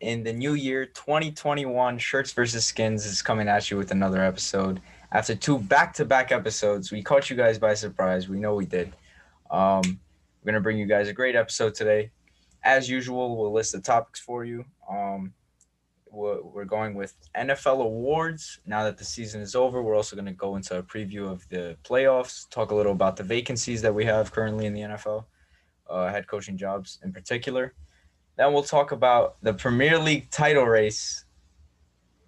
in the new year 2021. Shirts versus Skins is coming at you with another episode. After two back-to-back episodes, we caught you guys by surprise. We know we did. Um, we're gonna bring you guys a great episode today. As usual, we'll list the topics for you. Um, we're, going with NFL awards. Now that the season is over, we're also gonna go into a preview of the playoffs. Talk a little about the vacancies that we have currently in the NFL, uh, head coaching jobs in particular. Then we'll talk about the Premier League title race.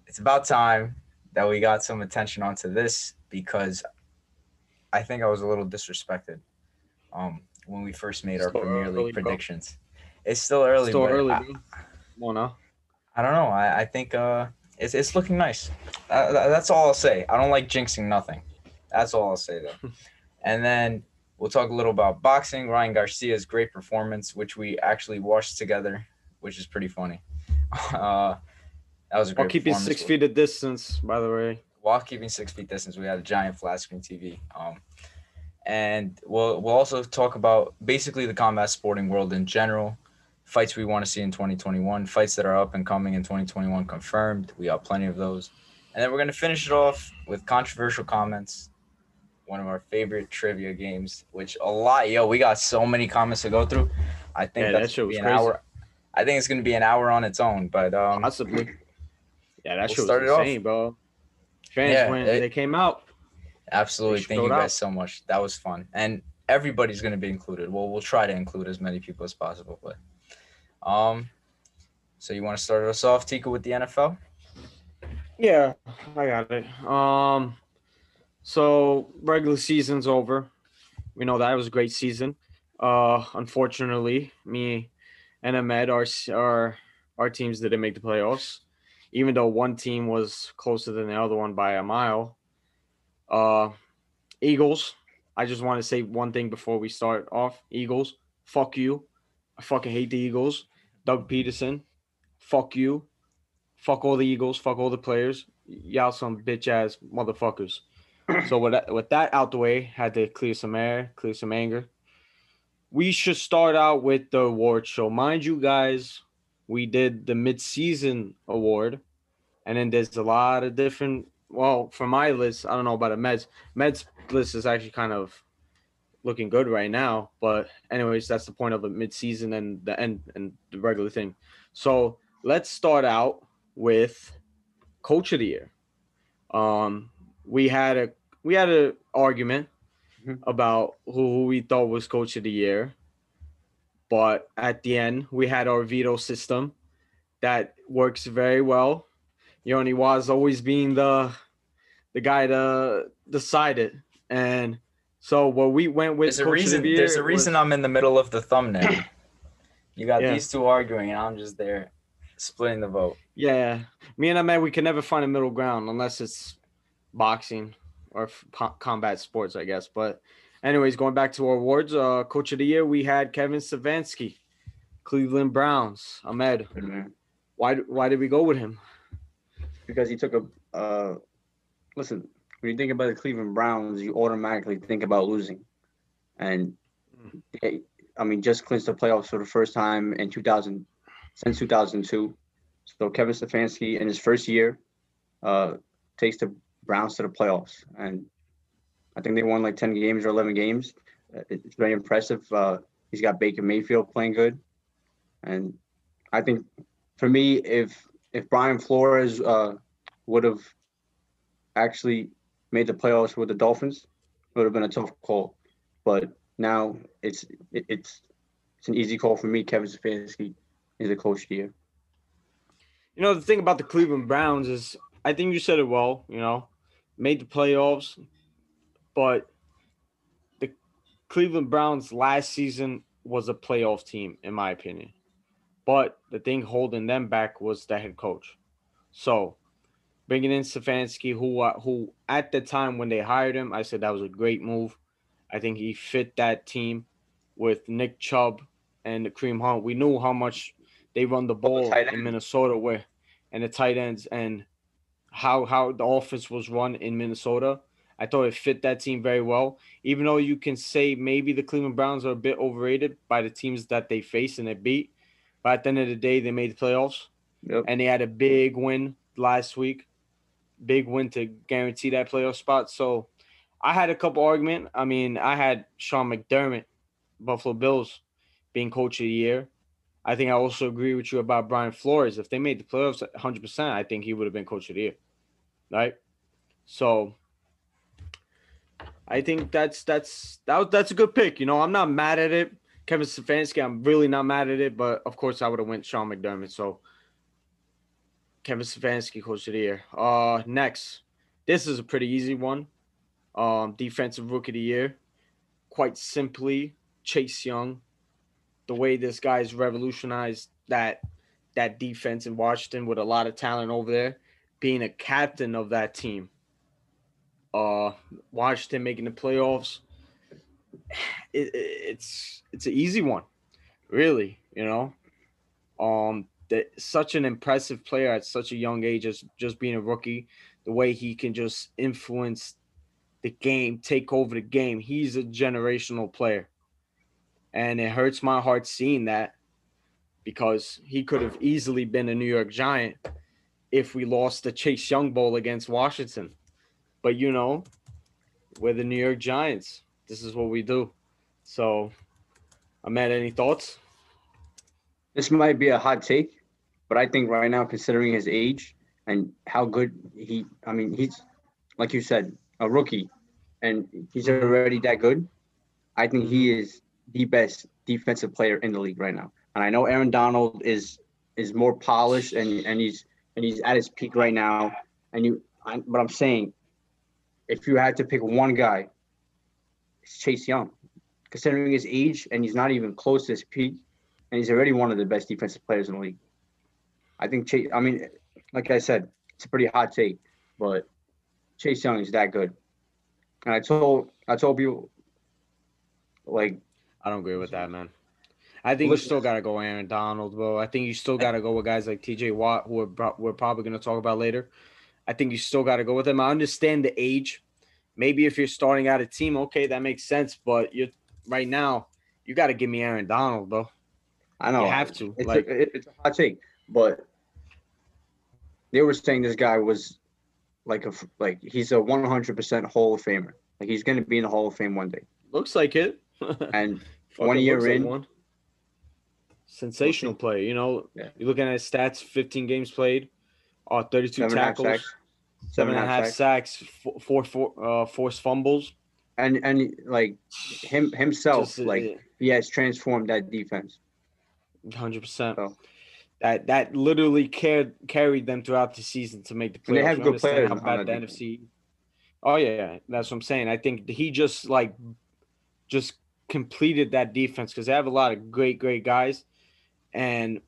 It's about time that we got some attention onto this because I think I was a little disrespected um, when we first made our Premier early, League bro. predictions. It's still early. Still early, I, bro. Come on. I don't know. I, I think uh, it's, it's looking nice. Uh, that's all I'll say. I don't like jinxing nothing. That's all I'll say though. and then we'll talk a little about boxing. Ryan Garcia's great performance, which we actually watched together, which is pretty funny. Uh, that was a great I'll keep you six feet of distance, by the way. while keeping six feet distance, we had a giant flat screen TV. Um, and we'll we'll also talk about basically the combat sporting world in general, fights we want to see in 2021, fights that are up and coming in 2021 confirmed. We got plenty of those, and then we're gonna finish it off with controversial comments. One of our favorite trivia games, which a lot, yo, we got so many comments to go through. I think Yeah, that that's shit gonna be was an crazy. hour. I think it's gonna be an hour on its own, but um, Possibly. Yeah, that We'll shit was start it off. bro. Fans Yeah, when it- they came out. Absolutely. Thank you guys up. so much. That was fun. And everybody's gonna be included. Well, we'll try to include as many people as possible. But um so you want to start us off, Tika, with the NFL? Yeah, I got it. Um, so regular season's over. We know that it was a great season. Uh, unfortunately, me and Ahmed, our our our teams didn't make the playoffs, even though one team was closer than the other one by a mile. Uh, Eagles. I just want to say one thing before we start off. Eagles, fuck you. I fucking hate the Eagles. Doug Pederson, fuck you. Fuck all the Eagles. Fuck all the players. Y'all some bitch ass motherfuckers. So with that, with that out the way, had to clear some air, clear some anger. We should start out with the award show. Mind you, guys, we did the mid-season award, and then there's a lot of different. Well, for my list, I don't know about a Meds. Meds list is actually kind of looking good right now. But anyways, that's the point of the mid-season and the end and the regular thing. So let's start out with coach of the year. Um, we had a we had an argument Mm-hmm. Mhm. about who, who we thought was coach of the year, but at the end we had our veto system that works very well. Yoni was always being the the guy to decide it, and so what we went with There's a reason the year there's a was- reason I'm in the middle of the thumbnail. you got Yeah. these two arguing and I'm just there splitting the vote. Yeah, me and Ahmed, we can never find a middle ground unless it's boxing or co- combat sports, I guess. But, anyways, going back to our awards, uh, Coach of the Year, we had Kevin Stefanski, Cleveland Browns. Ahmed, Good man. why why did we go with him? Because he took a uh listen, when you think about the Cleveland Browns, you automatically think about losing. And they, I mean, just clinched the playoffs for the first time in 2000 since 2002. So Kevin Stefanski in his first year uh takes the Browns to the playoffs and I think they won like 10 games or 11 games. Uh, It's very impressive. Uh, he's got Baker Mayfield playing good. And I think for me, if if Brian Flores uh, would have actually made the playoffs with the Dolphins, it would have been a tough call. But now it's it, it's it's an easy call for me. Kevin Stefanski is a coach the. You know, the thing about the Cleveland Browns is, I think you said it well. You know, made the playoffs, but the Cleveland Browns last season was a playoff team, in my opinion. But the thing holding them back was the head coach. So bringing in Stefanski, who uh, who at the time when they hired him, I said that was a great move. I think he fit that team with Nick Chubb and the Kareem Hunt. We knew how much they run the ball tight in. Minnesota, where and the tight ends and how how the offense was run in Minnesota. I thought it fit that team very well. Even though you can say maybe the Cleveland Browns are a bit overrated by the teams that they face and they beat, but at the end of the day, they made the playoffs. Yep. and they had a big win last week, big win to guarantee that playoff spot. So I had a couple argument. I mean, I had Sean McDermott, Buffalo Bills, being coach of the year. I think I also agree with you about Brian Flores. If they made the playoffs 100%, I think he would have been coach of the year. Right? So I think that's that's that, that's a good pick. You know, I'm not mad at it. Kevin Stefanski, I'm really not mad at it, but of course I would have went Sean McDermott. So Kevin Stefanski, coach of the year. Uh next. This is a pretty easy one. Um, defensive rookie of the year. Quite simply, Chase Young. The way this guy's revolutionized that that defense in Washington with a lot of talent over there, being a captain of that team. Uh Washington making the playoffs. It, it- it's it's an easy one, really. You know, um, such an impressive player at such a young age, as just being a rookie. The way he can just influence the game, take over the game. He's a generational player, and it hurts my heart seeing that because he could have easily been a New York Giant if we lost the Chase Young Bowl against Washington. But you know, we're the New York Giants. This is what we do. So, Ahmed, any thoughts? This might be a hot take, but I think right now, considering his age and how good he, I mean, he's like you said, a rookie, and he's already that good. I think he is the best defensive player in the league right now. And I know Aaron Donald is is more polished and and he's and he's at his peak right now. And you, I, but I'm saying, if you had to pick one guy, it's Chase Young, considering his age and he's not even close to his peak and he's already one of the best defensive players in the league. I think Chase. I mean, like I said, it's a pretty hot take, but Chase Young is that good. And I told I told people, like, I don't agree with that, man. I think you still got to go Aaron Donald, bro. I think you still got to go with guys like TJ Watt, who we're, we're probably going to talk about later. I think you still got to go with them. I understand the age. Maybe if you're starting out a team, okay, that makes sense. But you're right now, you got to give me Aaron Donald, bro. I know You have to. It's, Like, a, it's a hot take, but they were saying this guy was like a like he's a 100% Hall of Famer. Like he's going to be in the Hall of Fame one day. looks like it. And one year looks like in- one. Sensational play. You know, Yeah. you're looking at his stats 15 games played, uh, 32 seven and tackles, sacks, seven and a half sacks, four, four, four uh, forced fumbles. and and like him himself, Just, uh, like he has transformed that defense. Hundred percent. That that literally carried carried them throughout the season to make the playoffs. And they have You good players how bad the defense. NFC. Oh yeah, yeah, that's what I'm saying. I think he just like just completed that defense because they have a lot of great, great guys, and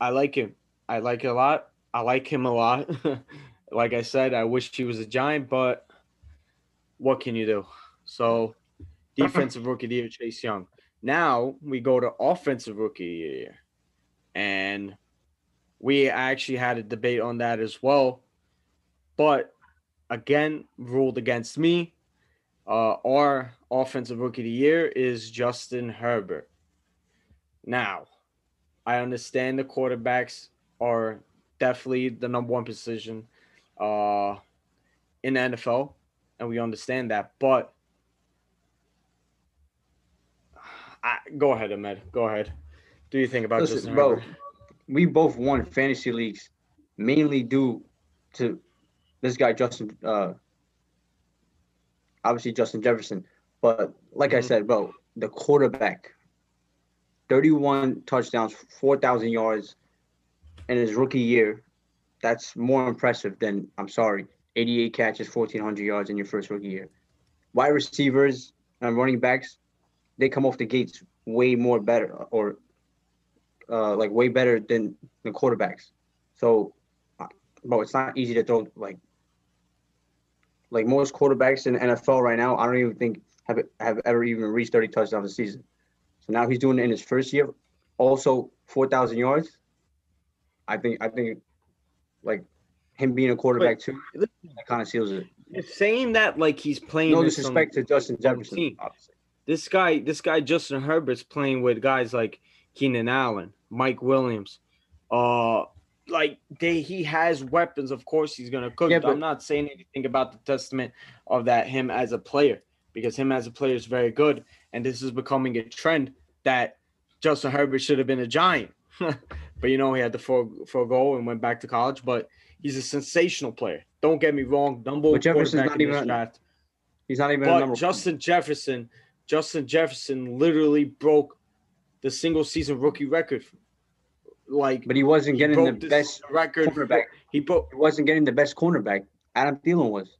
I like him. I like it a lot. I like him a lot. like I said, I wish he was a giant, but what can you do? So, defensive rookie of the year, Chase Young. Now we go to offensive rookie of the year. And we actually had a debate on that as well. But again, ruled against me. Uh, our offensive rookie of the year is Justin Herbert. Now, I understand the quarterbacks are definitely the number one position uh, in the NFL, and we understand that. But I, go ahead, Ahmed. Go ahead. Do you think about Listen, Justin bro, Herbert? we both won fantasy leagues mainly due to this guy Justin uh obviously Justin Jefferson. But like I Mhm. said, bro, the quarterback 31 touchdowns, 4,000 yards in his rookie year. That's more impressive than I'm sorry, 88 catches, 1,400 yards in your first rookie year. Wide receivers and running backs, they come off the gates way more better or uh, like way better than the quarterbacks. So, uh, bro, it's not easy to throw like like most quarterbacks in NFL right now. I don't even think have have ever even reached 30 touchdowns a season. So now he's doing it in his first year. Also, 4,000 yards. I think I think like him being a quarterback too, that kind of seals it. Saying that like he's playing. No disrespect some- to Justin Jefferson. team. obviously. This guy, this guy Justin Herbert's playing with guys like Keenan Allen, Mike Williams, uh, like they he has weapons. Of course, he's gonna cook. Yeah, I'm not saying anything about the testament of that him as a player because him as a player is very good, and this is becoming a trend that Justin Herbert should have been a giant. but you know he had to for forego and went back to college. But he's a sensational player. Don't get me wrong. Dumbo but Jefferson's not even- draft. He's not even a But number. Justin Jefferson, Justin Jefferson literally broke the single season rookie record. Like but he wasn't he getting the best record. cornerback. He broke He wasn't getting the best cornerback. Adam Thielen was.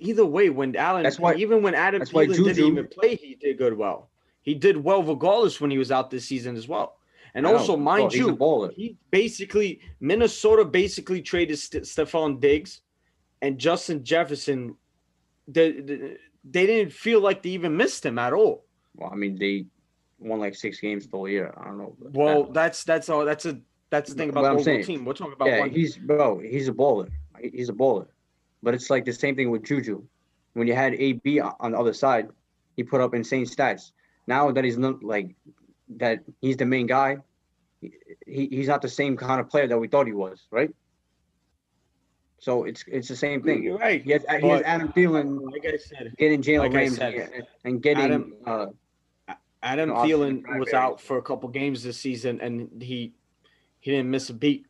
Either way when Allen. That's why- even when Adam Thielen didn't even play, he did good. Well, he did well regardless when he was out this season as well. And I also, Oh, mind you, he basically Minnesota basically traded St- Stefon Diggs and Justin Jefferson. They, they they didn't feel like they even missed him at all. Well, I mean, they won like six games the whole year. I don't know. Well, that- that's that's all. That's a that's the thing about the saying- team. We're talking about yeah, one. he's bro. He's a baller. He's a baller. But it's like the same thing with Juju. When you had AB on the other side, he put up insane stats. Now that he's not like that, he's the main guy. He, he's not the same kind of player that we thought he was, right? So it's it's the same thing. You're right. He has, he has Adam Thielen Like I said, getting Jalen Like Ramsey and- and getting Adam- uh, Adam Thielen was out for a couple games this season, and he he didn't miss a beat.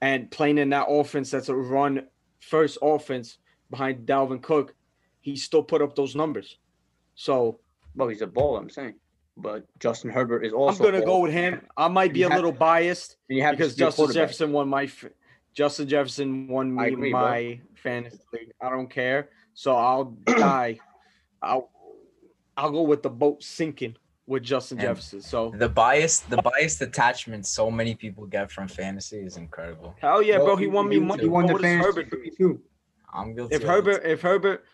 And playing in that offense, that's a run first offense behind Dalvin Cook, he still put up those numbers. So well, he's a baller. I'm saying, but Justin Herbert is also. I'm gonna a go with him. I might be a little biased And you have because be Justin. Jefferson won my Justin Jefferson won me agree, bro. my fantasy league. I don't care. So I'll die. I'll I'll go with the boat sinking with Justin And- Jefferson. So The bias, the biased attachment so many people get from fantasy is incredible. hell yeah, Well, bro. He won me you- money. He won the What fantasy Herbert do? league too. I'm guilty. If of it. Herbert, if Herbert,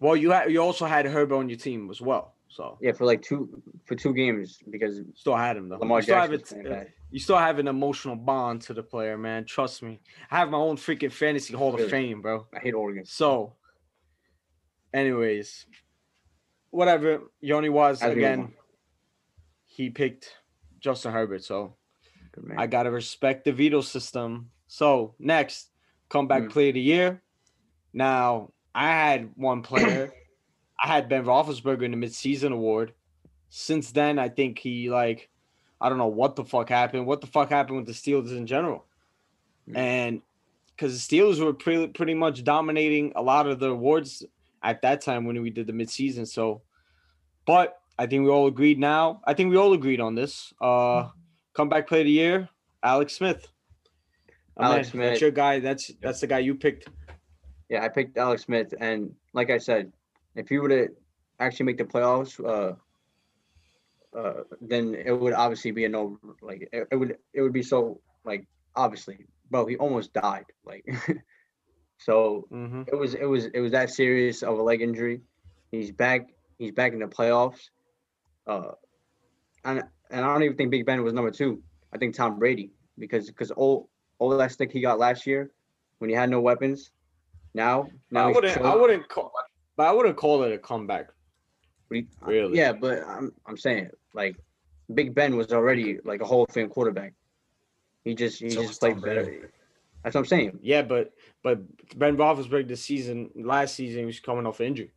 well, you had you also had Herbert on your team as well. So Yeah, for like two for two games because still had him though. Lamar you still have it. playing. You still have an emotional bond to the player, man. Trust me. I have my own freaking fantasy Hall of Fame, bro. I hate Oregon. So, anyways, whatever. Yoni was As again. On. He picked Justin Herbert, so I gotta respect the veto system. So next, comeback Mm. player of the year. Now I had one player. I had Ben Roethlisberger in the midseason award. Since then, I think he like, I don't know what the fuck happened. What the fuck happened with the Steelers in general? Mm. And because the Steelers were pretty pretty much dominating a lot of the awards at that time when we did the midseason. So, but I think we all agreed now. I think we all agreed on this. Uh, comeback player of the year, Alex Smith. Oh, Alex man, That's Smith. your guy. That's that's the guy you picked. yeah, I picked Alex Smith, and like I said, if he were to actually make the playoffs, uh, uh, then it would obviously be a no. Like it, it would, it would be so like obviously, bro. He almost died. Like, so Mm-hmm. it was, it was, it was that serious of a leg injury. He's back. He's back in the playoffs. Uh, and and I don't even think Big Ben was number two. I think Tom Brady because because all all that stick he got last year when he had no weapons. Now, now I wouldn't. I wouldn't call. But I wouldn't call it a comeback. Really? Yeah, but I'm I'm saying like Big Ben was already like a Hall of Fame quarterback. He just he So just played Tom Brady. better. That's what I'm saying. Yeah, but but Ben Roethlisberger this season, last season, he was coming off injury.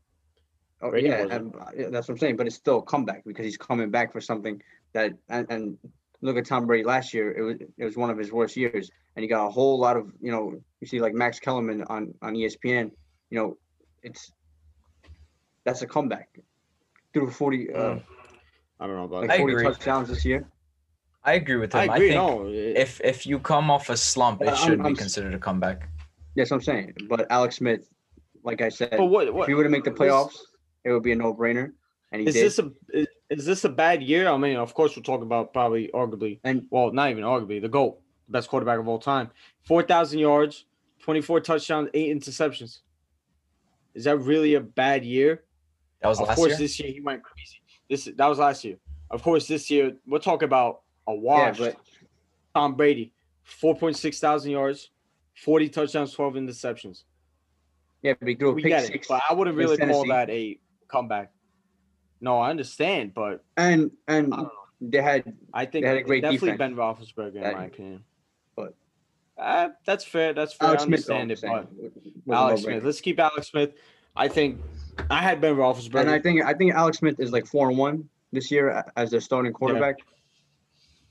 Oh, Brady yeah, and, uh, yeah, that's what I'm saying. But it's still a comeback because he's coming back for something that and, and look at Tom Brady last year. It was it was one of his worst years, and he got a whole lot of you know you see like Max Kellerman on on ESPN. You know, it's that's a comeback. Through 40 uh, Mm. I don't know about. like 40 agree. touchdowns this year. I agree with him. I, agree. think no, it- if if you come off a slump, it I'm- should I'm be considered a comeback. Yes, I'm saying. But Alex Smith, like I said, but what? if what he were to make the is- playoffs, it would be a no-brainer. And he Is did. this a is, is this a bad year? I mean, of course, we're talking about probably arguably, And- well, not even arguably, the GOAT, best quarterback of all time. 4,000 yards, 24 touchdowns, eight interceptions. Is that really a bad year? That was Of last course, year. this year he went crazy. This that was last year. Of course, this year we're talking about a wash. but- Tom Brady, 4.6 thousand yards, 40 touchdowns, 12 interceptions. yeah, but he threw a We pick get six. it, but I wouldn't really call that a comeback. No, I understand, but And and I don't know. they had I think They had a great definitely defense. Ben Roethlisberger, in That- my opinion. but- uh, that's fair. That's fair. Alex I understand I'm it, but was a Alex. Smith. Let's keep Alex Smith. I think I had Ben Roethlisberger. And I think I think Alex Smith is like four and one this year as their starting quarterback.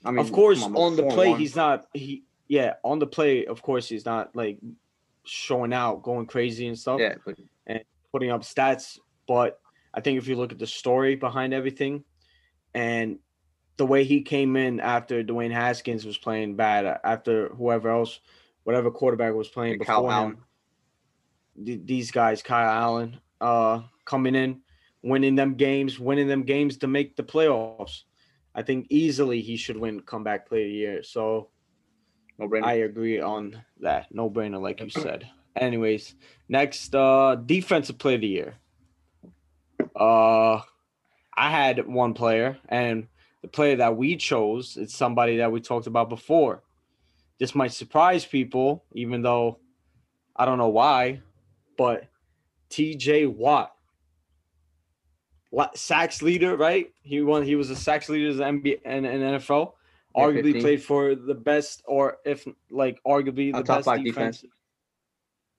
I mean, of course, come but on the play, he's not. He yeah, on the play, of course, he's not like showing out, going crazy and stuff, yeah, but putting up stats. But I think if you look at the story behind everything, and the way he came in after Dwayne Haskins was playing bad, after whoever else, whatever quarterback was playing Kyle before him, th- these guys, Kyle Allen, uh, coming in, winning them games, winning them games to make the playoffs. I think easily he should win comeback player of the year. So No brainer. I agree on that. No brainer, like you said. Anyways, next uh defensive player of the year. Uh I had one player, and the player that we chose is somebody that we talked about before. This might surprise people, even though I don't know why, but TJ Watt. What sacks leader, right? He won he was a sacks leader in the NBA and, and NFL arguably 15. played for the best, or if like arguably the top best five defense, defense.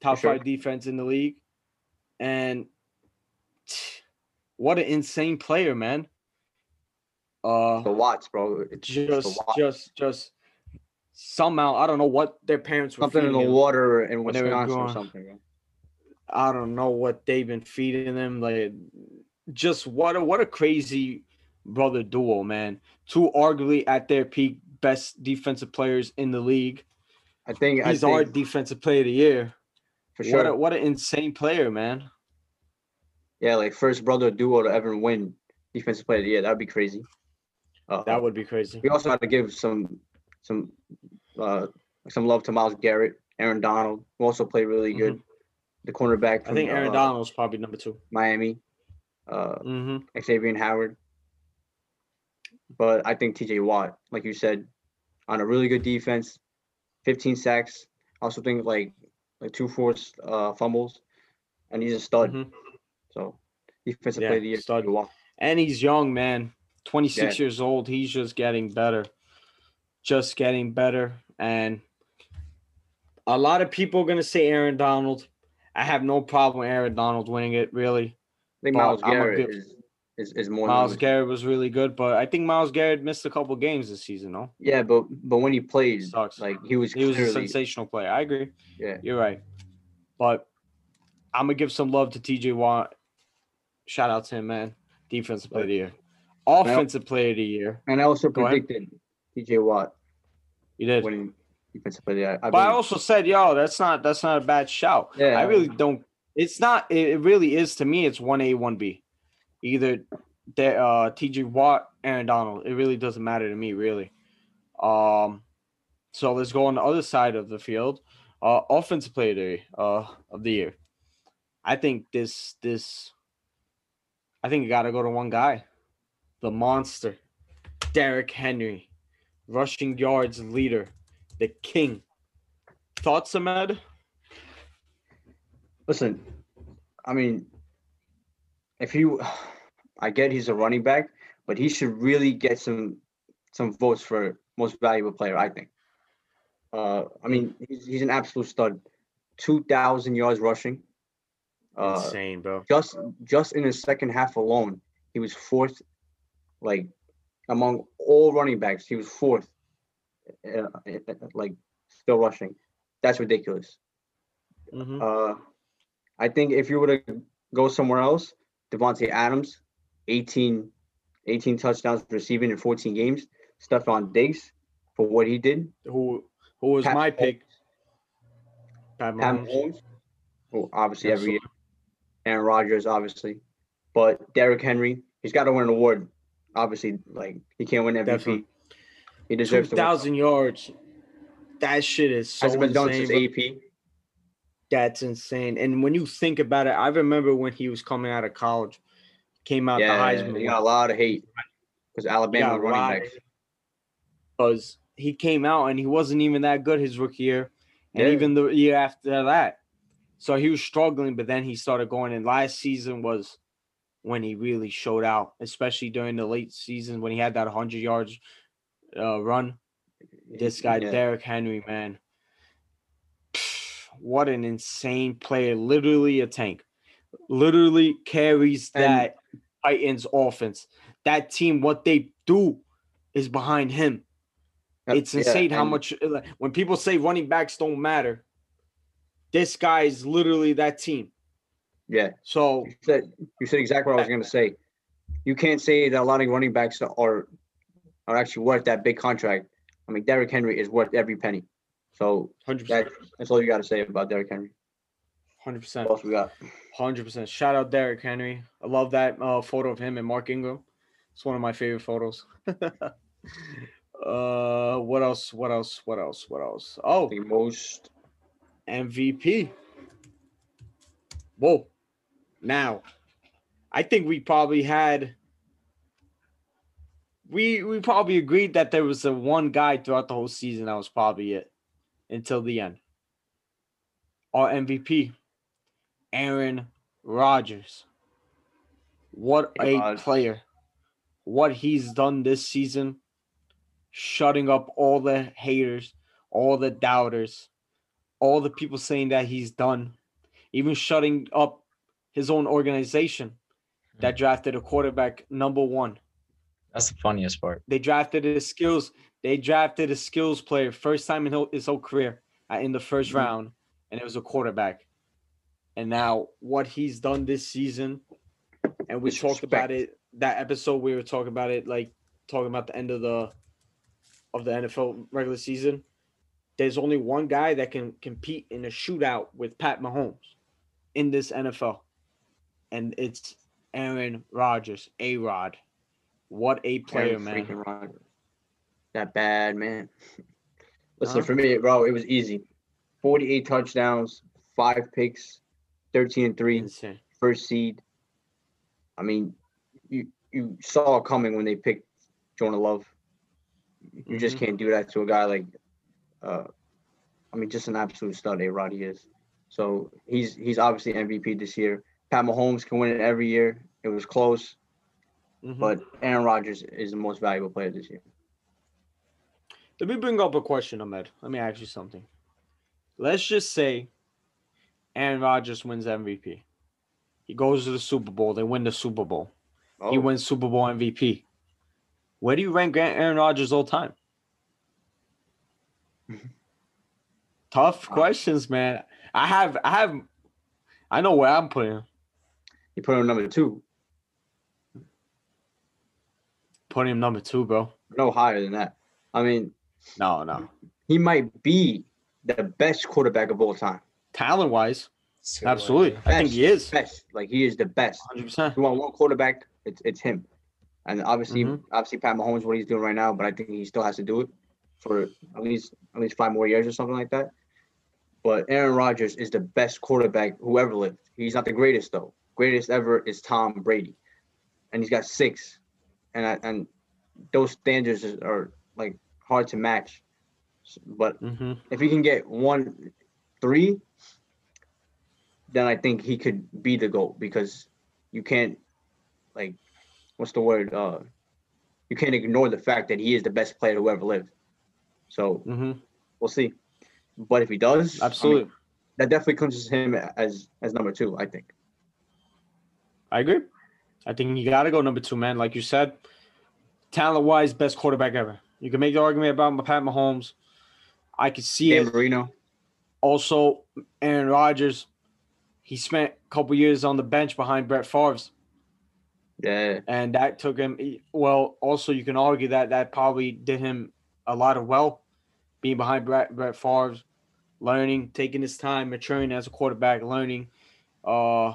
top sure. five defense in the league, and what an insane player, man! Uh, the Watts, bro. It's just, Watts. just, just somehow I don't know what their parents were something in the him. water in when they were Wisconsin or something. Bro. I don't know what they've been feeding them. Like, just what a what a crazy brother duo, man. Two arguably at their peak best defensive players in the league. I think He's I our defensive player of the year. for What sure. a, what an insane player, man. Yeah, like first brother duo to ever win defensive player of the year. That'd be crazy. Uh, That would be crazy. we also had to give some some uh some love to Myles Garrett, Aaron Donald, who also played really good. The cornerback I think Aaron uh, Donald's probably number two. Miami, uh, mm-hmm. Xavier Howard. But I think TJ Watt, like you said, on a really good defense, 15 sacks. I also think like like two forced uh, fumbles, and he's a stud. Mhm. So defensive Yeah, player of the year, stud. And he's young, man. 26 Yeah. years old. He's just getting better. Just getting better. And a lot of people are going to say Aaron Donald. I have no problem with Aaron Donald winning it, really. I think But Myles I'm Garrett bit- is, is is more. Myles than- Garrett was really good, but I think Myles Garrett missed a couple games this season, no? Yeah, but but when he played, Sucks. like he was He was a sensational player. I agree. yeah. You're right. But I'm gonna give some love to TJ Watt. Shout out to him, man. Defensive player of the year. Offensive player of the year. And I also Go ahead. predicted TJ Watt You did. winning defensive player. year. I But I also said, yo, that's not that's not a bad shout. Yeah. I really don't it's not it really is to me, it's one A, one B. Either the uh TJ Watt, Aaron Donald. It really doesn't matter to me, really. Um so let's go on the other side of the field. Uh offensive player of the, year, uh, of the year. I think this this I think you gotta go to one guy. The monster, Derrick Henry, rushing yards leader, the king. Thoughts, Ahmed? Listen, I mean, if you, I get he's a running back, but he should really get some some votes for most valuable player. I think. Uh, I mean, he's, he's an absolute stud. Two thousand yards rushing. Uh, Insane, bro. just just in the second half alone, he was fourth, like among all running backs, he was fourth, uh, uh, like still rushing. That's ridiculous. Mhm. Uh, I think if you were to go somewhere else, Davante Adams, 18, 18 touchdowns receiving in 14 games. Stefon Diggs for what he did. Who who was Pat my Mahomes. pick? Pat Pat Mahomes. Mahomes, who obviously Yes, every year. Aaron Rodgers, obviously. But Derrick Henry, he's got to win an award. Obviously, like he can't win MVP. Definitely. He deserves win. thousand yards. That shit is so Hasn't been done since insane. AP. That's insane. And when you think about it, I remember when he was coming out of college, came out Yeah, the Heisman he got a lot of hate because Alabama running backs. because he came out and he wasn't even that good his rookie year, and Yeah. even the year after that. So he was struggling, but then he started going. And last season was when he really showed out, especially during the late season when he had that 100 yards uh, run. This guy, Yeah. Derrick Henry, man. What an insane player. Literally a tank. Literally carries And- that Titans offense. That team, what they do is behind him. It's yeah, insane how much when people say running backs don't matter. This guy is literally that team. Yeah, So you said you said exactly what I was gonna say. You can't say that a lot of running backs are are actually worth that big contract. I mean, Derrick Henry is worth every penny. So 100%. that, that's all you got to say about Derrick Henry. 100%. What else we got? Hundred percent. Shout out Derrick Henry. I love that uh, photo of him and Mark Ingram. It's one of my favorite photos. uh, what else? What else? What else? What else? Oh, The most MVP. Whoa. Now, I think we probably had. We we probably agreed that there was a one guy throughout the whole season that was probably it until the end. Our MVP, Aaron Rodgers. What Hey, a Rod. player. What he's done this season, shutting up all the haters, all the doubters, all the people saying that he's done, even shutting up his own organization that drafted a quarterback number one. That's the funniest part. They drafted a skills. They drafted a skills player first time in his whole career uh, in the 1st Mhm. round, and it was a quarterback. And now what he's done this season, and we talked about it that episode. We were talking about it, like talking about the end of the of the NFL regular season. There's only one guy that can compete in a shootout with Pat Mahomes in this NFL, and it's Aaron Rodgers, A Rod. What a player, man. Rodgers. That bad man. Listen, Huh? for me, bro, it was easy. 48 touchdowns, five picks, 13 and three, Insane. first seed. I mean, you you saw it coming when they picked Jordan Love. You just Mhm. can't do that to a guy like, uh, I mean, just an absolute stud. A Rod is. So he's he's obviously MVP this year. Pat Mahomes can win it every year. It was close, Mhm. but Aaron Rodgers is the most valuable player this year. Let me bring up a question, Ahmed. Let me ask you something. Let's just say Aaron Rodgers wins MVP. He goes to the Super Bowl. They win the Super Bowl. He Oh, wins Super Bowl MVP. Where do you rank Aaron Rodgers all time? Tough questions, man. I have, I have, I know where I'm putting him. You put him number two, Putting him number two, bro. no higher than that. I mean, No, no. he might be the best quarterback of all time. Talent wise, Skill absolutely. wise, I think he is. Best, like he is the best. 100%. You want one quarterback, it's it's him. And obviously, Mhm. obviously Pat Mahomes what he's doing right now, but I think he still has to do it for at least at least five more years or something like that. But Aaron Rodgers is the best quarterback who ever lived. He's not the greatest though. Greatest ever is Tom Brady, and he's got six, and I, and those standards are like hard to match. But hmm if he can get one, three, then I think he could be the goat because you can't, like, what's the word? Uh, you can't ignore the fact that he is the best player who ever lived. So hmm we'll see. But if he does, I mean, Absolutely. that definitely comes to him as as number two. I think. I agree. I think you got to go number two, man. Like you said, talent wise, best quarterback ever. You can make the argument about Pat Mahomes. I could see Dan it. Marino. Also, Aaron Rodgers. He spent a couple years on the bench behind Brett Favre's, Yeah. and that took him. Well, also you can argue that that probably did him a lot of well, being behind Brett Brett Favre's, learning, taking his time, maturing as a quarterback, learning. Uh,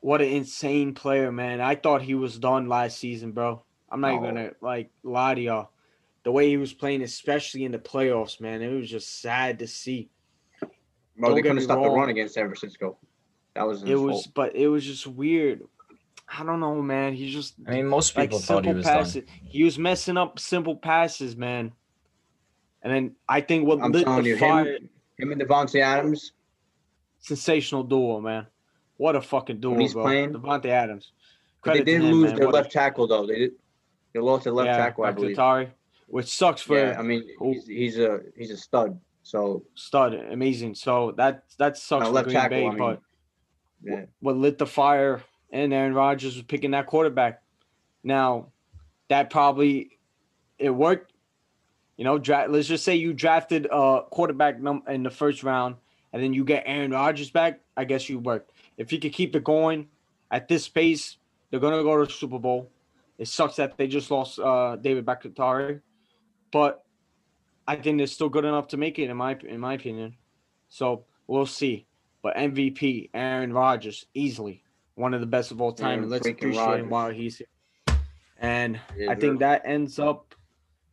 what an insane player, man! I thought he was done last season, bro. I'm not even gonna like lie to y'all. The way he was playing, especially in the playoffs, man, it was just sad to see. Bro, Don't they get couldn't me stop the run against San Francisco. That was It was, fault. but it was just weird. I don't know, man. He's just I mean, most like people thought he was passes. done. He was messing up simple passes, man. And then I think what I'm lit telling the you, fire, him, him and Davante Adams. sensational duo, man. What a fucking duo, When he's bro. playing- Davante Adams. But they did him, lose man. their What a- left tackle though. They did. They lost their left yeah, tackle, I believe. Bakhtiari, which sucks for Yeah, I mean he's, he's a he's a stud. So stud. Amazing. So that that sucks for Green tackle. Bay, I mean, but yeah, what lit the fire and Aaron Rodgers was picking that quarterback. Now, that probably it worked. You know, dra- let's just say you drafted a quarterback num- in the first round, and then you get Aaron Rodgers back. I guess you worked. If you could keep it going at this pace, they're gonna go to the Super Bowl. It sucks that they just lost uh, David Bakhtiari, but I think they're still good enough to make it in my in my opinion. So we'll see. But MVP Aaron Rodgers easily one of the best of all time. Aaron and let's appreciate him while he's here. And Yeah, I think that ends up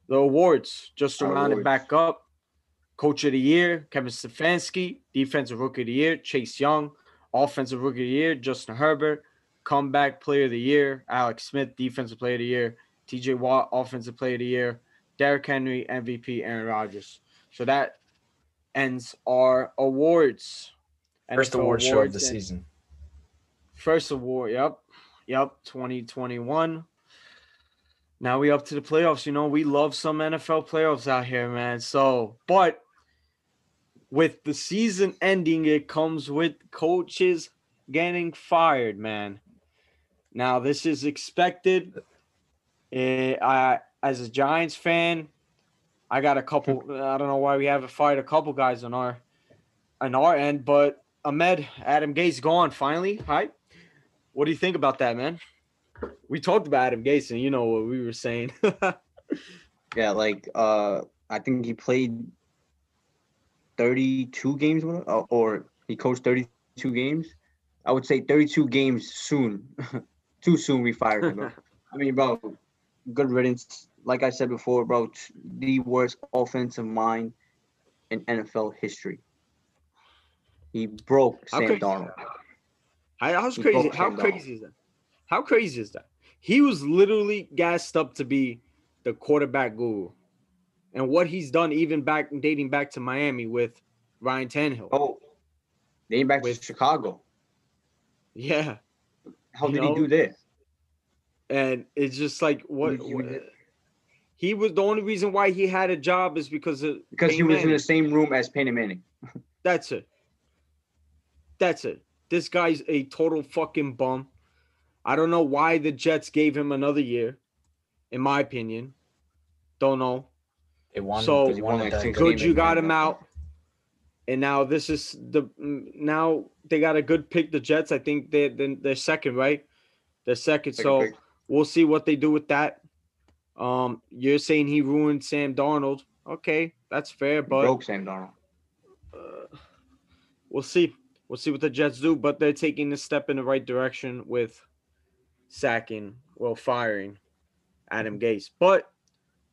the awards. Just to round it back up, Coach of the Year Kevin Stefanski, Defensive Rookie of the Year Chase Young, Offensive Rookie of the Year Justin Herbert, Comeback Player of the Year Alex Smith, Defensive Player of the Year T.J. Watt, Offensive Player of the Year Derrick Henry, MVP Aaron Rodgers. So that ends our awards. First NFL award show of the season. First award, yep. Yep, 2021. Now we up to the playoffs. You know, we love some NFL playoffs out here, man. So, but with the season ending, it comes with coaches getting fired, man. Now, this is expected. Eh, I, as a Giants fan, I got a couple. I don't know why we haven't fired a couple guys on our on our end, but Ahmed Adam Gase gone finally. Hi, what do you think about that, man? We talked about Adam Gase, and you know what we were saying. yeah. Like uh, I think he played thirty-two games with, uh, or he coached thirty-two games. I would say thirty-two games soon. Too soon we fired him. Bro. I mean, bro, good riddance. Like I said before, bro, the worst offensive mind in NFL history. He broke Sam. Darnold. How, how's crazy? How crazy is that? How crazy is that? He was literally gassed up to be the quarterback guru, and what he's done, even back dating back to Miami with Ryan Tannehill. Oh, name back With- to Chicago. Yeah, How you did know, he do this? and it's just like what, what- he was. The only reason why he had a job is because of Because he Peyton was in the same room as Peyton Manning. That's it. That's it. This guy's a total fucking bum. I don't know why the Jets gave him another year, in my opinion. Don't know. They wanted, So- they won like good- Good, you got him out. And now this is the now they got a good pick. The Jets, I think they they they're second, right? They're second. Second so pick. we'll see what they do with that. Um, you're saying he ruined Sam Darnold. Okay, that's fair, but broke Sam Darnold. uh, we'll see. We'll see what the Jets do, but they're taking a step in the right direction with sacking, well, firing Adam Gase. But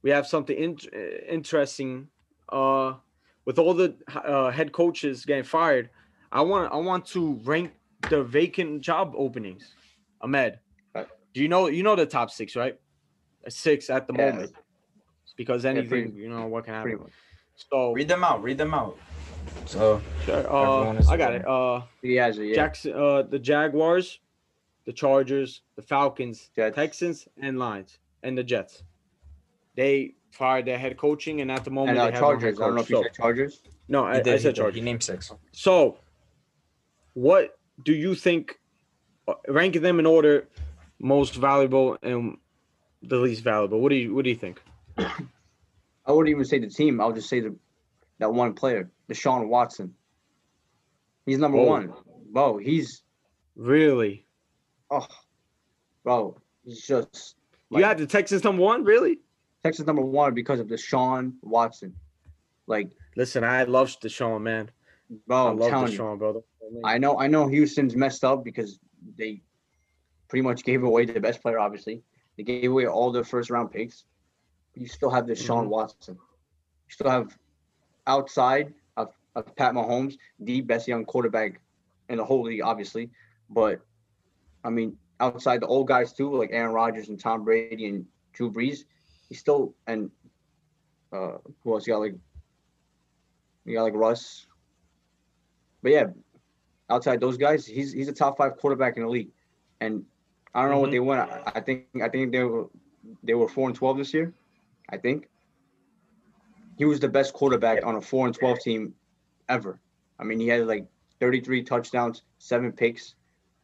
we have something in- interesting. Uh, with all the uh, head coaches getting fired, I want I want to rank the vacant job openings. Ahmed, do you know you know the top six, right? Six at the Yeah. moment, because Yeah, anything pretty- you know what can happen. So Read them out. Read them out. So Sure. Uh, I got it. Uh, He has it, yeah. Jackson, uh, the Jaguars, the Chargers, the Falcons, Jets. Texans, and Lions, and the Jets. They fired their head coaching, and at the moment and uh, they have no head Chargers. I don't know coach. if you said Chargers. no, I, he did, I he, said did. Chargers. he named six. So, what do you think? uh, Ranking them in order, most valuable and the least valuable. What do you What do you think? I wouldn't even say the team. I'll just say the that one player, Deshaun Watson. He's number Oh. one. Bro, he's Really? Oh, bro, he's just you like had the Texans number one? Really? Texas number one because of Deshaun Watson. Like, Listen, I love Deshaun, man. bro, I love telling you. Deshaun, brother. I know, I know, Houston's messed up because they pretty much gave away the best player. Obviously, they gave away all their first round picks. You still have Deshaun Mhm. Watson. You still have outside of, of Pat Mahomes, the best young quarterback in the whole league, obviously. But I mean, outside the old guys too, like Aaron Rodgers and Tom Brady and Drew Brees, he's still and uh who else? You got like you got like Russ. But yeah, outside those guys, he's he's a top five quarterback in the league. And I don't know what Mhm. they won. I, I think I think they were they were four and twelve this year. I think he was the best quarterback on a four and twelve team ever. I mean, he had like thirty three touchdowns, seven picks,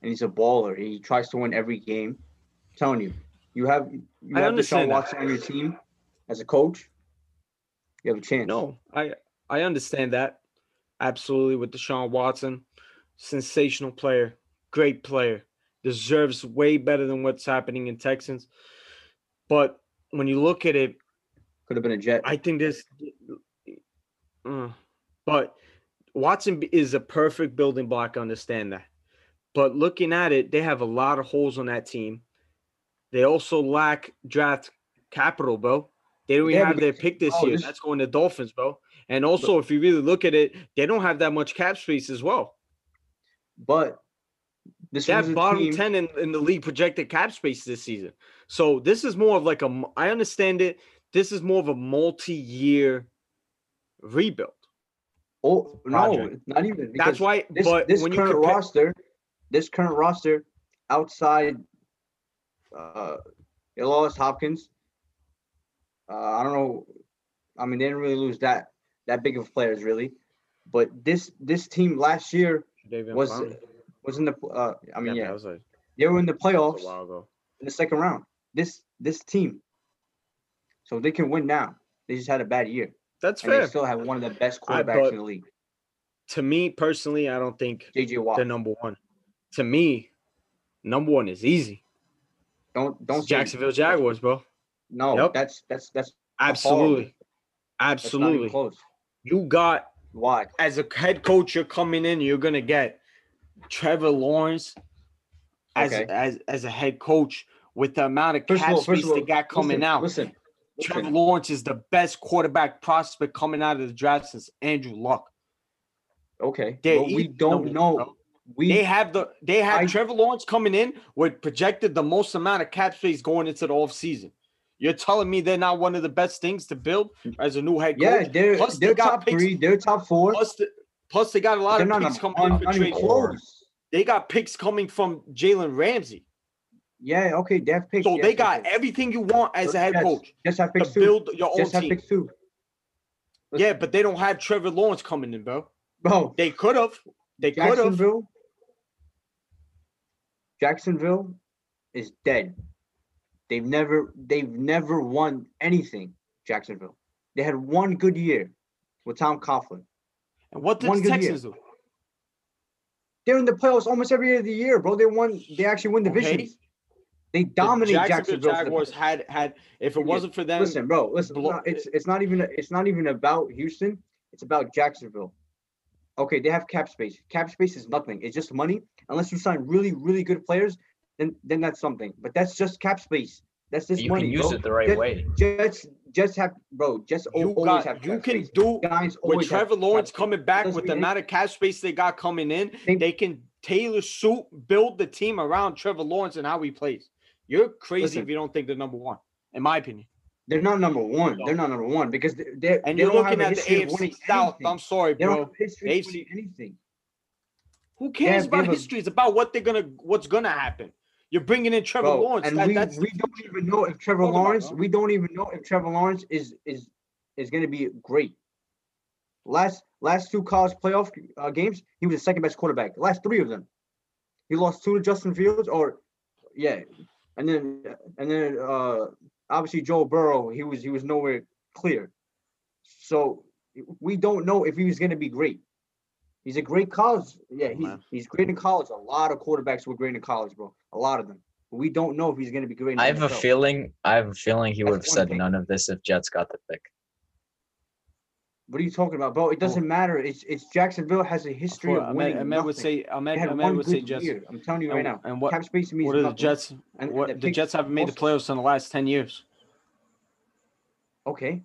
and he's a baller. He tries to win every game. I'm telling you, you have you I have Deshaun that. Watson on your team as a coach. You have a chance. No, I I understand that absolutely with Deshaun Watson, sensational player, great player, deserves way better than what's happening in Texans. But when you look at it, could have been a Jet. I think this. Uh, but Watson is a perfect building block. I understand that. But looking at it, they have a lot of holes on that team. They also lack draft capital, bro. They don't even Yeah, have their pick this oh, year. this- That's going to Dolphins, bro. And also, if you really look at it, they don't have that much cap space as well. But this They was have a bottom team. 10 in, in the league projected cap space this season. So this is more of like a. I understand it. This is more of a multi year rebuild. Oh no, project. not even. That's why, This, but this when you current compare, roster, this current roster, outside, uh, lost Hopkins. Uh, I don't know. I mean, they didn't really lose that that big of players, really. But this this team last year David was was in the. Uh, I mean, Yeah, yeah, a, they were in the playoffs a while ago. in the second round. This this team, so they can win now. They just had a bad year, That's and they still have one of the best quarterbacks in the league, To me personally, I don't think JJ Watt. they're number one. To me, number one is easy. Don't don't Jacksonville Jaguars, bro. No, Yep. that's that's that's Absolutely. That's Absolutely. close. You got Why? as a head coach, you're coming in, you're gonna get Trevor Lawrence as Okay. as as a head coach with the amount of cap space they got coming listen, out. Listen, Trevor listen. Lawrence is the best quarterback prospect coming out of the draft since Andrew Luck. Okay, They're we don't know. We They have the they have I- Trevor Lawrence coming in with projected the most amount of cap space going into the offseason. You're telling me they're not one of the best things to build as a new head yeah, coach? they're Plus, they they're got top picks- three. They're top four. Plus, the, plus they got a lot They're of picks coming in one, for not even trade. close. They got picks coming from Jalen Ramsey. Yeah, okay, they have picks. So yes, they got yes. everything you want as a head Yes, coach Just have to picks too. build your own Just have team. picks too. Yeah, but they don't have Trevor Lawrence coming in, bro. Bro, They could have. They could have. Jacksonville. Is dead. They've never they've never won anything. Jacksonville. They had one good year with Tom Coughlin. And what did the. Texans do? They're in the playoffs almost every year of the year, bro. They won. They actually win Okay. divisions. They The dominate Jacksonville Jacksonville. Jaguars had had. If it wasn't for them, listen, bro. Listen, no, it's it's not even it's not even about Houston. It's about Jacksonville. Okay, they have cap space. Cap space is nothing. It's just money. Unless you sign really really good players, then then that's something. But that's just cap space. That's just You money. can use bro. it the right Jets, way. Jets just have bro. Just al- you always got have you cap can space. do Guys with Trevor Lawrence coming back with the amount of cap space they got coming in, They- they can tailor suit build the team around Trevor Lawrence and how he plays. You're crazy Listen. if you don't think they're number one, in my opinion. They're not number one. They're not number one because they they're, And you're don't have looking a at the history AFC South. anything. I'm sorry, They don't bro. have a history AFC anything. Who cares about a- history? It's about what they're gonna, what's gonna happen. You're bringing in Trevor Bro, Lawrence. and that- we, we don't even know if Trevor Talk about, Lawrence. We don't even know if Trevor Lawrence is is is going to be great. Last last two college playoff uh, games, he was the second best quarterback. Last three of them, he lost two to Justin Fields, or yeah, and then and then uh obviously Joe Burrow. He was he was nowhere clear. So we don't know if he was going to be great. He's a great college. Yeah, oh, he's, man. he's great in college. A lot of quarterbacks were great in college, bro. A lot of them. But we don't know if he's going to be great. In I have a feeling. I have a feeling he That's would have said thing. none of this if Jets got the pick. What are you talking about, bro? It doesn't matter. It's it's Jacksonville has a history For- of Ahmed, winning. Ahmed would nothing. say, They Ahmed, had Ahmed one would say Jets. year. I'm telling you right And, now. and what, Cap space means what are the nothing. Jets? And- what and the picks Jets haven't made the playoffs in the last ten years. Okay.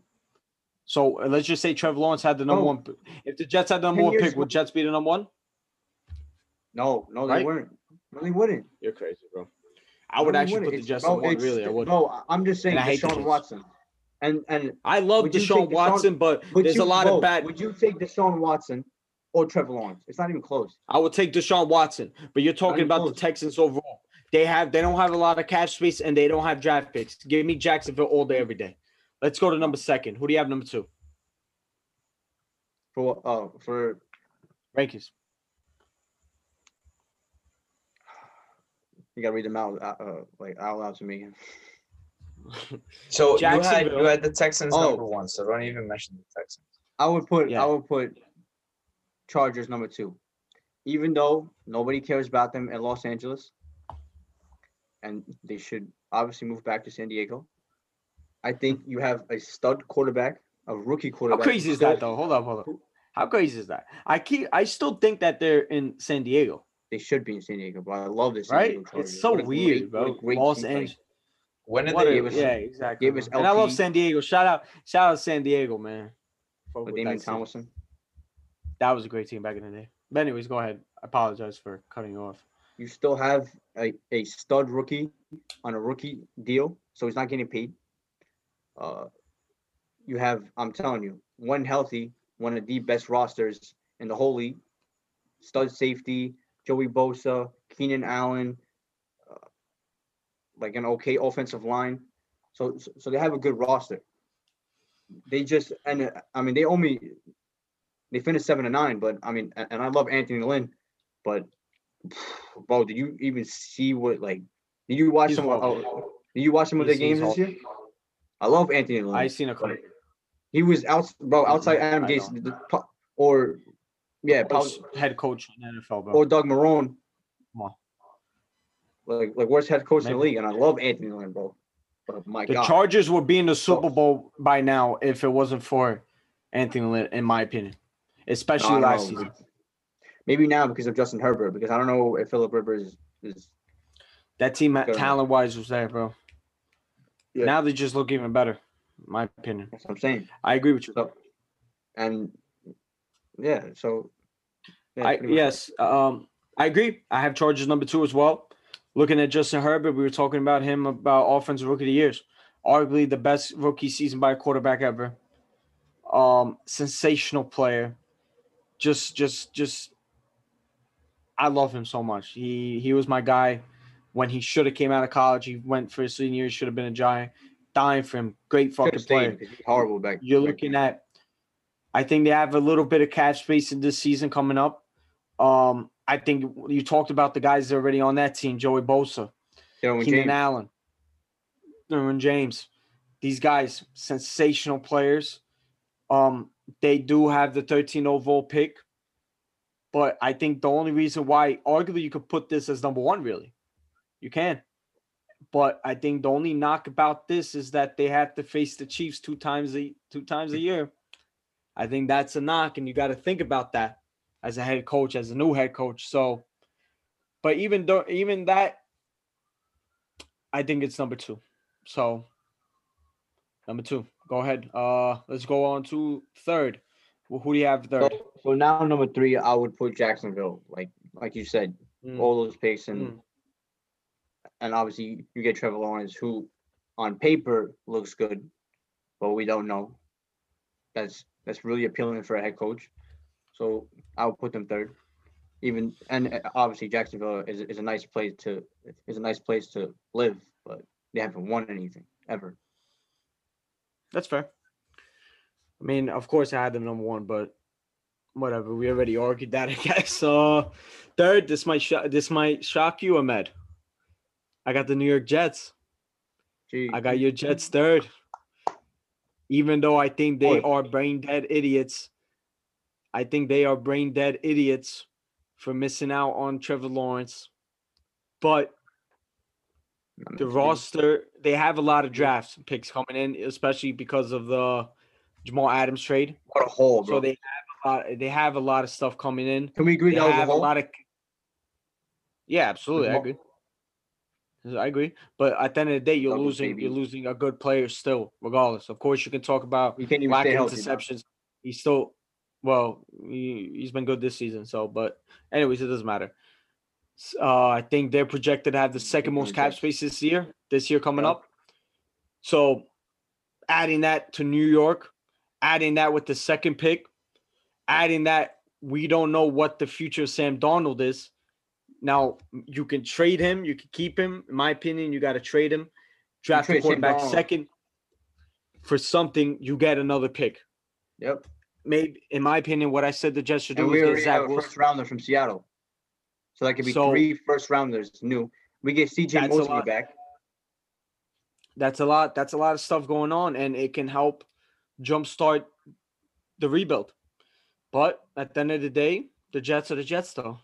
So uh, let's just say Trevor Lawrence had the number Bro, one. If the Jets had the number one pick, ago- would Jets be the number one? No, no, they Right? weren't. No, they wouldn't. You're crazy, bro. I No, would they actually wouldn't. put the It's- Jets bro, on one. Really, I would. No, I'm just saying And I hate Deshaun Watson. And and I love Deshaun Deshaun- Watson, but there's you, a lot bro, of bad. Would you take Deshaun Watson or Trevor Lawrence. It's not even close. I would take Deshaun Watson, but you're talking about close. the Texans overall. They have they don't have a lot of cash space and they don't have draft picks. Give me Jacksonville all day, every day. Let's go to number second. Who do you have number two? For uh for Rankings. you gotta read them out uh, uh like out loud to me. So you had you had the Texans Oh. number one, so don't even mention the Texans. I would put Yeah. I would put Chargers number two. Even though nobody cares about them in Los Angeles. And they should obviously move back to San Diego. I think you have a stud quarterback, a rookie quarterback. How quarterback. crazy is that though? Hold up, hold up. How crazy is that? I keep I still think that they're in San Diego, They should be in San Diego, but I love this. Right? It's so weird, great- bro. Los Angeles. When did What they a- us- yeah, exactly. gave us bro. And I love San Diego. Shout out, shout out San Diego, man. With with Damian that team. Thomason. That was a great team back in the day. But anyways, go ahead. I apologize for cutting you off. You still have a, a stud rookie on a rookie deal, so he's not getting paid. Uh, you have, I'm telling you, one healthy, one of the best rosters in the whole league. Stud safety, Joey Bosa, Keenan Allen, uh, like an okay offensive line. So, so, they have a good roster. They just and uh, I mean they only they finished seven to nine, but I mean and I love Anthony Lynn, but bro, did you even see what like? Did you watch He's some? Uh, did you watch some of their games this year? I love Anthony Lynn. I seen a couple. He was out, bro, outside Adam Gase, know. the- the- or yeah, head coach in the NFL, bro. or Doug Marrone. Like, like worst head coach in the league, and I love Anthony Lynn, bro. But my the God, Chargers would be in the Super Bowl by now if it wasn't for Anthony Lynn, in my opinion, especially don't last know. season. Maybe now because of Justin Herbert, because I don't know if Philip Rivers is. That team, talent wise, was there, bro. Yeah. Now they just look even better, in my opinion. That's what I'm saying. I agree with you. So, and yeah, so. yeah, I yes, um, I agree. I have Chargers number two as well. Looking at Justin Herbert, we were talking about him about offensive rookie of the years, arguably the best rookie season by a quarterback ever. Um, sensational player. Just, just, just. I love him so much. He he was my guy when he should have came out of college. He went for his senior year, should have been a giant. Dying for him, great fucking player horrible back. you're back looking then. at I think they have a little bit of cap space in this season coming up. Um, I think you talked about the guys that are already on that team, Joey Bosa, Keenan James. Allen, Derwin James. These guys, sensational players. Um, they do have the 13 overall pick, but I think the only reason why, arguably, you could put this as number one, really, you can. But I think the only knock about this is that they have to face the Chiefs two times a two times a year. I think that's a knock, and you got to think about that as a head coach, as a new head coach. So, but even though even that, I think it's number two. So, number two. Go ahead. Uh, let's go on to third. Who who do you have third? So, so now number three, I would put Jacksonville. Like like you said, Mm. all those picks and Mm. And obviously you get Trevor Lawrence, who on paper looks good, but we don't know. That's that's really appealing for a head coach. So I would put them third. Even and uh, obviously Jacksonville is, is a nice place to is a nice place to live, but they haven't won anything ever. That's fair. I mean, of course, I had them number one, but whatever. We already argued that, I guess. Uh, third, this might sho- this might shock you, Ahmed. I got the New York Jets. Gee, I got your Jets third. Even though I think they are brain dead idiots, I think they are brain dead idiots for missing out on Trevor Lawrence. But the roster, they have a lot of draft picks coming in, especially because of the Jamal Adams trade. What a hole, bro. So they have a lot. They have a lot of stuff coming in. Can we agree They that was a have a lot of. Yeah, absolutely, I agree. I agree, but at the end of the day, you're Double losing. You're losing a good player still, regardless. Of course, you can talk about You can't lack of interceptions. He's still, well, he, he's been good this season. So, but anyways, it doesn't matter. Uh, I think they're projected to have the second most cap space this year. This year coming Yeah. up. So, adding that to New York, adding that with the second pick, adding that we don't know what the future of Sam Darnold is. Now you can trade him, you can keep him. In my opinion, you got to trade him, draft a trade Sam quarterback second for something. You get another pick. Yep. Maybe, in my opinion, what I said the Jets should And do we is get already Zach have a Wilson. first rounder from Seattle. So that could be So- three first rounders new. We get CJ a Mosley back. That's a lot. That's a lot of stuff going on, and it can help jumpstart the rebuild. But at the end of the day, the Jets are the Jets, though.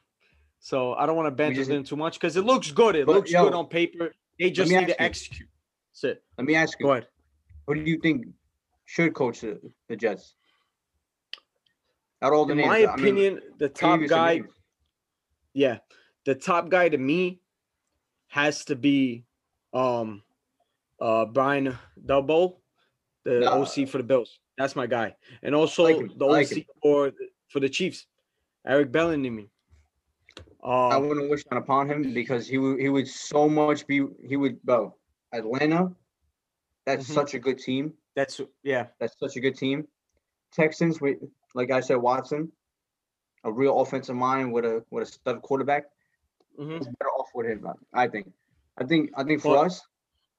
So I don't want to banter them too much because it looks good. It But, looks yo, good on paper. They just need to you. execute. That's it. Let me ask you, Go ahead. who do you think should coach the, the Jets? Out all the In names, my I mean, opinion, the top give me some guy, names? yeah, the top guy to me has to be um uh Brian Daboll, the. OC for the Bills. That's my guy. And also like the like OC him. for for the Chiefs, Eric I Uh, wouldn't wish that upon him because he would he would so much be he would bro Atlanta. That's Mhm. such a good team. that's yeah. That's such a good team. Texans with like I said, Watson, a real offensive mind with a with a stud quarterback. mhm. It's better off with him. I think. I think I think for Well- us,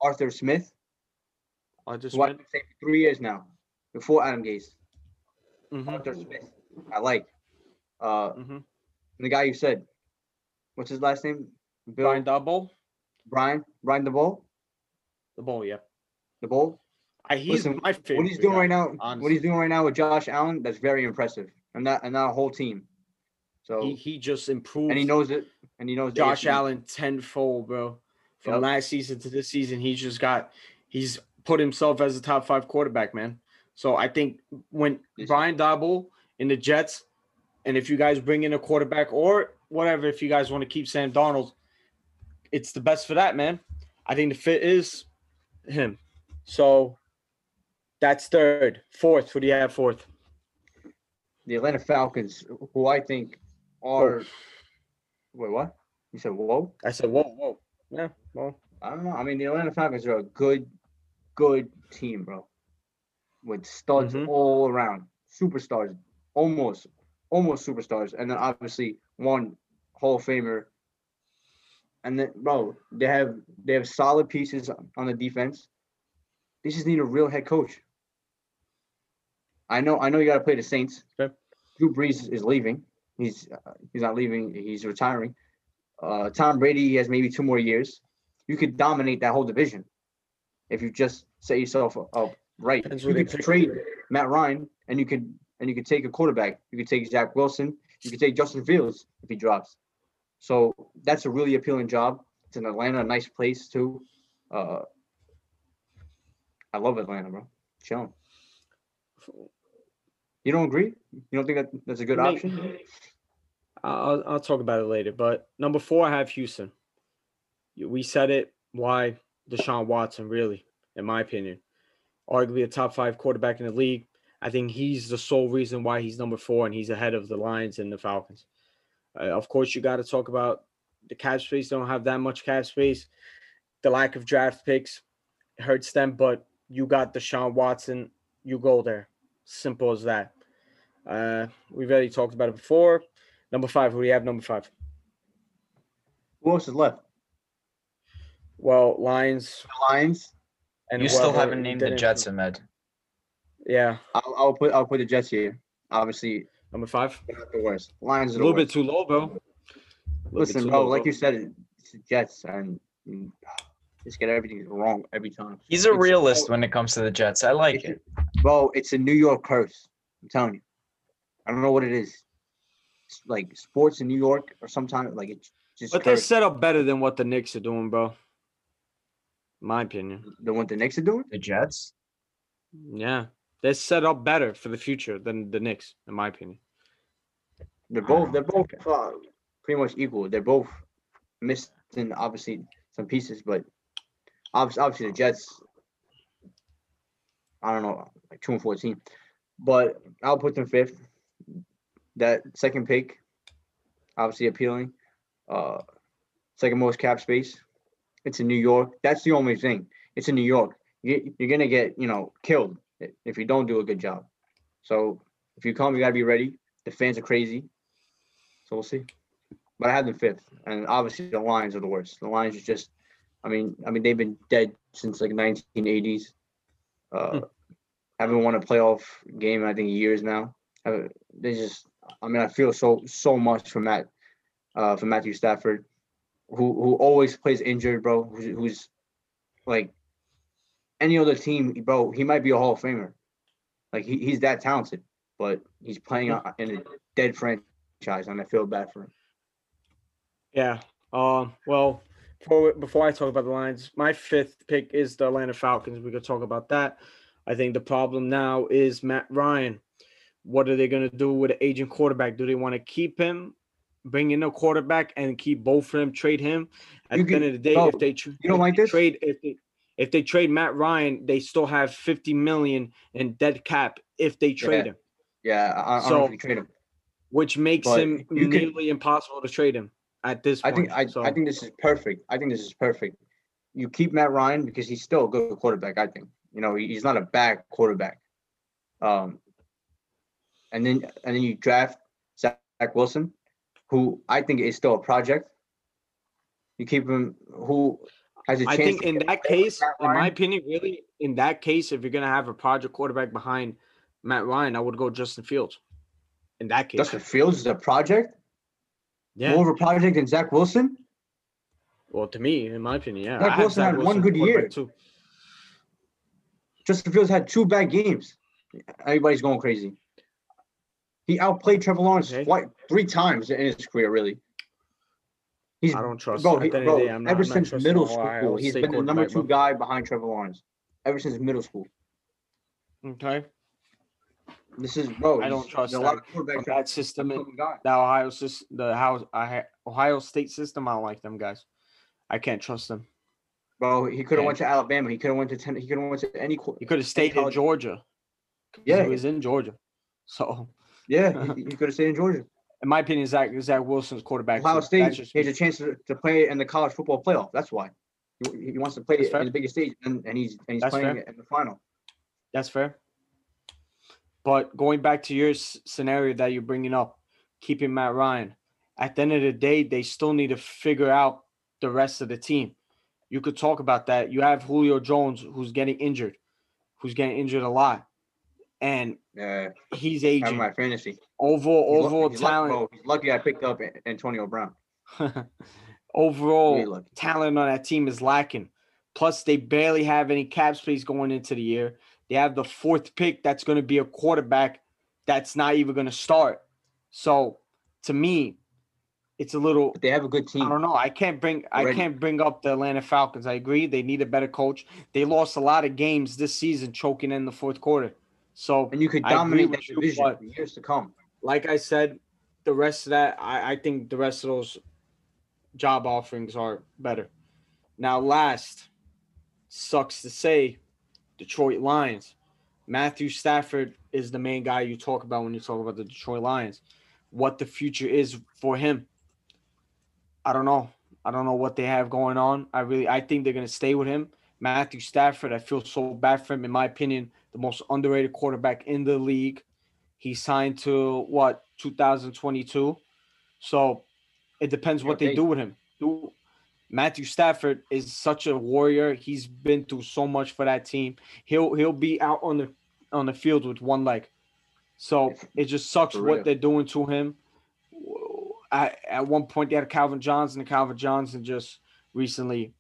Arthur Smith, I just went. been saying for three years now, before Adam Gase. mhm, Arthur Smith, I like. Uh, mhm. the guy you said, what's his last name? Bill Brian Daboll, Brian Brian Daboll, the ball, yeah. Daboll. I, he's Listen, my favorite. What he's doing guy, right now, what he's doing right now with Josh Allen, that's very impressive, and that and that whole team. So He he just improved. and he knows it, and he knows Josh Allen tenfold, bro. From Yep. last season to this season, he just got he's put himself as a top five quarterback, man. So I think when Brian Daboll in the Jets, and if you guys bring in a quarterback or whatever, if you guys want to keep Sam Darnold, it's the best for that, man. I think the fit is him. So that's third. Fourth, who do you have fourth? the Atlanta Falcons, who I think are. Wait, what? You said whoa? I said, whoa, whoa. Yeah, well, I don't know. I mean, the Atlanta Falcons are a good, good team, bro. With studs Mhm. all around, superstars, almost, almost superstars, and then obviously one Hall of Famer. And then, bro, they have they have solid pieces on the defense. They just need a real head coach. I know, I know, you got to play the Saints. Okay. Drew Brees is leaving. He's uh, he's not leaving. He's retiring. Uh, Tom Brady has maybe two more years. You could dominate that whole division if you just set yourself up right. Depends You could trade Matt Ryan, and you could and you could take a quarterback. You could take Zach Wilson. You could take Justin Fields if he drops. So that's a really appealing job. It's in Atlanta, a nice place too. Uh, I love Atlanta, bro. Chilling. You don't agree? You don't think that that's a good option? I'll I'll talk about it later. But number four, I have Houston. We said it. Why Deshaun Watson? Really, in my opinion, arguably a top five quarterback in the league. I think he's the sole reason why he's number four and he's ahead of the Lions and the Falcons. Uh, of course, you got to talk about the cap space. Don't have that much cap space. The lack of draft picks hurts them, but you got Deshaun Watson. You go there. Simple as that. Uh, we've already talked about it before. Number five, who do you have? Number five. Who else is left? Well, Lions The Lions. and you still haven't named the Jets, Ahmed. Yeah, I'll, I'll put I'll put the Jets here. Obviously, number five. not the worst. Lions A little bit too low, bro. Listen, too bro, low, like you said, it's the Jets, and just get everything wrong every time. He's a It's- realist when it comes to the Jets. I like it. Bro, it's a New York curse. I'm telling you. I don't know what it is. It's like sports in New York, or sometimes like it's just But they're cursed. set up better than what the Knicks are doing, bro. My opinion. the one the Knicks are doing. The Jets? Yeah, they're set up better for the future than the Knicks, in my opinion. They're both they're both uh, pretty much equal. They're both missing obviously some pieces, but obviously, obviously the Jets. I don't know, like two and fourteen, but I'll put them fifth. That second pick, obviously appealing. Uh, second most cap space. It's in New York. That's the only thing. It's in New York. You, you're gonna get you know killed i- if you don't do a good job. So if you come, you gotta be ready. the fans are crazy. So we'll see. But I have them fifth, and obviously the Lions are the worst. The Lions are just, I mean, I mean they've been dead since like 1980s. Uh, Hmm. Haven't won a playoff game I think years now. They just, I mean, I feel so so much for Matt, uh, for Matthew Stafford, who who always plays injured, bro. Who's, who's like any other team, bro. He might be a Hall of Famer. Like he, he's that talented, but he's playing in a dead franchise, and I feel bad for him. Yeah. Um. Well, before before I talk about the Lions, my fifth pick is the Atlanta Falcons. We could talk about that. I think the problem now is Matt Ryan. What are they going to do with an aging quarterback? Do they want to keep him, bring in a quarterback, and keep both of them, trade him? At You the end of the day, if they tr- you don't like this? trade, if they if they trade Matt Ryan, they still have fifty million in dead cap if they trade Yeah. him, Yeah, I, I don't So- you trade him. which makes But him nearly impossible to trade him at this I think I, so, I think this is perfect. I think this is perfect. You keep Matt Ryan because he's still a good quarterback. I think you know he's not a bad quarterback. Um, and then and then you draft Zach Wilson, who I think is still a project. You keep him who has a chance. I think to in that case, in my opinion, really, in that case, if you're gonna have a project quarterback behind Matt Ryan, I would go Justin Fields. In that case, Justin Fields is a project, yeah. more of a project than Zach Wilson. Well, to me, in my opinion, yeah. Zach Wilson had one good year. too. Justin Fields had two bad games. Everybody's going crazy. He outplayed Trevor Lawrence Okay. twice, three times in his career, really. He's I don't trust. bro, he- bro, of day, I'm not- ever since middle the Ohio school, he's been the number two guy behind Trevor Lawrence. Ever since middle school. Okay, This is bro. I don't trust that- that system, that in- become a guy. the Ohio system, the Ohio State system, I don't like them guys. I can't trust them. Bro, he could have went to Alabama. He could have went to ten. He could have went to any. He could have stayed in Georgia. Yeah. he was in Georgia. So, Yeah, he, he could have stayed in Georgia. In my opinion, Zach Zach Wilson's quarterback. Ohio. State. Just He has a chance to, to play in the college football playoff. That's why. He, he wants to play fair. in the biggest stage, and, and he's and he's That's playing fair. in the final. That's fair. But going back to your s- scenario that you're bringing up, keeping Matt Ryan, at the end of the day, they still need to figure out the rest of the team. You could talk about that. You have Julio Jones, who's getting injured, who's getting injured a lot, and Yeah, he's aging. my fantasy. Overall, He's overall lucky, talent, bro. He's lucky I picked up Antonio Brown. overall talent on that team is lacking. Plus, they barely have any cap space going into the year. They have the fourth pick that's going to be a quarterback that's not even going to start. So, to me, it's a little. But they have a good team. I don't know. I can't bring. I can't bring up the Atlanta Falcons. I agree. They need a better coach. They lost a lot of games this season, choking in the fourth quarter. So, And you could dominate that division for years to come. like I said, the rest of that, I, I think the rest of those job offerings are better. Now, last, sucks to say, Detroit Lions. Matthew Stafford is the main guy you talk about when you talk about the Detroit Lions. What the future is for him, I don't know. I don't know what they have going on. I really, I think they're gonna stay with him. Matthew Stafford, I feel so bad for him. In my opinion, the most underrated quarterback in the league. He signed to what 2022. So it depends what they do with him. Matthew Stafford is such a warrior. He's been through so much for that team. He'll he'll be out on the on the field with one leg. So it just sucks what they're doing to him. At, at one point they had Calvin Johnson, and Calvin Johnson just recently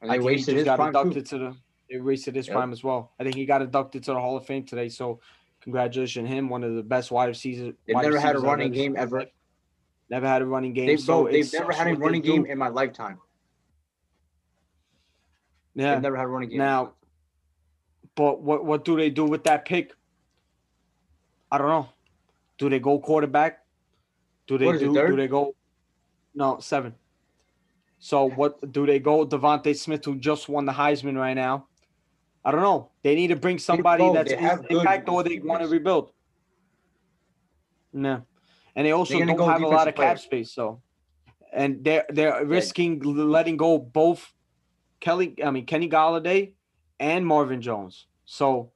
And I they he wasted just his got inducted too. to the they wasted his Yep. prime as well. I think he got inducted to the Hall of Fame today. So congratulations him, one of the best wide receivers. They've wide never had a running ever game ever. Never had a running game. They've, so bro, they've never had a running game in my lifetime. Yeah. They've never had a running game. Now, but what what do they do with that pick? I don't know. Do they go quarterback? Do they is it, do? Do they go? No, seven. So what do they go? DeVonta Smith, who just won the Heisman right now. I don't know. They need to bring somebody that's they impact, or they want to rebuild. No, and they also don't have a lot of cap space. So, and they're they're risking letting go both Kelly. I mean Kenny Golladay and Marvin Jones. So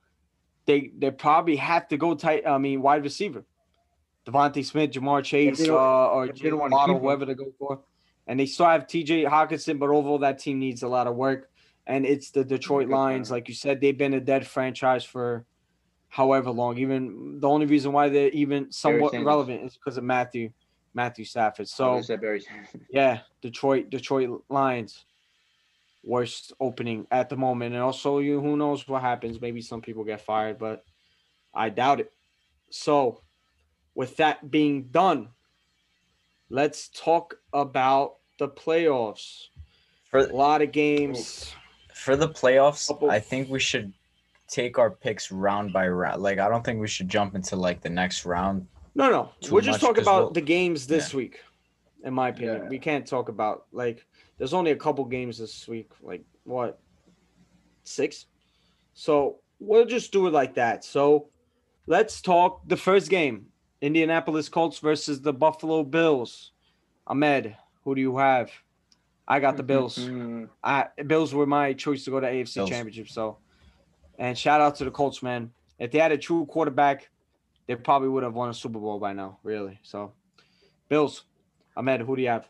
they they probably have to go tight. I mean wide receiver. DeVonta Smith, Ja'Marr Chase, uh, or Jaylen Waddle, whoever to go for. And they still have T.J. Hockenson, but overall that team needs a lot of work. And it's the Detroit Lions, like you said, they've been a dead franchise for however long. Even the only reason why they're even somewhat relevant is because of Matthew Matthew Stafford. So So Barry. yeah, Detroit, Detroit Lions. Worst opening at the moment. And also you who knows what happens. Maybe some people get fired, but I doubt it. So with that being done, let's talk about the playoffs. For A lot of games. For the playoffs, Couple- I think we should take our picks round by round. Like I don't think we should jump into like the next round. No, no. Too We're just much, talking 'cause about we'll- the games this week, in my opinion. Yeah. We can't talk about like there's only a couple games this week. Like what? Six? So we'll just do it like that. So let's talk the first game. Indianapolis Colts versus the Buffalo Bills. Ahmed, who do you have? I got the Bills. Mm, I Bills were my choice to go to AFC Bills. Championship. So, and shout out to the Colts, man. If they had a true quarterback, they probably would have won a Super Bowl by now. Really. So, Bills. Ahmed, who do you have?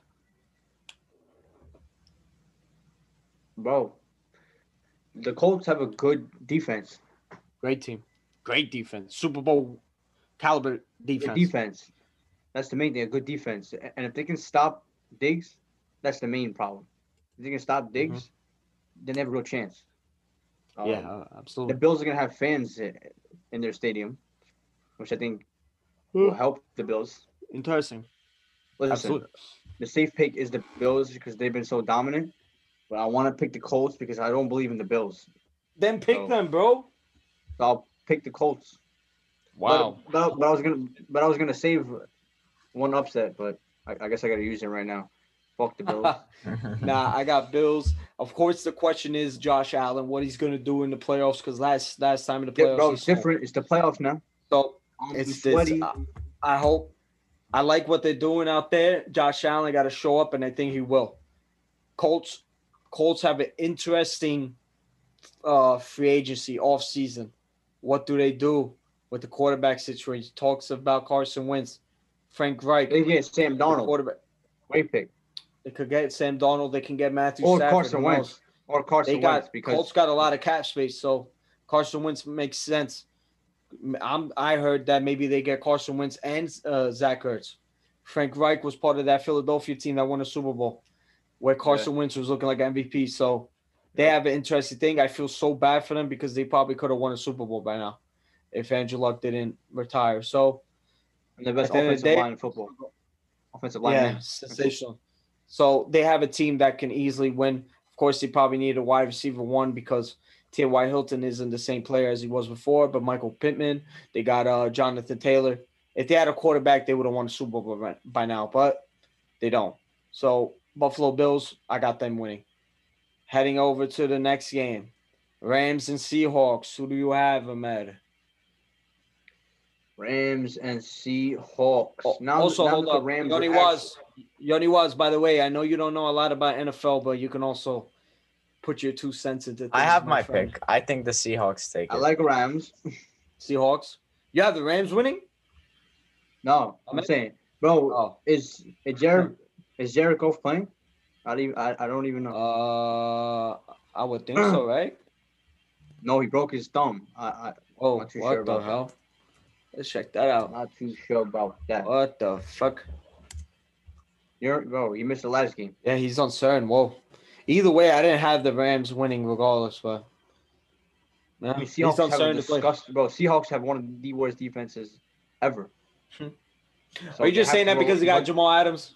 bro, the Colts have a good defense. Great team. Great defense. Super Bowl caliber Good defense. defense. That's the main thing. A good defense. And if they can stop Diggs, that's the main problem. If they can stop Diggs, mm-hmm. then they have a real chance. Um, Yeah, uh, absolutely. The. Bills are gonna have fans in their stadium, which I think hmm. will help the Bills. Interesting. Listen, Absolutely. the safe pick is the Bills because they've been so dominant. But I want to pick the Colts because I don't believe in the Bills. Then pick So- them, bro. So I'll pick the Colts. Wow. But, but, but I was gonna but I was gonna save one upset, but I, I guess I gotta use it right now. Fuck the Bills. nah, I got Bills. Of course, the question is Josh Allen, what he's gonna do in the playoffs? Because last last time in the Yeah, playoffs, bro, it's different. It's the playoffs now. So I'm it's sweaty. this. I, I hope. I like what they're doing out there. Josh Allen got to show up, and I think he will. Colts, Colts have an interesting uh, free agency off season. What do they do with the quarterback situation? Talks about Carson Wentz, Frank Reich, They get Sam the Darnold. quarterback. Great pick. They could get Sam Darnold. They can get Matthew Or Stafford. Carson? Wentz. Or Carson They got Wentz because Colts got a lot of cap space, so Carson Wentz makes sense. I'm I heard that maybe they get Carson Wentz and uh, Zach Ertz. Frank Reich was part of that Philadelphia team that won a Super Bowl, where Carson Wentz was looking like MVP. So they Yeah. have an interesting thing. I feel so bad for them because they probably could have won a Super Bowl by now if Andrew Luck didn't retire. So and the best At the offensive day- line in football. Offensive line. yeah, sensational. So they have a team that can easily win. Of course, they probably need a wide receiver one because T.Y. Hilton isn't the same player as he was before. But Michael Pittman, they got uh, Jonathan Taylor. If they had a quarterback, they would have won a Super Bowl by, by now, but they don't. So Buffalo Bills, I got them winning. Heading over to the next game, Rams and Seahawks. Who do you have, Ahmed? Rams and Seahawks. Oh, now, also, now hold the up. Rams Yoni are was, Yoni was. By the way, I know you don't know a lot about NFL, but you can also put your two cents into. Things, I have my friend. pick. I think the Seahawks take it. I like Rams. Seahawks. You have the Rams winning. No, I'm Amen. saying, bro, Oh, is is Jared is Jared Goff playing? I don't even I, I don't even know. uh, I would think so, right? no, he broke his thumb. I, I Oh, what sure the about that. hell? Let's check that out. I'm not too sure about that. What the fuck? You're bro, you missed the last game. Yeah, he's on uncertain. Whoa. Either way, I didn't have the Rams winning regardless, but. Yeah, I mean, he's Seahawks have a uncertain disgust, bro. Seahawks have one of the worst defenses ever. Hmm. So Are you just saying that because he got but- Jamal Adams?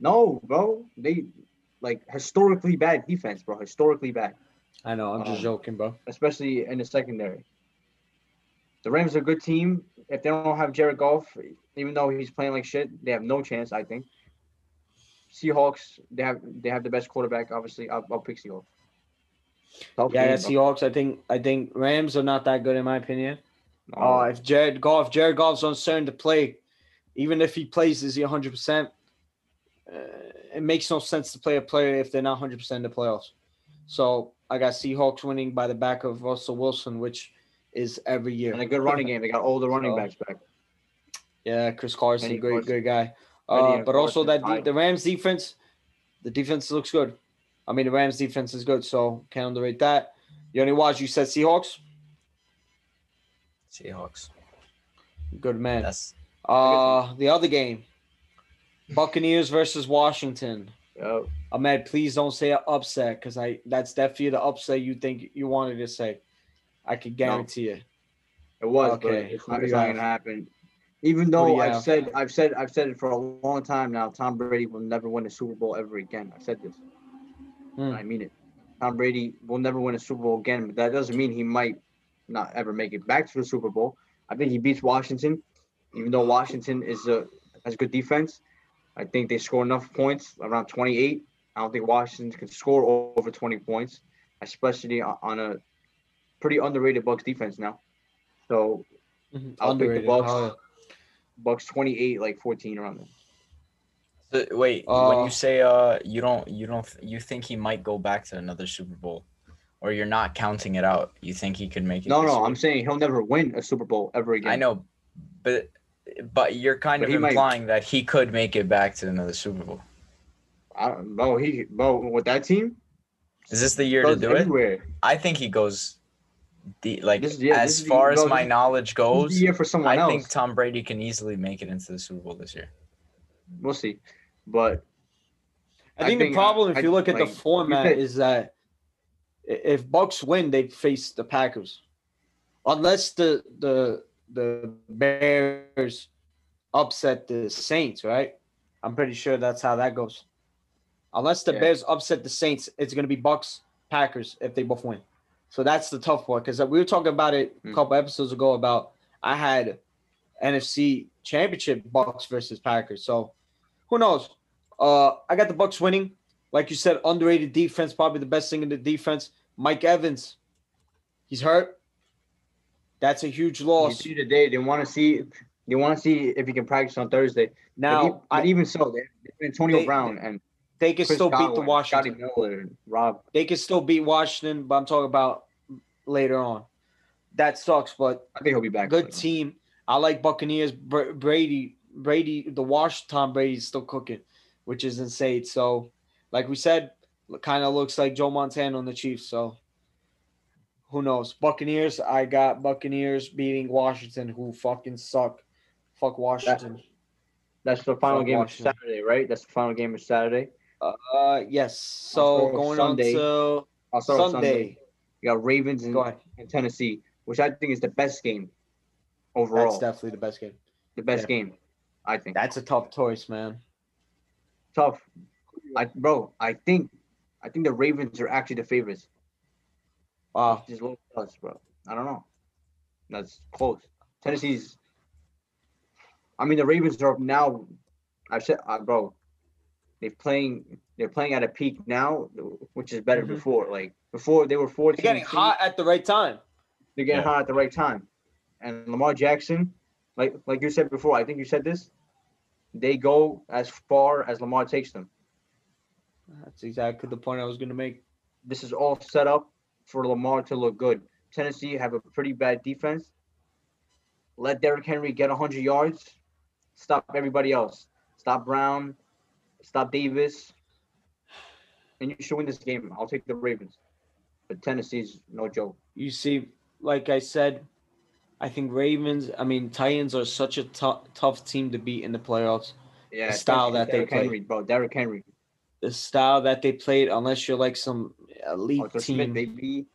No, bro. They like historically bad defense, bro. Historically bad, I know. I'm just Um, joking, bro. especially in the secondary. The Rams are a good team. If they don't have Jared Goff, even though he's playing like shit, they have no chance. I think. Seahawks, they have they have the best quarterback. Obviously, I'll, I'll pick Seahawks. Tough Yeah, I game, got bro. Seahawks. I think I think Rams are not that good in my opinion. No. Oh, if Jared Goff, Jared Goff's uncertain to play, even if he plays, is he 100? percent Uh, It makes no sense to play a player if they're not 100 percent in the playoffs. So I got Seahawks winning by the back of Russell Wilson, which is every year. and a good running game. They got all the running So- backs back. Yeah, Chris Carson, Eddie great, Carson. great guy. Eddie Uh, but also that Carson, de- the Rams defense, the defense looks good. I mean, the Rams defense is good, so can't underrate that. You only watch. You said Seahawks. Seahawks. Good man. That's Uh, the other game, Buccaneers versus Washington. Yo, Ahmed, please don't say an upset because I that's definitely the upset you think you wanted to say. I can guarantee it. it was, Okay, but it's not, it's not gonna happen. Even though you I've said I've said I've said it for a long time now, Tom Brady will never win a Super Bowl ever again. I said this. Hmm. I mean it. Tom Brady will never win a Super Bowl again, but that doesn't mean he might not ever make it back to the Super Bowl. I think he beats Washington, even though Washington is a has good defense. I think they score enough points, around 28. I don't think Washington can score over 20 points, especially on a pretty underrated Bucks defense now. So Mhm. I'll pick the Bucks. Oh, Bucks 28, like 14 around there. So, wait, when Uh, you say uh you don't you don't you think he might go back to another Super Bowl, or you're not counting it out? You think he could make it? No, no, year? I'm saying he'll never win a Super Bowl ever again. I know, but but you're kind But of he might- implying that he could make it back to another Super Bowl. I don't know. He, bro, with that team, Is this the year to goes do it? I think he goes, the like This yeah, as this the- far as my knowledge goes. year for someone I else. think Tom Brady can easily make it into the Super Bowl this year. we'll see. But I I think, think, the problem, uh, if you I- look at the like, you format, said- is that if Bucks win, they face the Packers, unless the the the Bears upset the Saints, right? I'm pretty sure that's how that goes. Unless the Yeah. Bears upset the Saints, it's going to be Bucks Packers if they both win. So that's the tough part because we were talking about it a Mm. couple episodes ago about I had NFC Championship Bucks versus Packers. So who knows? Uh, I got the Bucks winning. Like you said, underrated defense, probably the best thing in the defense. Mike Evans, he's hurt. That's a huge you loss. see today, they want to see. They want to see if he can practice on Thursday. But, Now, e- but I, even so, they, Antonio They- Brown and they can Chris still beat the Washington. Scotty Miller, Rob. They can still beat Washington, but I'm talking about later on. That sucks, but I think he'll be back. good team. I like Buccaneers. Br- Brady, Brady, the Wash Tom Brady's still cooking, which is insane. So, like we said, kind of looks like Joe Montana on the Chiefs. So, who knows? Buccaneers. I got Buccaneers beating Washington, who fucking suck. Fuck Washington. That's the final Fuck game of Saturday, right? That's the final game of Saturday. Uh, yes. So going Sunday. on to I'll start Sunday. Sunday. You got Ravens and, ahead. and Tennessee, which I think is the best game overall. That's definitely the best game. the best yeah. game, I think. That's a tough choice, man. tough. I bro, I think I think the Ravens are actually the favorites. Wow. Just low plus, bro. I don't know. That's close. Tennessee's. I mean, the Ravens are now. I've said, uh, bro. They're playing. They're playing at a peak now, which is better Mhm. before. Like before, they were 14. They're getting hot at the right time. They're getting Yeah. hot at the right time. And Lamar Jackson, like like you said before, I think you said this. They go as far as Lamar takes them. That's exactly the point I was going to make. this is all set up for Lamar to look good. Tennessee have a pretty bad defense. Let Derrick Henry get 100 yards. Stop everybody else. Stop Brown. Stop Davis. And you should win this game. I'll take the Ravens. But Tennessee's no joke. You see, like I said, I think Ravens, I mean, Titans are such a tou- tough team to beat in the playoffs. Yeah, style especially that they Derrick play. Henry, bro. Derrick Henry. The style that they played, unless you're like some elite Arthur team, Smith,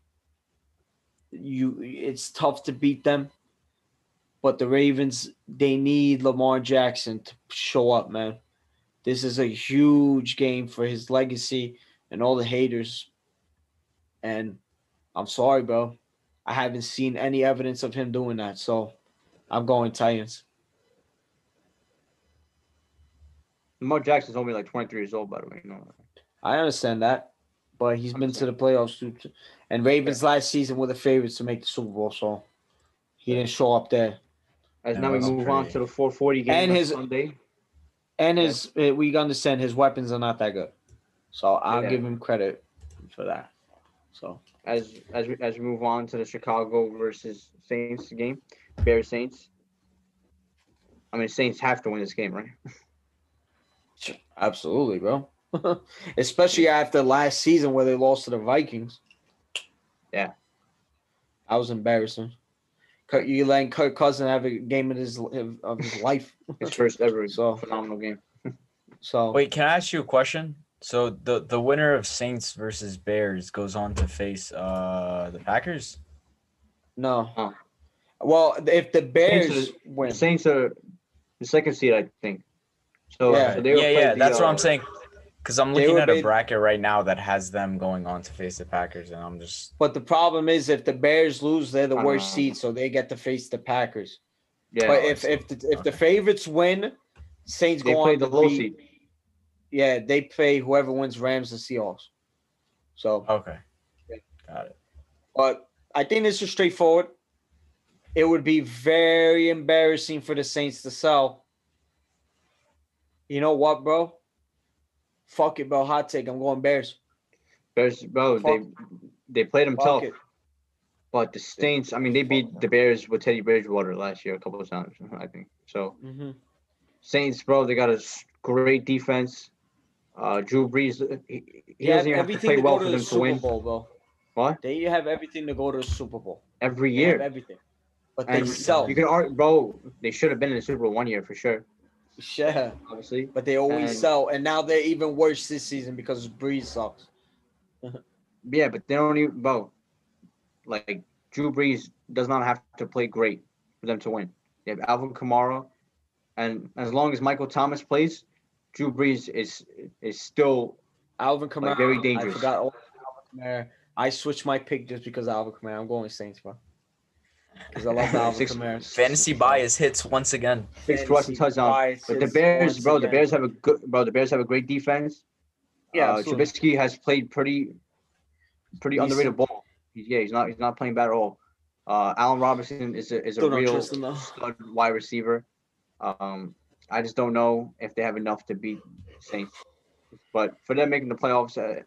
you it's tough to beat them. But the Ravens, they need Lamar Jackson to show up, man. This is a huge game for his legacy and all the haters. And I'm sorry, bro. I haven't seen any evidence of him doing that. So I'm going Titans. Lamar Jackson's only like 23 years old, by the way. You know. I understand that. But he's I'm been to the playoffs too. And Ravens last season were the favorites to make the Super Bowl, so he didn't show up there. As now we that's move on to the 440 game And on his- Sunday. And his uh, we understand his weapons are not that good. So I'll Yeah. give him credit for that. So as as we, as we move on to the Chicago versus Saints game, Bears Saints. I mean, Saints have to win this game, right? Absolutely, bro. Especially after last season where they lost to the Vikings. Yeah. That was embarrassing. Kirk- You letting Kirk Cousin have a game of his of his life. His first ever So phenomenal game. so Wait, can I ask you a question? So the the winner of Saints versus Bears goes on to face uh the Packers. no. Huh. Well, if the Bears Saints The win, Saints are the second seed, I think. So, Yeah. so they yeah, yeah, the, that's what uh, I'm saying. Because I'm looking at a be- bracket right now that has them going on to face the Packers, and I'm just but the problem is if the Bears lose, they're the worst Uh, seed, so they get to face the Packers. Yeah, but if if the, if the favorites win, Saints they go play on the to low seed. Yeah, they play whoever wins Rams and Seahawks. So, okay. Got it. but I think this is straightforward. It would be very embarrassing for the Saints to sell. You know what, bro? Fuck it, bro. Hot take. I'm going Bears. Bears, bro, they Fuck. they played them tough. But the Saints, I mean, they beat the Bears with Teddy Bridgewater last year a couple of times, I think. So hmm Saints, bro, they got a great defense. Uh, Drew Brees, he, he doesn't even have to everything play to well for to the to Super win Bowl, bro. What? They have everything to go to the Super Bowl. every They have year. everything. But they And sell. you can argue, bro, they should have been in the Super Bowl one year for sure, Yeah. obviously. But they always And- sell. And now they're even worse this season because Brees sucks. Yeah, but they don't even, bro. Like Drew Brees does not have to play great for them to win. They have Alvin Kamara, and as long as Michael Thomas plays, Drew Brees is is still Alvin Kamara. Like, very I forgot Alvin Kamara. I switched my pick just because of Alvin Kamara. I'm going Saints, bro. Because I love Alvin Six- Kamara. Fantasy bias hits once again. six rushing touchdowns. But the Bears, once bro, the. Bears have a good, bro. The Bears have a great defense. Yeah, uh, absolutely. Trubisky has played pretty, pretty Decent. underrated ball. He's, yeah, he's not he's not playing bad at all. Uh, Allen Robinson is a is a real trust him though. stud wide receiver. Um, I just don't know if they have enough to beat Saints. But for them making the playoffs, uh,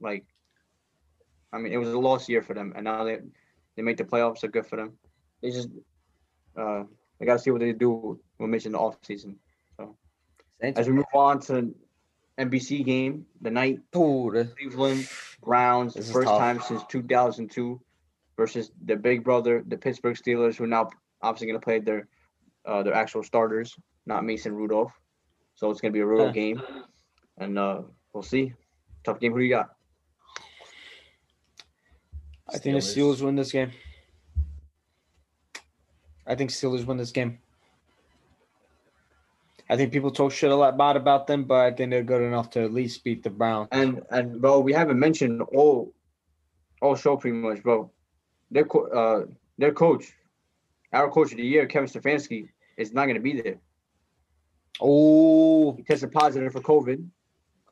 like, I mean, it was a lost year for them, and now they they make the playoffs. So good for them. They just uh, they got to see what they do when Mitch in the off season. Saints. As we move on to NBC game, the night Dude, Cleveland Browns, This first time since 2002, versus the big brother, the Pittsburgh Steelers, who are now obviously going to play their uh, their actual starters, not Mason Rudolph. So it's going to be a real game, and uh, we'll see. Tough game. Who do you got? I think the Steelers. Steelers win this game. I think Steelers win this game. I think people talk shit a lot bad about them, but I think they're good enough to at least beat the Browns. And and bro, we haven't mentioned all all show pretty much, bro. Their co- uh their coach, our coach of the year, Kevin Stefanski, is not going to be there. Oh, He tested positive for COVID.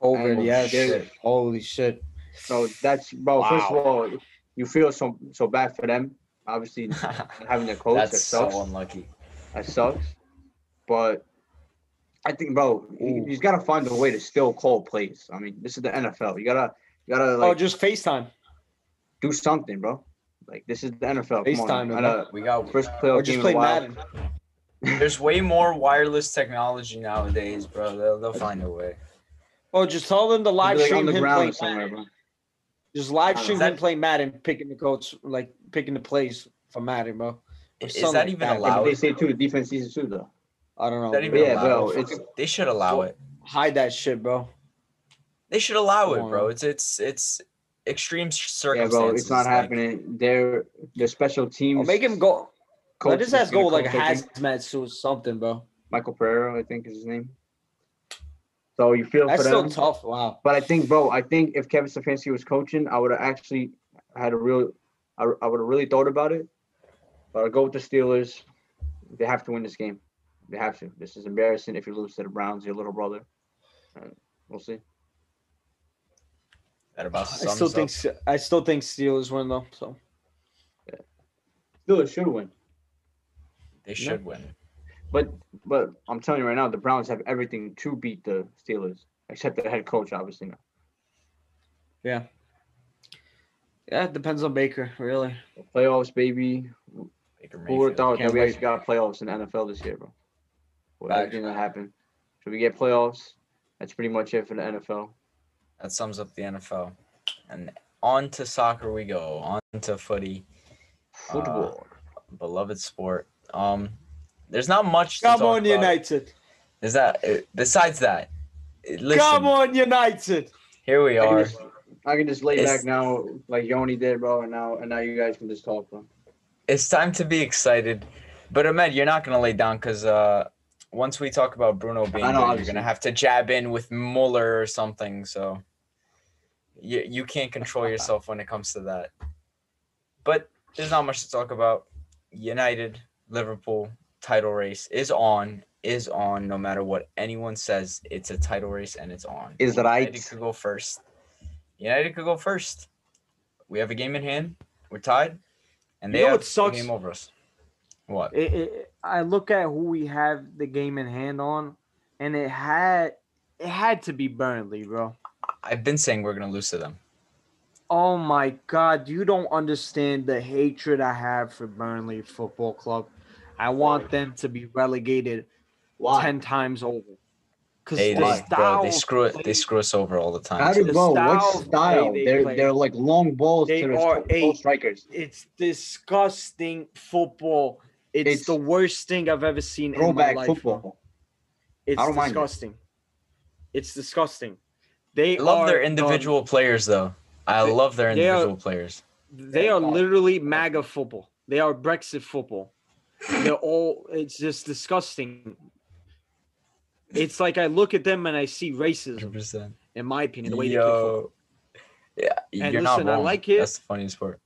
COVID, yes. they're- Holy shit. So that's bro. First of all, you feel so so bad for them. Obviously, having their coach that That's sucks. so unlucky. that sucks. But I think, bro, he, Ooh. he's got to find a way to still call plays. I mean, this is the NFL. You gotta you gotta Like, oh, just FaceTime. do something, bro. Like this is the NFL. Come FaceTime on, him, and, uh, We got first Or playoff just game play in a while. Madden. there's way more wireless technology nowadays, bro. They'll, they'll find a way. Oh, just tell them to live like, stream on the him ground playing somewhere, Madden. bro. Just live stream is that- him playing Madden, picking the coach, like picking the plays for Madden, bro. Is that like even that. Yeah, but allowed? they say too the defense season too though. I don't know. Is that bro. even Yeah, allowed? bro, it's- they should allow it. Hide that shit, bro. They should allow it, bro. on. It's it's it's extreme circumstances. Yeah, circumstances. bro, it's not like- happening. Their their special teams. Or make him go. coach Let his is ass go like a coach, I hazmat suit or something, bro. Michael Pereira, I think is his name. So you feel That's for still them. tough. Wow. But I think, bro, I think if Kevin Stefanski was coaching, I would have actually had a real, I, I would have really thought about it. But I go with the Steelers. They have to win this game. They have to. This is embarrassing if you lose to the Browns, your little brother. And we'll see. That about I sums still up. think S- I still think Steelers win though. So Steelers should win. they should win. But but I'm telling you right now, the Browns have everything to beat the Steelers, except the head coach, obviously. Now. yeah, it depends on Baker, really. Playoffs, baby. Baker Who would have thought that we actually got playoffs in the NFL this year, bro? with everything that happened. So we get playoffs. That's pretty much it for the NFL. That sums up the NFL. And on to soccer we go. On to footy, Football. beloved sport. Um, there's not much. To Come talk on, about. United. Is that uh, besides that? uh, Listen, Come on, United. here we I can, are. I can just lay It's- back now, like Yoni did, bro, and now and now you guys can just talk, bro. It's time to be excited. But Ahmed, you're not gonna lay down because uh, once we talk about Bruno being know, you're gonna have to jab in with Muller or something. So you you can't control yourself when it comes to that. But there's not much to talk about. United, Liverpool title race is on. Is on no matter what anyone says. It's a title race and it's on. Is United right. could go first. United could go first. We have a game in hand. We're tied, and they You know have what sucks? a game over us. What? It, it, I look at who we have the game in hand on, and it had it had to be Burnley, bro. I've been saying we're gonna lose to them. Oh my God, you don't understand the hatred I have for Burnley Football Club. I want them to be relegated Why? ten times over. Because They, the they, bro, they screw it. They screw us over all the time. How do the bro? style What style? they They're play. they're like long balls They to the are a- goal strikers. it's disgusting football. It's, It's the worst thing I've ever seen in my life. football. It's I it. disgusting. It's disgusting. They I love their are, um, individual players, though. I they- love their they are- individual players. They are literally MAGA football. They are Brexit football. They're all. It's just disgusting. It's like I look at them and I see racism. 100%. In my opinion, the way they play football. Yeah, And you're not listen, I like it. That's the funniest part.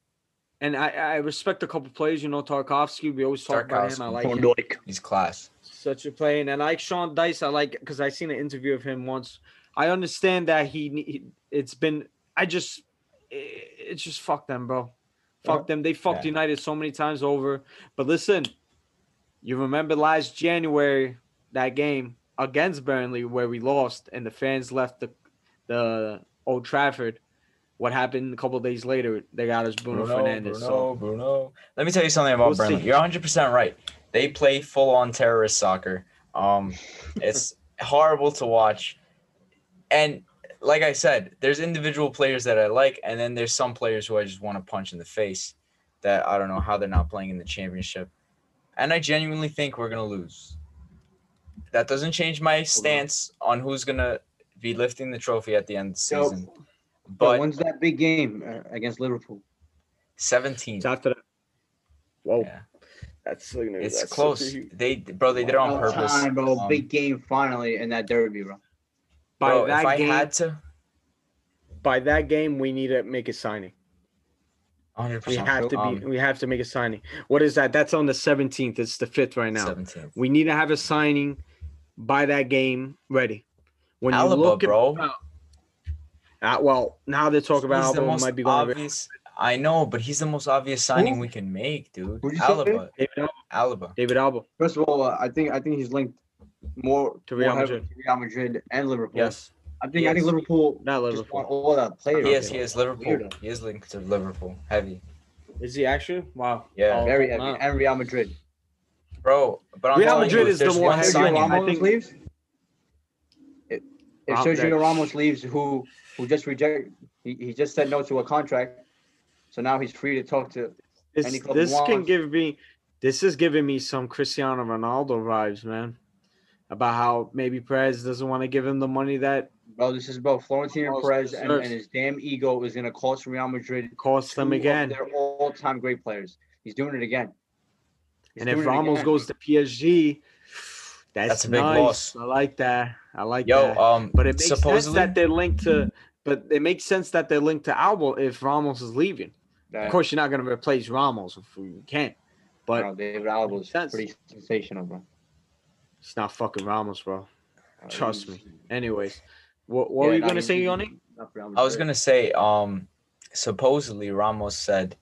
And I, I respect a couple players. You know, Tarkowski. We always talk about him. I like him. He's class. Such a player, and I like Sean Dyche. I like because I seen an interview of him once. I understand that he, he it's been. I just, it's just fuck them, bro. Fuck them. They fucked Yeah. United so many times over. But listen, you remember last January that game against Burnley where we lost and the fans left the the Old Trafford. What happened a couple days later? They got us Bruno, Fernandes. Bruno, so Bruno. Let me tell you something about We'll Burnley. see. You're 100% right. They play full on terrorist soccer. Um, it's horrible to watch. And like I said, there's individual players that I like, and then there's some players who I just want to punch in the face that I don't know how they're not playing in the championship. And I genuinely think we're going to lose. That doesn't change my stance on who's going to be lifting the trophy at the end of the So, season. But But when's that big game uh, against Liverpool? 17. it's after that. Whoa, Yeah. that's It's that's close. such a They bro, they did it on About purpose. Time, bro. Um, big game finally in that derby, bro. By bro, that if I game, had to, by that game, we need to make a signing. 100. We have to be. we have to make a signing. What is that? That's on the seventeenth. It's the fifth right now. 17th. We need to have a signing by that game ready. When Alaba, you look bro. at, uh, well, now they're talking about He's the Alaba might be going. obvious. I know, but he's the most obvious signing we can make, dude. Who'd? Alaba, David, Alaba. Alaba. David Alaba. First of all, uh, I think I think he's linked more To Real more Madrid. to Real Madrid and Liverpool. Yes, I think I think Liverpool Not just Liverpool. want all that players. he is. He is Liverpool. He is linked to Liverpool. Heavy, Is he actually? Wow. Yeah. Oh, Very heavy. wow. And Real Madrid. bro. But I'm Real Madrid you, is the there's one one heavy signing. on- I Ramos think- leaves. If, if Ram- Sergio that- Ramos leaves, who who just reject, he, he just said no to a contract, so now he's free to talk to. This, Any club this can wants- give me. This is giving me some Cristiano Ronaldo vibes, man. About how maybe Perez doesn't want to give him the money that Bro, this is about Florentino Most Perez and, and his damn ego is gonna cost Real Madrid cost them again. They're all-time great players. He's doing it again. He's And if Ramos again. goes to PSG, that's, That's a big nice. loss. I like that. I like Yo, that. um, But it makes sense that they're linked to. But it makes sense that they're linked to Alaba if Ramos is leaving. That- Of course, you're not going to replace Ramos if you can't. But bro, David Alaba was That's- pretty sensational, bro. it's not fucking Ramos, bro. Uh, Trust me. Anyways, what, what Yeah, were you going to say, Yoni? not for Real I was gonna say, um, supposedly Ramos said,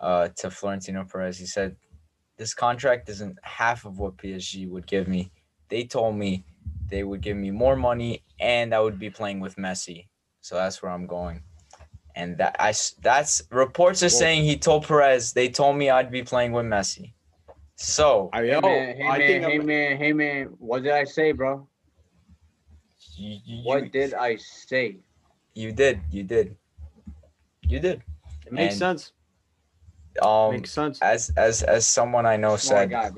uh, to Florentino Perez, he said, "This contract isn't half of what PSG would give me. They told me they would give me more money, and I would be playing with Messi. So that's where I'm going." And that I s- that's reports are saying he told Perez they told me I'd be playing with Messi. So Hey man, hey I man, think hey man, hey man. What did I say, bro? You, you, What you- did I say? you did you did you did it makes and- sense. um makes sense. as as as someone I know Smart said guy.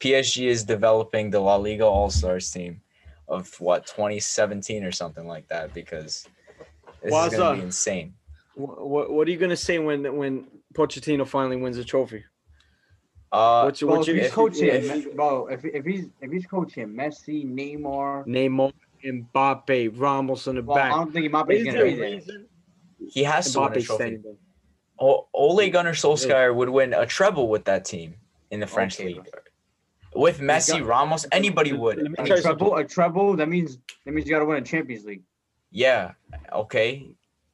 PSG is developing the La Liga All Stars team of what 2017 or something like that because this What's is gonna up? be insane. What, what, what are you gonna say when when Pochettino finally wins a trophy? Uh, What's your what's if your he's if- coaching, if- bro, if, if he's if he's coaching Messi, Neymar, Neymar, Mbappe, Ramos on the well, I back? don't think Mbappe Is is gonna be there. reason he has to win a Mbappe's trophy. O- Ole Gunnar Solskjaer would win a treble with that team in the French Okay, league. With Messi, got- Ramos, anybody would. Let me A treble, a treble. That means that means you got to win a Champions League. Yeah, okay.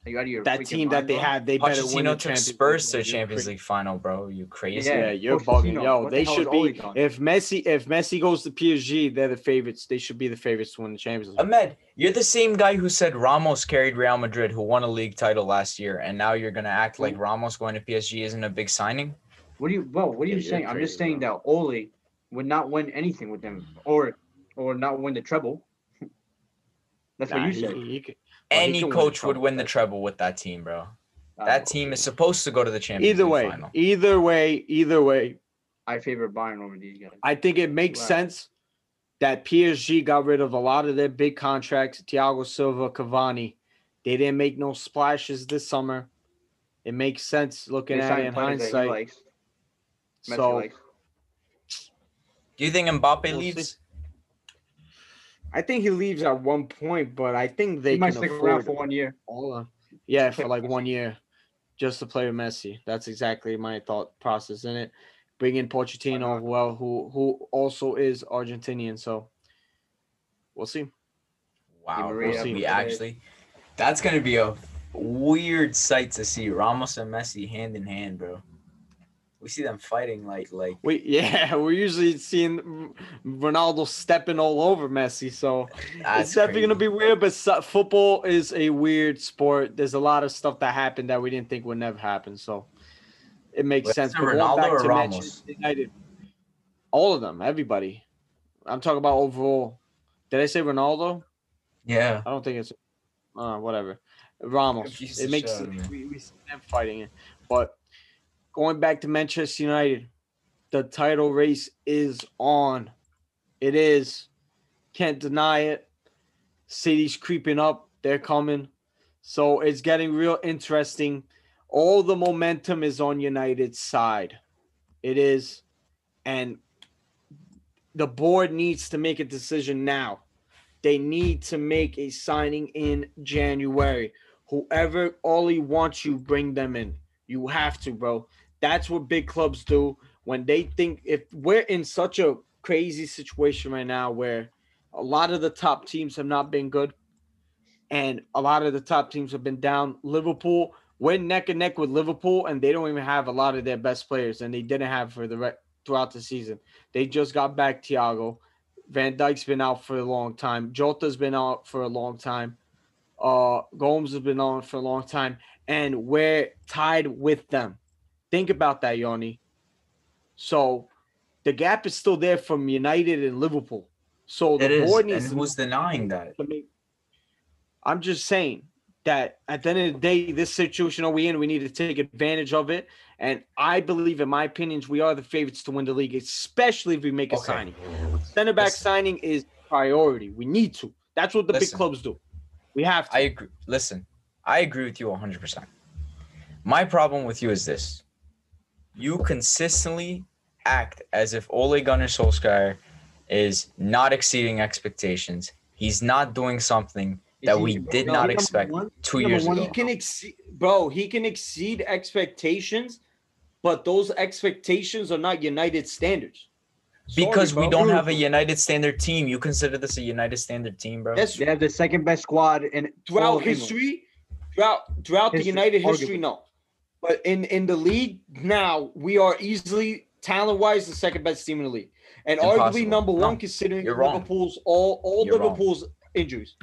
Are you out of your That freaking team that they bro? had, they better win the Pochettino took Champions Spurs League, to bro. the You're Champions. League final, bro. You crazy? Yeah. Yeah, you're Pochettino, bugging. Yo, what they hell should be. If Messi, if Messi goes to PSG, they're the favorites. They should be the favorites to win the Champions League. Ahmed, you're the same guy who said Ramos carried Real Madrid, who won a league title last year, and now you're gonna act like Ramos going to PSG isn't a big signing. What do you, bro? What are you Yeah, you're saying? I'm just crazy, saying that Ole would not win anything with them, or or not win the treble. That's Nah, what you he- said. he- he could- Well, he Any win coach would win the treble with that team, bro. That team is supposed to go to the championship. Either way, final. either way, either way, I favor Bayern over these guys. I think it makes Right. sense that PSG got rid of a lot of their big contracts. Thiago Silva, Cavani, they didn't make no splashes this summer. It makes sense looking at it signed in players that he hindsight. So. Do you think Mbappe We'll leaves? See. I think he leaves at one point, but I think they he might can stick around for one year. all of, yeah, for like one year, just to play with Messi. That's exactly my thought process in it. Bring in Pochettino, not? well, who who also is Argentinian. So we'll see. Wow, Maria we'll see. we actually. That's gonna be a weird sight to see Ramos and Messi hand in hand, bro. We see them fighting like like We yeah, we're usually seeing Ronaldo stepping all over Messi, so it's definitely gonna be weird. But so, football is a weird sport. There's a lot of stuff that happened that we didn't think would never happen, so it makes sense. But Ronaldo or to Ramos? United, all of them, everybody. I'm talking about overall. Did I say Ronaldo? Yeah. I don't think it's uh, whatever. Ramos. It makes out we, we see them fighting it. But going back to Manchester United, the title race is on. It is. Can't deny it. City's creeping up. They're coming. So it's getting real interesting. All the momentum is on United's side. It is. And the board needs to make a decision now. They need to make a signing in January. Whoever Ollie wants you, bring them in. You have to, bro. That's what big clubs do when they think if we're in such a crazy situation right now where a lot of the top teams have not been good and a lot of the top teams have been down. Liverpool, we're neck and neck with Liverpool, and they don't even have a lot of their best players, and they didn't have for the re- throughout the season. They just got back Thiago. Van Dijk's been out for a long time. Jota's been out for a long time. Uh, Gomez has been on for a long time, and we're tied with them. Think about that, Yoni. So the gap is still there from United and Liverpool. So It the is. board And needs to who's denying that? I'm just saying that at the end of the day, this situation are we in, we need to take advantage of it. And I believe, in my opinions, we are the favorites to win the league, especially if we make a Okay. signing. Center back Listen. signing is priority. We need to. That's what the big clubs do. We have to. I agree. Listen, I agree with you 100%. My problem with you is this you consistently act as if Ole Gunnar Solskjaer is not exceeding expectations. He's not doing something that Is we did no, not expect one? two years one, ago. he can exceed, bro. He can exceed expectations, but those expectations are not United standards. Sorry, Because we bro. don't have a United Standard team. You consider this a United Standard team, bro? That's They have the second best squad in all throughout of England. History, throughout throughout the History, United history, no. But in in the league now, we are easily talent wise the second best team in the league, and arguably Impossible. number one No, considering you're wrong. Liverpool's all all You're wrong. Liverpool's injuries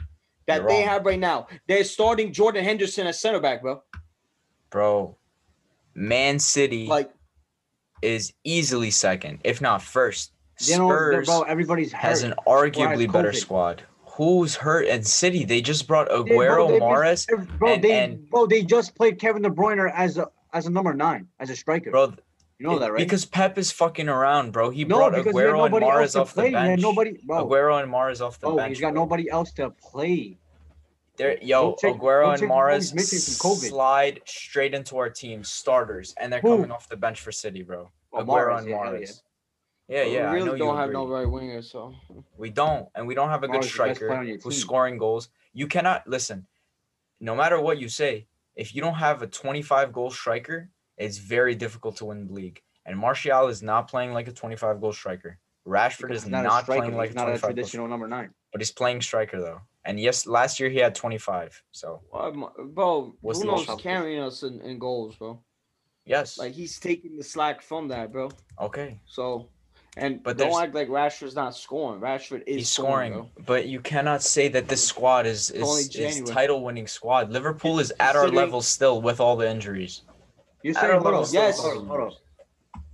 that You're they wrong. have right now. They're starting Jordan Henderson at center back, bro. Bro, Man City Like is easily second, if not first. Spurs bro, everybody's hurt. has an arguably better squad. Who's hurt? in City, they just brought Aguero, bro, they Mahrez, missed- Bro, and- they and- bro, they just played Kevin De Bruyne as a as a number nine, as a striker. bro. you know that, right? Because Pep is fucking around, bro. He no, brought because he had Aguero and nobody else Mahrez to off play. the He bench. nobody, bro. Aguero and Mahrez off the bro, bench. he's got bro. nobody else to play. There, yo, Don't take- Aguero and take Mahrez nobody's missing from COVID. slide straight into our team starters, and they're Who? coming off the bench for City, bro. Oh, Aguero Mahrez, and Mahrez. Yeah, yeah, we I really don't have no right winger, so We don't, and we don't have a good Mahrez is the best striker player on your who's scoring goals. You cannot listen. No matter what you say, if you don't have a 25 goal striker, it's very difficult to win the league. And Martial is not playing like a 25 goal striker. Rashford Because is he's not, striker, playing like he's a not a 25 goal traditional number nine. but he's playing striker though. And yes, last year he had 25. So am bro, What's Bruno's carrying us in, in goals, bro. yes, Like he's taking the slack from that, bro. okay, So, and But but don't there's- act like Rashford's not scoring. Rashford is he's scoring, bro. but you cannot say that this squad is only is, is title winning squad. Liverpool is at our level still with all the injuries. You're I saying, don't hold Yes. hold on, hold on.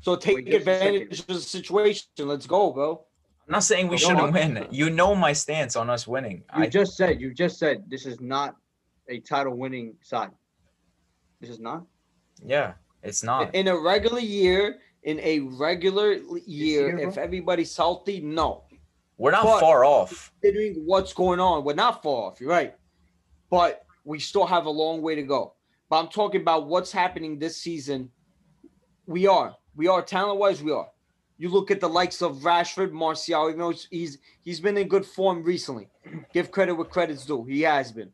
So take Wait, advantage of the situation. Let's go, bro. I'm not saying we No, shouldn't win. You know my stance on us winning. You I, just said, you just said this is not a title winning side. This is not. yeah, it's not. In a regular year, in a regular year, year, if everybody's healthy, no. We're not but- far off. Considering what's going on, we're not far off. You're right, but we still have a long way to go. But I'm talking about what's happening this season. We are, we are talent wise, we are. You look at the likes of Rashford, Martial. Even though he's- he's he's been in good form recently. Give credit where credit's due. He has been.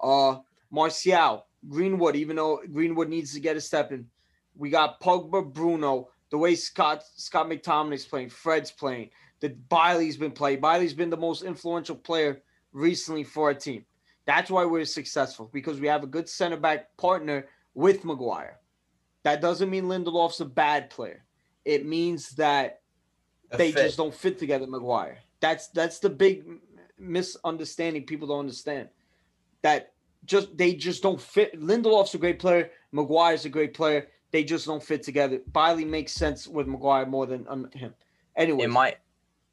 Uh, Martial, Greenwood. Even though Greenwood needs to get a step in, we got Pogba, Bruno. The way Scott Scott McTominay's playing, Fred's playing. That Bailly's been playing. Bailly's been the most influential player recently for our team. That's why we're successful because we have a good center back partner with Maguire. That doesn't mean Lindelof's a bad player. It means that A they fit. just don't fit together, Maguire. That's that's the big misunderstanding people don't understand. That just they just don't fit. Lindelof's a great player. Maguire's a great player. They just don't fit together. Bailly makes sense with Maguire more than um, him. Anyway, It might.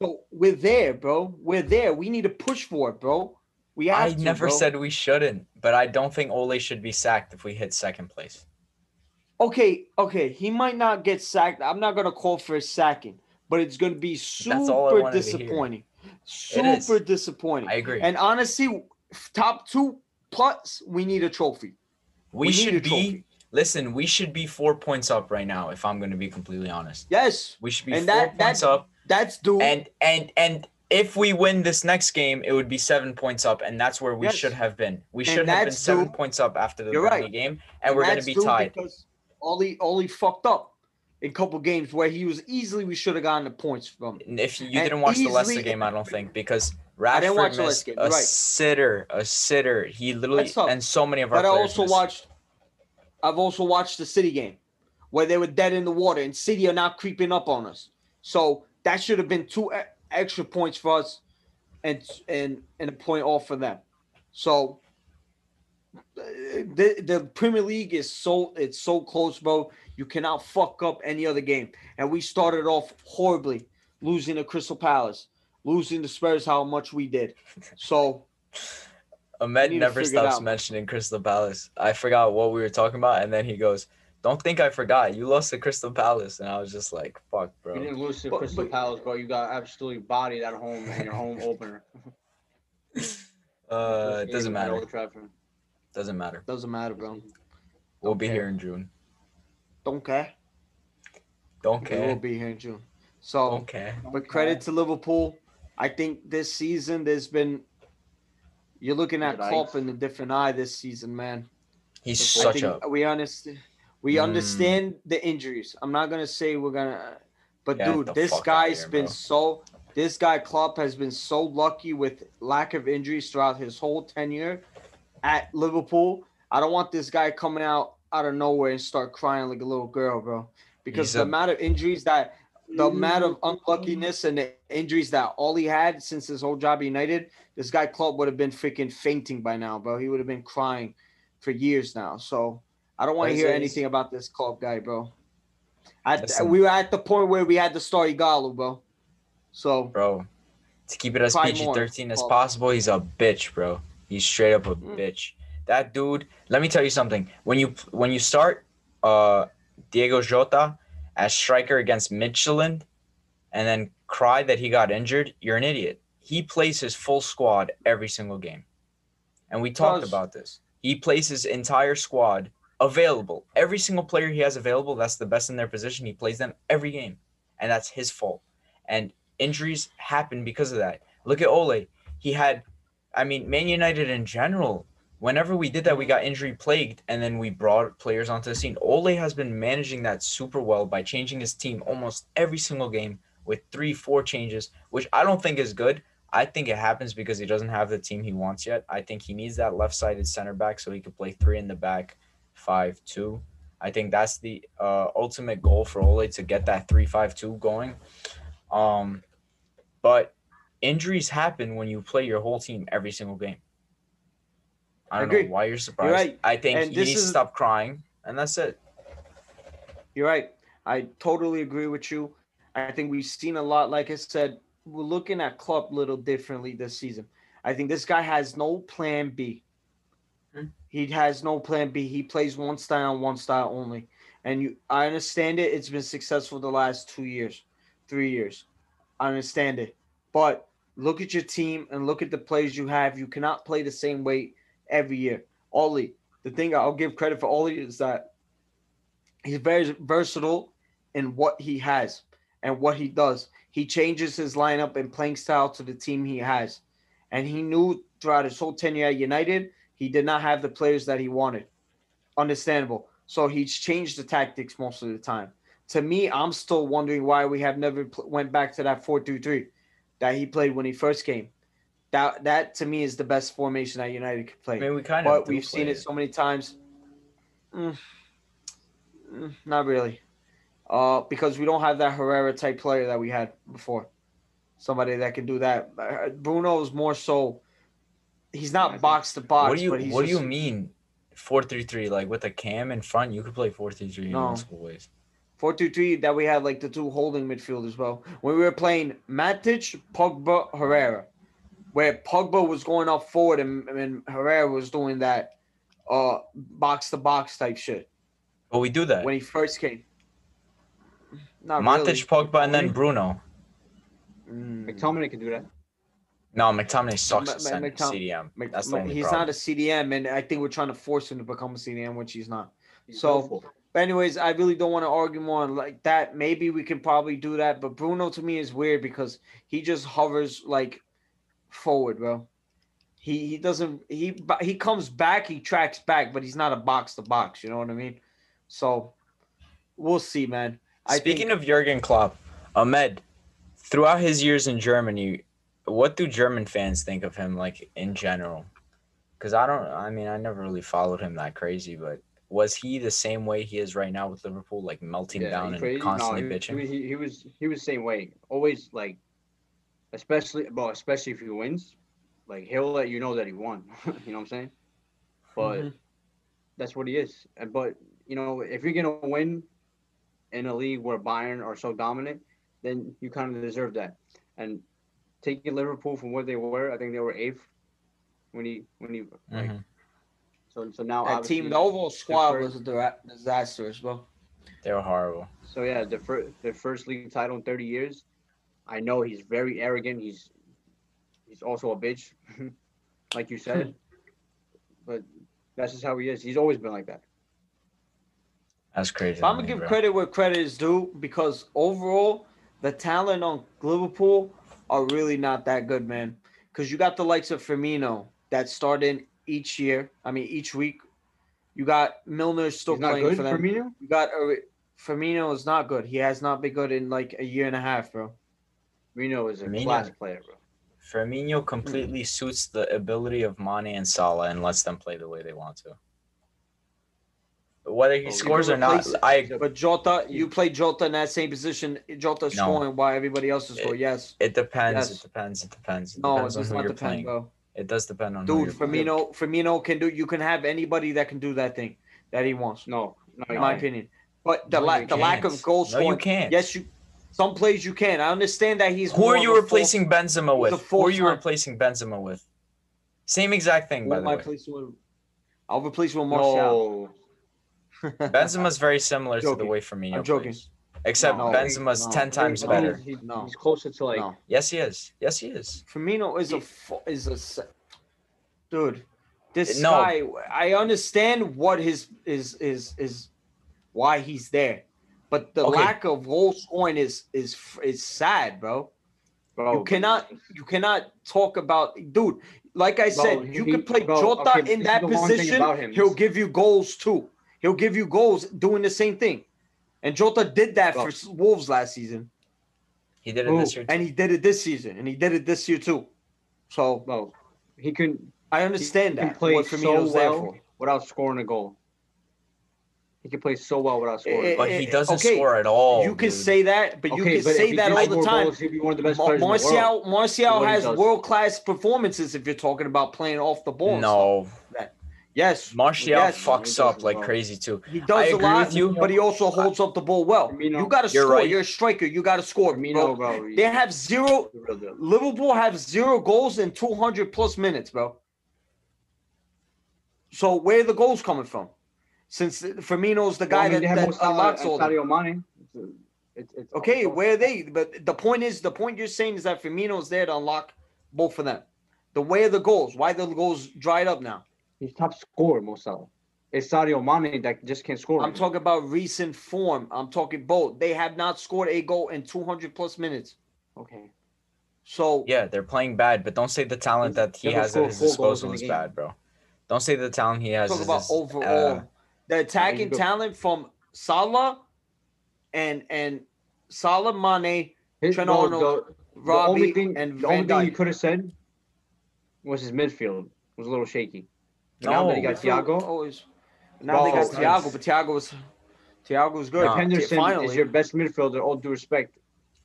so we're there, bro. We're there. We need to push for it, bro. We have I to, never bro. said we shouldn't, but I don't think Ole should be sacked if we hit second place. Okay, okay. He might not get sacked. I'm not gonna call for a sacking, but it's gonna be That's all I super disappointing. Super disappointing. I agree. And honestly, top two plus, we need a trophy. we, we should be. Listen, we should be four points up right now. If I'm going to be completely honest, Yes, we should be And four that- points that- up. that's due. And and and if we win this next game, it would be seven points up, and that's where we Yes. should have been. We And should have been seven due- points up after the right. game, and, we're going to be tied. because Ollie Ollie fucked up in a couple games where he was easily we should have gotten the points from. And If you And didn't watch the Leicester game, I don't think because I didn't watch Rashford missed a right. sitter, a sitter. He literally and so many of our But I also missed. watched. I've also watched the City game where they were dead in the water, and City are now creeping up on us. So that should have been two extra points for us, and and and a point off for them. So uh, the the Premier League is so it's so close, bro. You cannot fuck up any other game. And we started off horribly, losing to Crystal Palace, losing to Spurs, how much we did. So Ahmed never stops mentioning Crystal Palace. I forgot what we were talking about, and then he goes, "Don't think I forgot. You lost to Crystal Palace," and I was just like, "Fuck, bro." You didn't lose to But- Crystal but- Palace, bro. You got absolutely bodied at home in your home opener. Uh, it doesn't matter. Doesn't matter. doesn't matter, bro. We'll be care. here in June. Don't care. Don't care. We will be here in June. So, Don't but credit to Liverpool. I think this season there's been. You're looking at Good Klopp ice. in a different eye this season, man. He's I such a we understand. We Mm. understand the injuries. I'm not gonna say we're gonna, but Get dude, this fuck outta guy's here, been bro. so. This guy Klopp has been so lucky with lack of injuries throughout his whole tenure at Liverpool. I don't want this guy coming out out of nowhere and start crying like a little girl, bro. Because He's the a- amount of injuries that the amount of unluckiness and the injuries that all he had since his whole job United, this guy Klopp would have been freaking fainting by now, bro. He would have been crying for years now. So I don't want to hear anything about this Klopp guy, bro. We were at the point where we had to start Ighalo, bro. So bro. To keep it as PG thirteen as possible, he's a bitch, bro. He's straight up a Mm. bitch. That dude. Let me tell you something. When you when you start uh Diego Jota as striker against Michelin, and then cry that he got injured, you're an idiot. He plays his full squad every single game, and we talked about this. He plays his entire squad available. Every single player he has available, that's the best in their position. He plays them every game, and that's his fault. And injuries happen because of that. Look at Ole. He had, I mean, Man United in general. Whenever we did that, we got injury plagued, and then we brought players onto the scene. Ole has been managing that super well by changing his team almost every single game with three, four changes, which I don't think is good. I think it happens because he doesn't have the team he wants yet. I think he needs that left-sided center back so he could play three in the back, five two. I think that's the uh, ultimate goal for Ole to get that three-five-two going. Um, but injuries happen when you play your whole team every single game. I I don't agree. know why you're surprised. You're right. I think And he this needs to stop crying, and that's it. You're right. I totally agree with you. I think we've seen a lot. Like I said, we're looking at Klopp a little differently this season. I think this guy has no plan B. Hmm. He has no plan B. He plays one style, one style only. And you, I understand it. It's been successful the last two years, three years. I understand it. But look at your team and look at the players you have. You cannot play the same way every year. Ollie, the thing I'll give credit for Ollie is that he's very versatile in what he has and what he does. He changes his lineup and playing style to the team he has. And he knew throughout his whole tenure at United, he did not have the players that he wanted. Understandable. So he's changed the tactics most of the time. To me, I'm still wondering why we have never pl- went back to that 4-2-3 that he played when he first came. That that to me is the best formation that United could play I mean, we kind of. but we've seen it so many times. Mm, mm, not really, uh, because we don't have that Herrera type player that we had before. Somebody that can do that. Uh, Bruno is more so. He's not think- box to box. What do you But he's What do you mean? Four three three, like with a cam in front, you could play four three three in No. multiple ways. Four two three that we had like the two holding midfielders. Well, when we were playing Matic, Pogba, Herrera, where Pogba was going up forward and, and Herrera was doing that uh box to box type shit But we do that. when he first came. Not Matic, really. Pogba, and then Bruno. Mm. McTominay can do that. No, McTominay sucks Ma- at Ma- center McTom- CDM. Mc- That's the only he's problem. not a CDM, and I think we're trying to force him to become a CDM, which he's not. He's So- willful. But anyways, I really don't want to argue more on like that. Maybe we can probably do that, but Bruno to me is weird because he just hovers like forward, bro. He he doesn't he he comes back, he tracks back, but he's not a box to box. You know what I mean? So we'll see, man. I Speaking think, of Jurgen Klopp, Ahmed, throughout his years in Germany, what do German fans think of him, like in general? Because I don't, I mean, I never really followed him that crazy, but was he the same way he is right now with Liverpool, like melting Yeah, down and crazy. constantly no, he, bitching? He, he, was he was the same way. Always like, especially well, especially if he wins, like he'll let you know that he won. you know what I'm saying? But Mhm. that's what he is. And but you know, if you're gonna win in a league where Bayern are so dominant, then you kind of deserve that. And taking Liverpool from what they were, I think they were eighth when he when he like Mhm. so so now that team, the overall squad first- was a dira- disaster as well. They were horrible. So yeah, the first the first league title in 30 years. I know he's very arrogant. He's he's also a bitch, like you said. but that's just how he is. He's always been like that. That's crazy. But I'm gonna me, give bro. credit where credit is due because overall, the talent on Liverpool are really not that good, man. Because you got the likes of Firmino that start in each year. I mean, each week. You got Milner still he's not playing good for for them. me now. You got uh, Firmino is not good. He has not been good in like a year and a half, bro. Firmino is a Firmino- class player, bro. Firmino completely suits the ability of Mane and Salah and lets them play the way they want to. Whether he Oh, scores or not. I But Jota, you play Jota in that same position. Jota scoring while everybody else is scoring. Yes. it depends. Yes. It depends. It depends. It No, it depends on does not depend, playing. bro. It does depend on who Dude, you're playing. Firmino, Firmino can do. You can have anybody that can do that thing that he wants. No, no, in my opinion. But the No, la- the lack of can't. goal No, you can't. Yes, you. Some plays you can. I understand that he's. Who are you a replacing Benzema he's with? a Who are you full-time- replacing Benzema with? Same exact thing, Who by am the I way. replacing with? I'll replace with Martial. No. Benzema's very similar to the joking. way Firmino I'm joking. plays. Except No, Benzema's no. ten times No, better. he- No. He's closer to like. no, Yes, he is. Yes, he is. Firmino is a fu- is a dude. This No. guy, I understand what his is is is why he's there, but the Okay. lack of goal scoring is is is sad, bro. Bro, You cannot you cannot talk about dude. Like I said, Bro, you he- can play bro, Jota okay, in this that is the one thing position. He'll give you goals too. He'll give you goals doing the same thing. And Jota did that Bro. for Wolves last season, He did it Who? this year. and he did it this season, and he did it this year too. So Bro, he can I understand he can that play what so Firmino's there well for. without scoring a goal. He can play so well without scoring. Eh, a goal. But he eh, doesn't okay, score at all. you can dude. say that, but you Okay, can but say that all the time. goals, he'd be one of the best Mar- players in the world. Martial, Martial has world class performances if you're talking about playing off the ball. and stuff. No, Yes, Martial Yes, he fucks does up as like well. crazy too. he I does a lot, with you. but he also holds up the ball well. Firmino- you got to You're score. right. You're a striker. You got to score. Firmino, bro. bro. They have zero. the real deal. Liverpool have zero goals in 200 plus minutes, bro. So where are the goals coming from? Since Firmino's the Well, guy I mean, that, have that Salah unlocks all them. Sadio Mane. It's- it's- it's- Okay, where are they? But the point is, the point you're saying is that Firmino's there to unlock both of them. The way of the goals, why the goals dried up now? He's top scorer, Mo Salah. It's Sadio Mane that just can't score. I'm talking about recent form. I'm talking both. They have not scored a goal in 200 plus minutes. Okay. So Yeah, they're playing bad, but don't say the talent that he has at his disposal is bad, bro. Don't say the talent he has talk is about is, overall uh, the attacking talent from Salah and and Salah Mane, His, Trent bro, Arnold, the, the only thing, and the only Van thing you could have said was his midfield was a little shaky. But now that he got Thiago, Always. Now they got Thiago, but Thiago was Thiago was good. Nah. Henderson Finally, is your best midfielder. All due respect,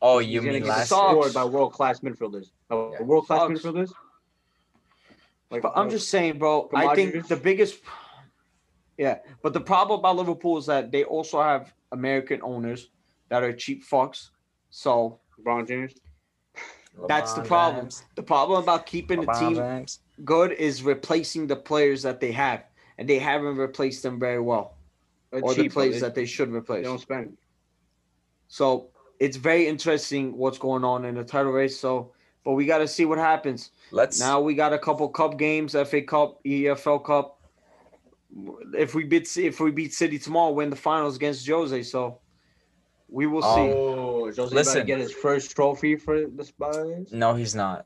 Oh, he's you gonna mean get last scored by world class midfielders. Uh, Yeah. World class midfielders. Like, But I'm uh, just saying, bro. From I think the biggest, yeah. But the problem about Liverpool is that they also have American owners that are cheap fucks. So LeBron James. that's the problem. James. The problem about keeping the team James. good is replacing the players that they have, and they haven't replaced them very well, Uh, or the players they, that they should they replace. don't spend. So it's very interesting what's going on in the title race. So, but we got to see what happens. Let's Now we got a couple cup games, FA Cup, EFL Cup. If we beat if we beat City tomorrow, win the finals against Jose. So we will see. Oh, Jose about to get his first trophy for the Spurs. No, he's not.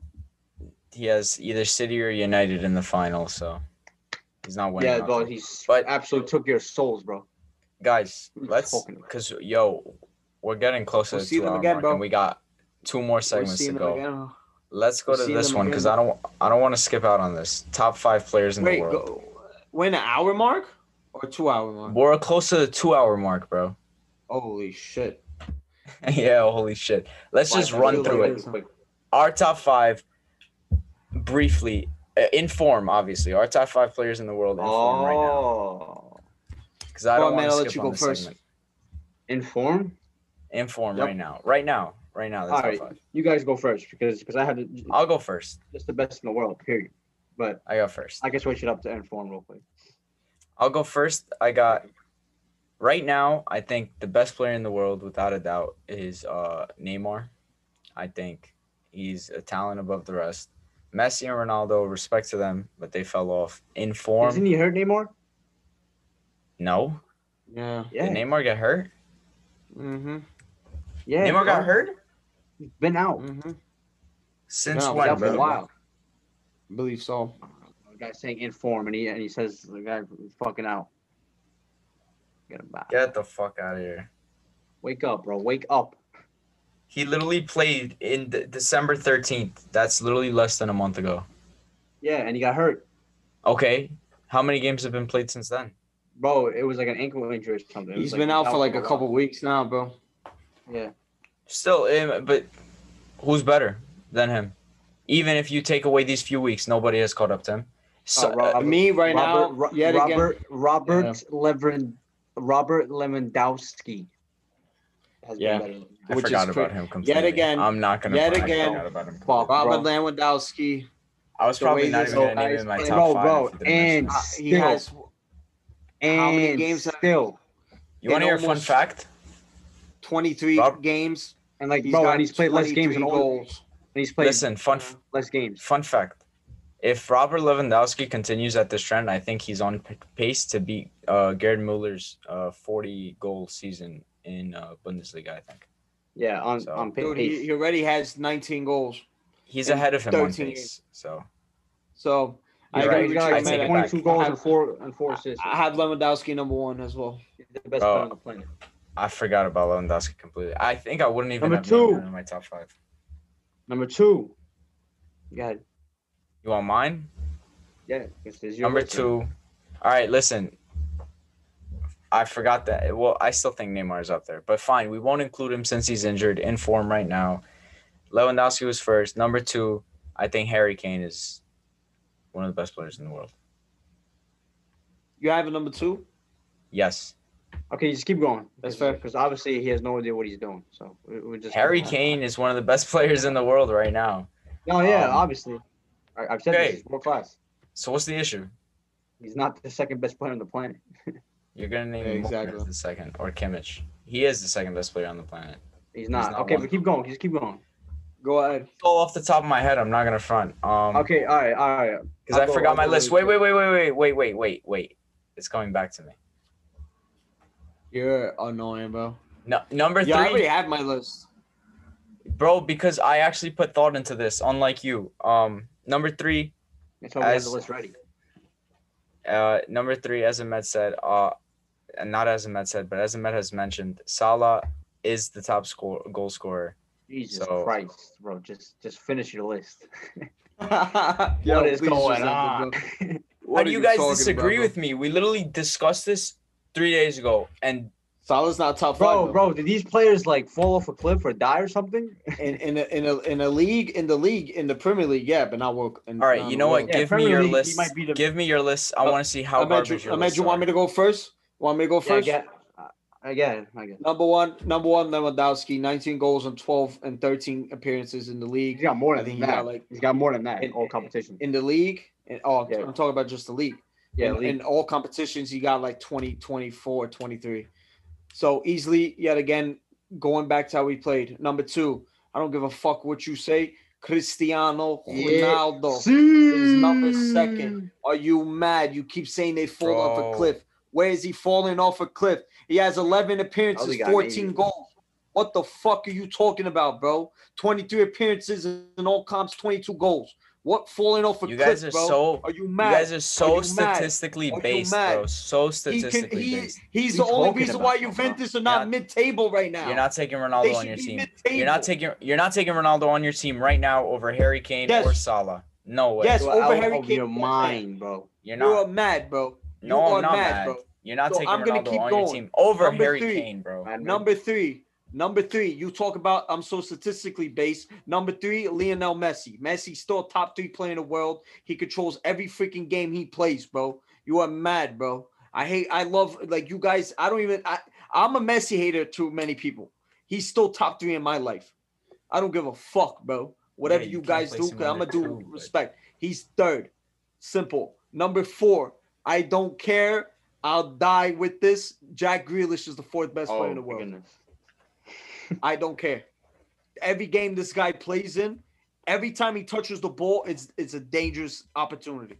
He has either City or United in the final, so he's not winning. Yeah, nothing. bro, he's But- absolutely took your souls, bro. guys, What are you let's because yo, we're getting closer We'll to see the them two again, mark, bro. and we got two more We're segments to seeing them go. again. Let's go We're to this one because. I don't I don't want to skip out on this. Top five players in Wait, the world. go, win an hour mark or two hour mark? We're close to the two hour mark, bro. Holy shit! yeah, holy shit. Let's just run through it. Quick. Our top five, briefly, uh, in form, obviously. Our top five players in the world in form right now. Oh, Because I Go don't on, man, want I'll to let skip you on go this first. segment. in form. In form Yep. right now. Right now. Right now. All five. you guys go first because because I have the, I'll go first. just the best in the world. Period. But I go first. I can switch it up to inform real quick. I'll go first. I got right now. I think the best player in the world, without a doubt, is uh, Neymar. I think he's a talent above the rest. Messi and Ronaldo, respect to them, but they fell off in form. Isn't he hurt anymore? no, Yeah. Yeah, did Neymar get hurt? Mm-hmm. yeah. Neymar got hurt He's been out. Mm-hmm. since No, when, out for a while. Believe so. The guy's saying inform, and he and he says the guy is fucking out. Get him back. Get the fuck out of here. Wake up, bro. Wake up. He literally played in de- December thirteenth. That's literally less than a month ago. Yeah, and he got hurt, Okay, how many games have been played since then? bro. It was like an ankle injury or something. It He's was, been out for like a while. couple weeks now, bro. Yeah. Still, um, but who's better than him? Even if you take away these few weeks, nobody has caught up to him. So, Uh, Rob- uh, Me right Robert, now, Ro- yet again. Robert Robert Levin Robert Lewandowski has Yeah. been better. I Which is forgot cra- about him completely. Yet again- I'm not gonna. yet front, again, forgot about him Fuck, completely. Robert bro. Lewandowski. I was probably not even gonna guy name him in my playing- top Bro, five. bro, if you didn't mention and- him. Uh, he has And How many games still, You want to hear a fun fact? 23 Rob- games. and like He's bro, got and he's played less games 23 than all. And goals. he's played Listen, fun f- less games. fun fact. If Robert Lewandowski continues at this trend, I think he's on p- pace to beat uh, Gerd Muller's uh, 40 goal season in uh, Bundesliga. I think Yeah, on So- on pa- Dude, pace. he, he already has 19 goals. he's ahead of him on 13 pace. So So I You're agree right. He's with got you, I like take man. it 22 back. goals I and four and four assists. I have Lewandowski number one as well. He's the best Bro. player on the planet. I forgot about Lewandowski completely. I think I wouldn't even Number have two. him in my top five. Number two. Yeah, You want mine? yeah. This is your Number list, two. All right, listen. I forgot that. Well, I still think Neymar is up there, but fine. We won't include him since he's injured, in form right now. Lewandowski was first. Number two, I think Harry Kane is one of the best players in the world. You have a number two? Yes, Okay, just keep going. That's fair. Because obviously he has no idea what he's doing. So we, we just Harry Kane is one of the best players in the world right now. No, yeah, Um, obviously. I, I've said okay. this. He's world class. So what's the issue? He's not the second best player on the planet. You're gonna name Yeah, exactly. the second or Kimmich. He is the second best player on the planet. He's not. not okay, one. but keep going. Just keep going. Go ahead. All off the top of my head, I'm not gonna front. Um, Okay, all right, all right. because I'll go- forgot I'll my list. Wait, wait, wait, wait, wait, wait, wait, wait, wait. It's coming back to me. You're annoying, bro. No, number Yeah, I already have my list. bro. Because I actually put thought into this, unlike you. Um, number three, That's why we have As- the list ready. uh, number three, as a Ahmed said, uh, and not as a Ahmed said, but as a Ahmed has mentioned, Salah is the top score goal scorer. Jesus So- Christ, bro. Just just finish your list. Yo, what is going just on? end it, bro. How What do are you guys disagree about, with me? We literally discussed this three days ago, and Salah's not top bro, five. bro, did these players like fall off a cliff or die or something? In in a, in a in a league in the league in the Premier League, yeah, but not work. In, all right, you know what? Yeah, Give me your League, list. might be the- Give me your list. I Uh, want to see how Ahmed, garbage you, your Ahmed, lists you want are. me to go first? Want me to go first? yeah. I get it. I. Number one, number one, Lewandowski, 19 goals and 12 and 13 appearances in the He's league. got more I than think he that. got, like- He's got more than that in in- all competitions. In the league, and oh, Yeah. I'm talking about just the league. Yeah, in, in all competitions, he got like 20, 24, 23. So easily, yet again, going back to how we played. Number two, I don't give a fuck what you say. Cristiano Ronaldo is number second. Are you mad? You keep saying they fall off a cliff. Where is he falling off a cliff? He has 11 appearances, 14 maybe. goals. What the fuck are you talking about, bro? 23 appearances in all comps, 22 goals. What falling off a You cliff, guys are bro? so. are you mad? You guys are so you mad? statistically Are you based, bro. So he can, statistically he, based. he's What the only reason why? Juventus are You're not not- mid-table right now. You're not taking Ronaldo on your team. mid-table. You're not taking. You're not taking Ronaldo on your team right now over Harry Kane Yes. or Salah. No way. Yes, You're over out Harry of Kane. your mind, bro. You're You not. are mad, bro. You no, are I'm not mad, mad. bro. You're not So taking I'm gonna Ronaldo keep on your going. team over Number Harry three. Kane, bro. Man, Number three. Number three, you talk about I'm so statistically based. Number three, Lionel Messi. Messi still a top three player in the world. He controls every freaking game he plays, bro. You are mad, bro. I hate I love like you guys. I don't even I, I'm a Messi hater to many people. He's still top three in my life. I don't give a fuck, bro. Whatever you you, guys do, 'cause I'm gonna do but- respect. He's third. Simple. Number four, I don't care. I'll die with this. Jack Grealish is the fourth best player Oh, in the world. goodness. I don't care. Every game this guy plays in, every time he touches the ball, it's it's a dangerous opportunity.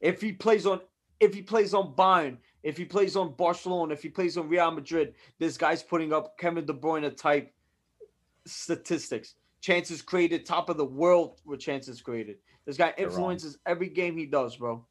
If he plays on if he plays on Bayern, if he plays on Barcelona, if he plays on Real Madrid, this guy's putting up Kevin De Bruyne type statistics. Chances created, top of the world with chances created. This guy influences every game he does, bro.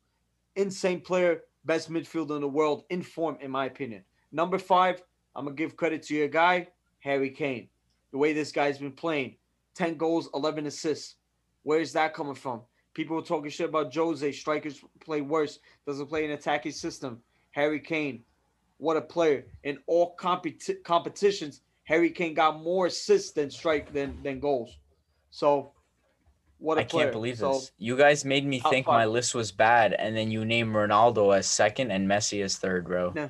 Insane player, best midfielder in the world, in form, in my opinion. Number five, I'm gonna give credit to your guy, Harry Kane. The way this guy's been playing, 10 goals, 11 assists. Where's that coming from? People were talking shit about Jose. Strikers play worse. Doesn't play an attacking system. Harry Kane, what a player! In all competi- competitions, Harry Kane got more assists than strike than than goals. So, what a I player! I can't believe so, this. You guys made me think my list was bad, and then you name Ronaldo as second and Messi as third, bro. No.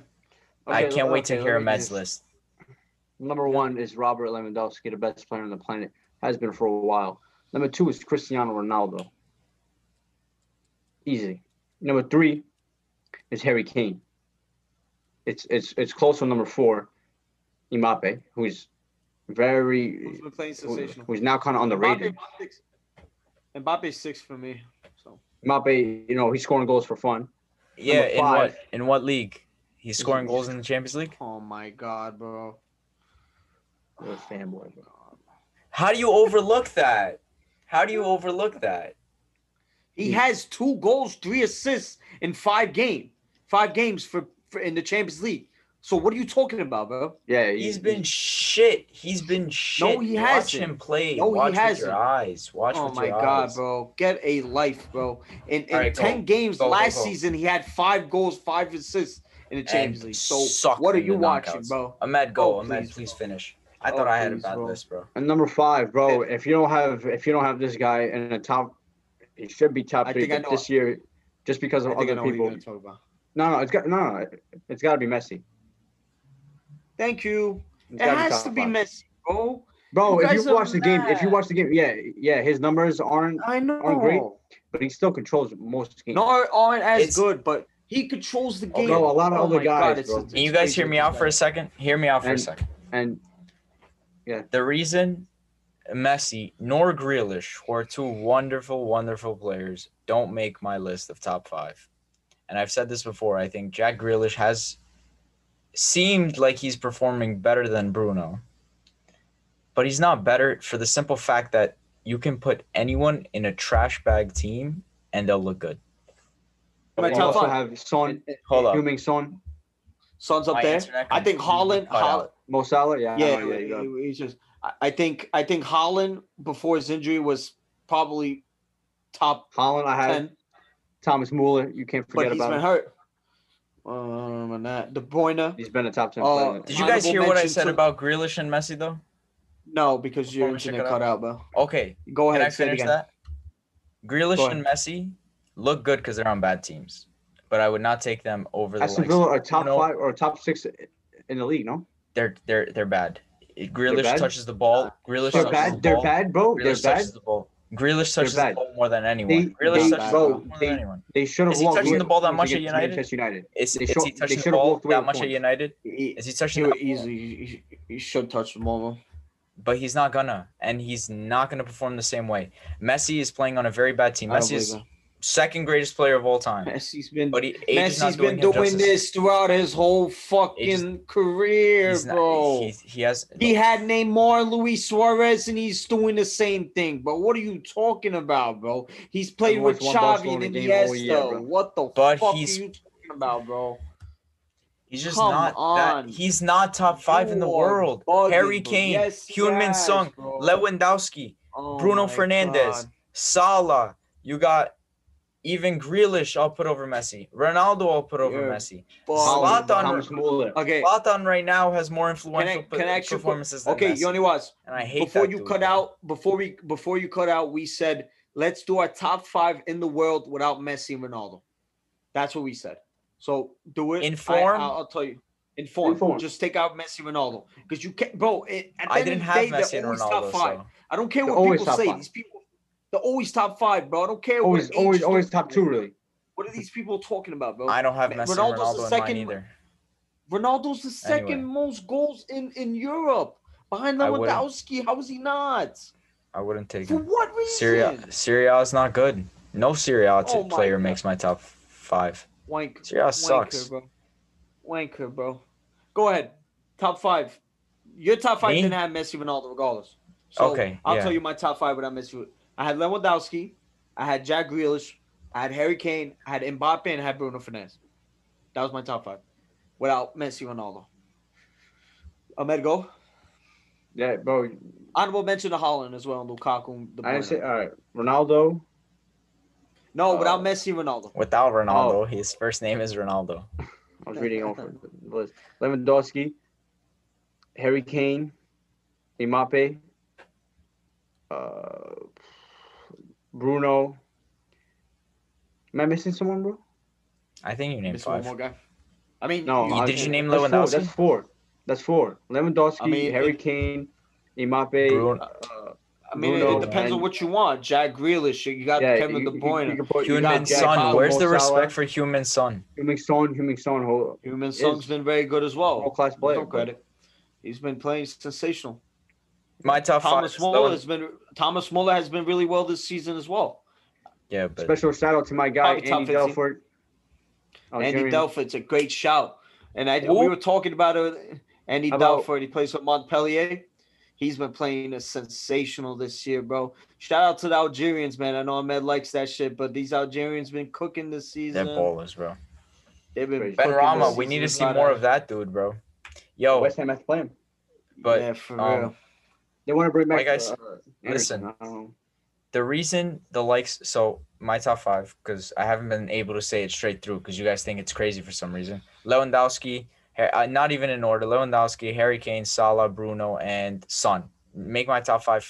I can't wait to hear let me Ahmed's list. Number one is Robert Lewandowski, the best player on the planet, has been for a while. Number two is Cristiano Ronaldo. Easy. Number three is Harry Kane. It's it's it's close on number four, Mbappe, who's very Who's been playing who- sensational? who's now kind of underrated. Mbappe six. Mbappe six for me. So Mbappe, you know, he's scoring goals for fun. Yeah, in what in what league? He's scoring goals in the Champions League. oh my god, bro. You're a fanboy, bro. How do you overlook that? How do you overlook that? He has two goals, three assists in five game, five games for, for in the Champions League. So what are you talking about, bro? Yeah, he- He's been shit. He's been shit. No, he Watch hasn't. him play. No, he Watch with hasn't. your eyes. Watch oh with my your god, eyes. bro. Get a life, bro. In, in All right, go. ten games Go, go, last go. season, he had five goals, five assists in the Champions And League. So what are you the watching, knockouts. bro? Ahmed, go. Oh, Ahmed, please, please bro. finish. I Oh, thought I had a please, bad bro. list, bro. And number five, bro. If you don't have if you don't have this guy in the top, he should be top I three think I know- this year, just because I of think I other know what you're people. talk about. No, no, it's got no, no, it's got to be Messi. Thank you. It's It has top to be five. Messi, bro. Bro, You if you watch the game, if you watch the game, yeah, yeah, his numbers aren't, I know. Aren't great. but he still controls most games. No, aren't as It's- good, but he controls the game. Bro, a lot of Oh other guys, God, it's- bro. it's Can you guys hear me out for a second? Hear me out for a second. And The reason Messi nor Grealish, who are two wonderful, wonderful players, don't make my list of top five. And I've said this before. I think Jack Grealish has seemed like he's performing better than Bruno. But he's not better for the simple fact that you can put anyone in a trash bag team and they'll look good. My top also five. have Son, Hold up. Heung-min Son, Son's up My there. I think Haaland. Haaland out. Mo Salah, yeah, yeah, know, yeah, he- he's just. I- I think. I think Haaland before his injury was probably top Haaland, I have ten, Thomas Muller. You can't but forget he's about been him. hurt. Um, and that De Bruyne. He's been a top ten Uh, player. Did you guys hear what I said to- about Grealish and Messi though? No, because your Before we check internet cut out, bro. Okay, Go Can ahead. I say finish that? Grealish and Messi look good because they're on bad teams, but I would not take them over the Aston. Villa are top Bruno. five or top six in the league. No, They're they're they're bad. Grealish bad? touches the ball. Grealish they're touches the bad. They're ball. bad, bro. They're Grealish bad. the ball. Grealish touches the ball more than anyone. They- Grealish they- touches bro, the ball more they- than anyone. They should have Is he walked touching the ball that much at United? United. Is, is should- he touching the ball that much at. United? Is he he touching the ball? easily. He, should touch the ball. But he's not gonna, and he's not gonna perform the same way. Messi is playing on a very bad team. Messi is believe second greatest player of all time, it. Messi's been. but he age is not Messi's been doing, doing this throughout his whole fucking career, He's not- bro. he, he has. He had Neymar, Luis Suarez, and he's doing the same thing. But what are you talking about, bro? He's played Everyone's with won Xavi and game all year, Iniesta. What the But fuck he's- are you talking about, bro? He's just Come not on. that. He's not top five in the world. bugging, Harry. Kane, Yes, he Hyun Min Sung, bro. Lewandowski, Oh Bruno Fernandes, God. Salah. You got even Grealish. I'll put over Messi. Ronaldo. I'll put over You're Messi. Fuck, Zlatan- bro. Thomas Muller. Okay. Zlatan right now has more influential Can I- can I actually put- performances than Okay, Messi, Yoni Watts. and I hate Before that you dude, cut bro. out, before we before you cut out, we said let's do our top five in the world without Messi and Ronaldo. That's what we said. So do it In I- form? I'll, I'll tell you. In form. Just take out Messi, Ronaldo, because you can't, bro. It, at I didn't have day, Messi and Ronaldo. top five. So. I don't care what people say. five. These people, they're always top five, bro. I don't care. Always, what always, always top two, really. What are these people talking about, bro? I don't have Messi Ronaldo's and the Ronaldo in second- mine either. Ronaldo's the second Anyway. most goals in in Europe behind I wouldn't- Lewandowski. How is he not? I wouldn't take For him. what reason? Serie A, Syria is not good. No Serie A Oh my player God. makes my top five. Wank, Syria wanker, sucks. bro. Wanker, bro. Go ahead. Top five. Your top five Me? didn't have Messi, Ronaldo, regardless. So Okay, I'll yeah. tell you my top five without Messi. I had Lewandowski. I had Jack Grealish. I had Harry Kane. I had Mbappe, and I had Bruno Fernandes. That was my top five, without Messi, Ronaldo. Ahmed, go. Yeah, bro. Honorable mention to Haaland as well, and Lukaku. and De I didn't say all right. Ronaldo. no, without uh, Messi, Ronaldo. Without Ronaldo, Oh. his first name is Ronaldo. I was reading over the list. Lewandowski, Harry Kane, Mbappe, uh, Bruno. Am I missing someone, bro? I think you named Miss one more guy. I mean, No, You- I- did you name that's four, Lewandowski? That's four. That's four. Lewandowski, I mean, Harry it- Kane, Mbappe. Bruno. Uh, I mean, it- Bruno it depends on what you want. Jack Grealish, you got yeah, Kevin you- De Bruyne. you you Heung-min Son. Where's the respect for Heung-min Son? Heung-min Son, Heung-min Son, Heung-min Son's been very good as well. world-class player. him credit. He's been playing sensational. My top five. Thomas is Muller Lewan- has been Thomas Muller has been really well this season as well. Yeah, but Special shout out to my guy Probably top Andy 15. Delort. Andy Algerian. Delort's a great shout. And I Who? we were talking about it. Andy How about- Delort, he plays for Montpellier. He's been playing a sensational this year, bro. Shout out to the Algerians, man. I know Ahmed likes that shit, but these Algerians been cooking this season. they're season. ballers, bro. They've been Crazy. Ben cooking Rama, we need to see more of that dude, bro. Yo, West Ham has to play him. but yeah, for um, real. They want to bring back. Like I s- uh, listen. Anderson. I don't know. the reason the likes so my top five because I haven't been able to say it straight through because you guys think it's crazy for some reason. Lewandowski, uh, not even in order. Lewandowski, Harry Kane, Salah, Bruno, and Son. Make my top five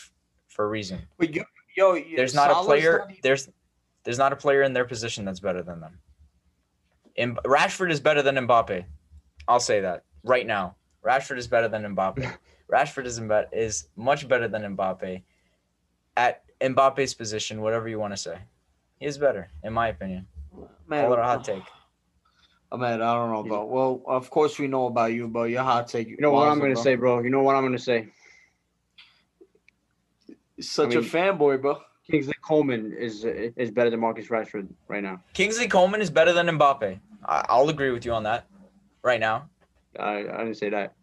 for a reason. But you, yo, you- There's not a player. not even- There's there's not a player in their position that's better than them. Im- Rashford is better than Mbappe. I'll say that right now. Rashford is better than Mbappe. Rashford is Mba- is much better than Mbappe at Mbappe's position, whatever you want to say. He is better, in my opinion. man, Call it a hot take. Oh, man, I don't know, bro. Well, of course we know about you, bro. Your hot take. You know what I'm gonna say, bro. You know what I'm gonna say. Such I a mean- fanboy, bro. Kingsley Coman is is better than Marcus Rashford right now. Kingsley Coman is better than Mbappe. I- I'll agree with you on that right now. I, I didn't say that.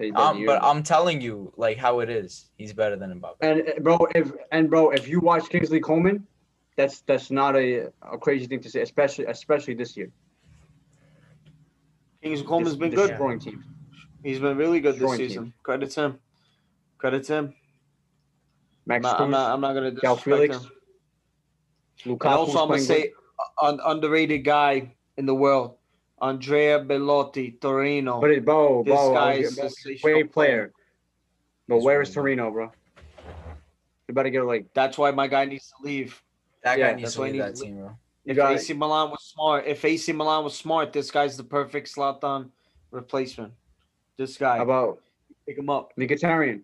I said he's better than Um, but I'm telling you, like how it is. He's better than Mbappe. and bro, if and bro, if you watch Kingsley Coman, that's that's not a, a crazy thing to say, especially especially this year. Kings Coman's Dis- been good. Destroying teams. He's been really good this Destroying season. Credit to him. Credit to him. I'm Max not, I'm Cruz, not, I'm not gonna disrespect Felix, him. Lukaku's And also, I'm gonna playing good. say underrated guy in the world, Andrea Bellotti, Torino. But it, bro, this bro, guy is was- bro, great player. But He's where is. Torino, bro? You better get like That's why my guy needs to leave. That Yeah, guy needs to leave that team, bro. If got AC Milan was smart, if AC Milan was smart, this guy's the perfect Zlatan replacement. This guy, how about pick him up. Mkhitaryan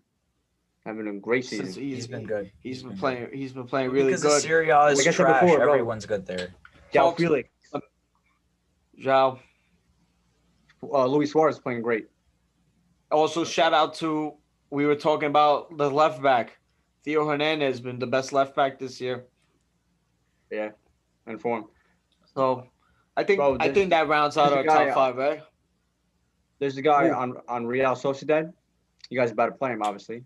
having a great Since season. He's been good. He's been been playing. He's been playing really good. because the good. Serie A is Like I said trash. before. Everyone's good there. João Folks- Felix, uh, Zhao. Uh, Luis Suarez playing great. Also, shout out to we were talking about the left back. Theo Hernandez been the best left back this year. Yeah, and for him. So I think Bro, I think that rounds out our top uh, five, right? There's a guy Who? on on Real Sociedad. You guys about to play him, obviously.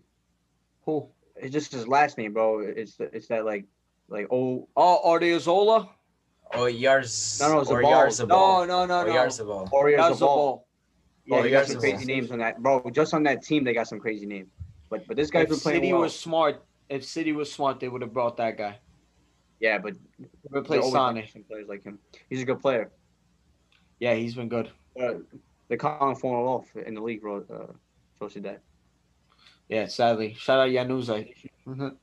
Who? It's just his last name, bro. It's it's that like like old. Oh, Ardiozola? Oh, Yars. No, no, it's a or ball. Yarzabal. No, no, no, Or no. Yarzabal. Oriol Zabal. Yazabal. Yeah, Oh, they got some crazy names on that, bro. Just on that team, they got some crazy names. But but this guy's If been playing City well. was smart, if City was smart, they would have brought that guy. Yeah, but they Replace always Sane. players like him. He's a good player. Yeah, he's been good. Uh, they're calling falling off in the league, bro. Uh, Sociedad. Yeah, sadly. Shout out Januzaj. Mhm.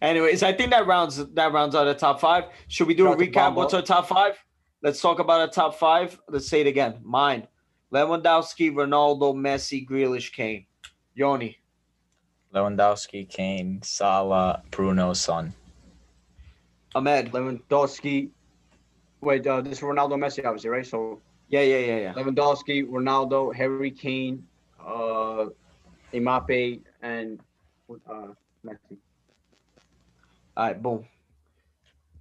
Anyways, I think that rounds that rounds out the top five. Should we do a Shout out to recap? Bamba. What's our top five? Let's talk about our top five. Let's say it again. Mine. Lewandowski, Ronaldo, Messi, Grealish, Kane. Yoni. Lewandowski, Kane, Salah, Bruno, Son. Ahmed. Lewandowski. Wait, uh, this is Ronaldo, Messi, obviously, right? So Yeah, yeah, yeah, yeah. Lewandowski, Ronaldo, Harry Kane, uh, Mbappe, and uh, Messi. All right, boom.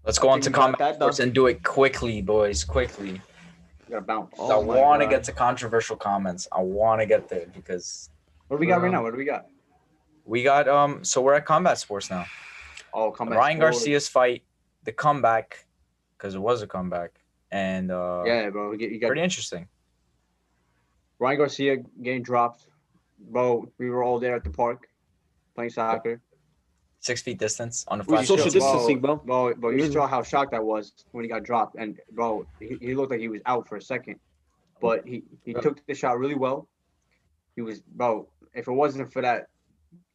Let's I go on to combat that sports and do it quickly, boys. Quickly. You gotta bounce. Oh I want to get to controversial comments. I want to get there because What do we got right Um, now? What do we got? we got um. So we're at combat sports now. Oh, combat. back. Ryan forward. Garcia's fight, the comeback, because it was a comeback, and uh, Yeah, bro. You get- you got pretty interesting. Ryan Garcia getting dropped. Bro, we were all there at the park playing soccer. Six feet distance on a We flat social field. distancing, bro. Bro, bro, you Mhm. saw how shocked I was when he got dropped, and bro, he, he looked like he was out for a second, but he he took the shot really well. He was, bro. If it wasn't for that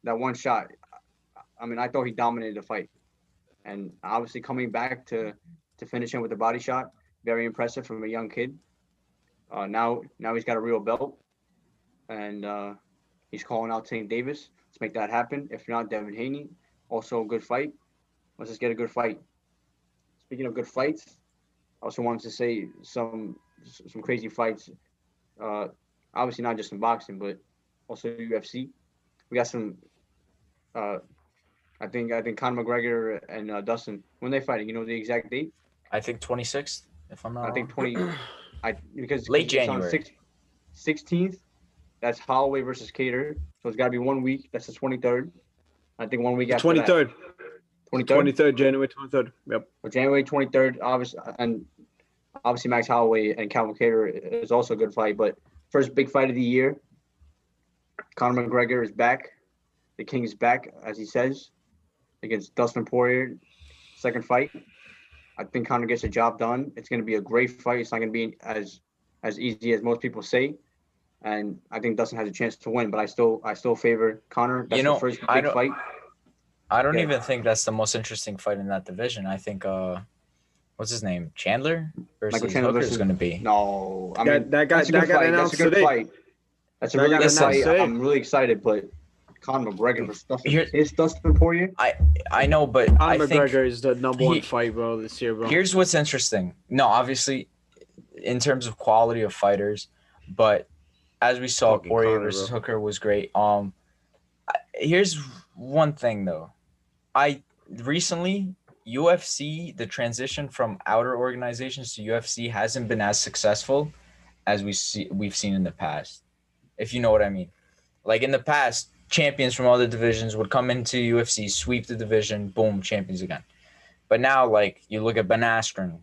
that one shot, I mean, I thought he dominated the fight, and obviously coming back to to finish him with a body shot, very impressive from a young kid. Uh, now now he's got a real belt, and uh, he's calling out Tank Davis. Let's make that happen. If not, Devin Haney, also a good fight. Let's just get a good fight. Speaking of good fights, I also wanted to say some some crazy fights. Uh, obviously not just in boxing, but also UFC. We got some. Uh, I think I think Conor McGregor and uh, Dustin when they fighting. You know the exact date? I think 26th, if I'm not I think wrong. 20. I because Late January. 16th. That's Holloway versus Kattar. So it's got to be one week. That's the 23rd. I think one week after Twenty that. third. 23rd. Twenty third, January twenty third. Yep. Or January 23rd, obviously, and obviously Max Holloway and Calvin Kattar is also a good fight. But first big fight of the year, Conor McGregor is back. The King is back, as he says, against Dustin Poirier. Second fight. I think Conor gets the job done. It's going to be a great fight. It's not going to be as as easy as most people say. And I think Dustin has a chance to win, but I still I still favor Conor. That's You know, the first I big don't- fight. I don't Yeah. even think that's the most interesting fight in that division. I think uh what's his name? Chandler versus Chandler Hooker is going to be. No, I That- mean that got- that's a good got fight. That's a good today. fight. That's a That really good fight. today. I'm really excited, but Conor McGregor versus Dustin. Here- Is Dustin Poirier? I know, but I Conor think McGregor is the number one he- fight, bro, this year, bro. here's what's interesting. No, obviously, in terms of quality of fighters, but as we saw, Fucking Poirier Conor, versus bro. Hooker was great. Um, I- here's one thing though. I recently UFC the transition from outer organizations to UFC hasn't been as successful as we see we've seen in the past. If you know what I mean. Like in the past, champions from other divisions would come into UFC, sweep the division, boom, champions again. But now, like you look at Ben Askren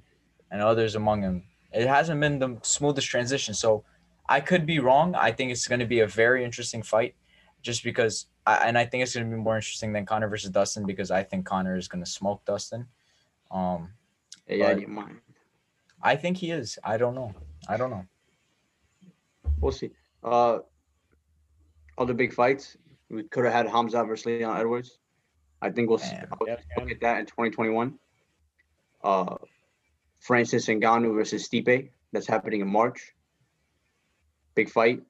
and others among them, it hasn't been the smoothest transition. So I could be wrong. I think it's going to be a very interesting fight, just because, I, and I think it's going to be more interesting than Conor versus Dustin because I think Conor is going to smoke Dustin. Um, Yeah, yeah, But- you mind. I think he is. I don't know. I don't know. We'll see. Uh, other big fights. We could have had Khamzat versus Leon Edwards. I think we'll see. Man. I'll look man. at that in 2021. Uh, Francis Ngannou versus Stipe. That's happening in March. Big fight.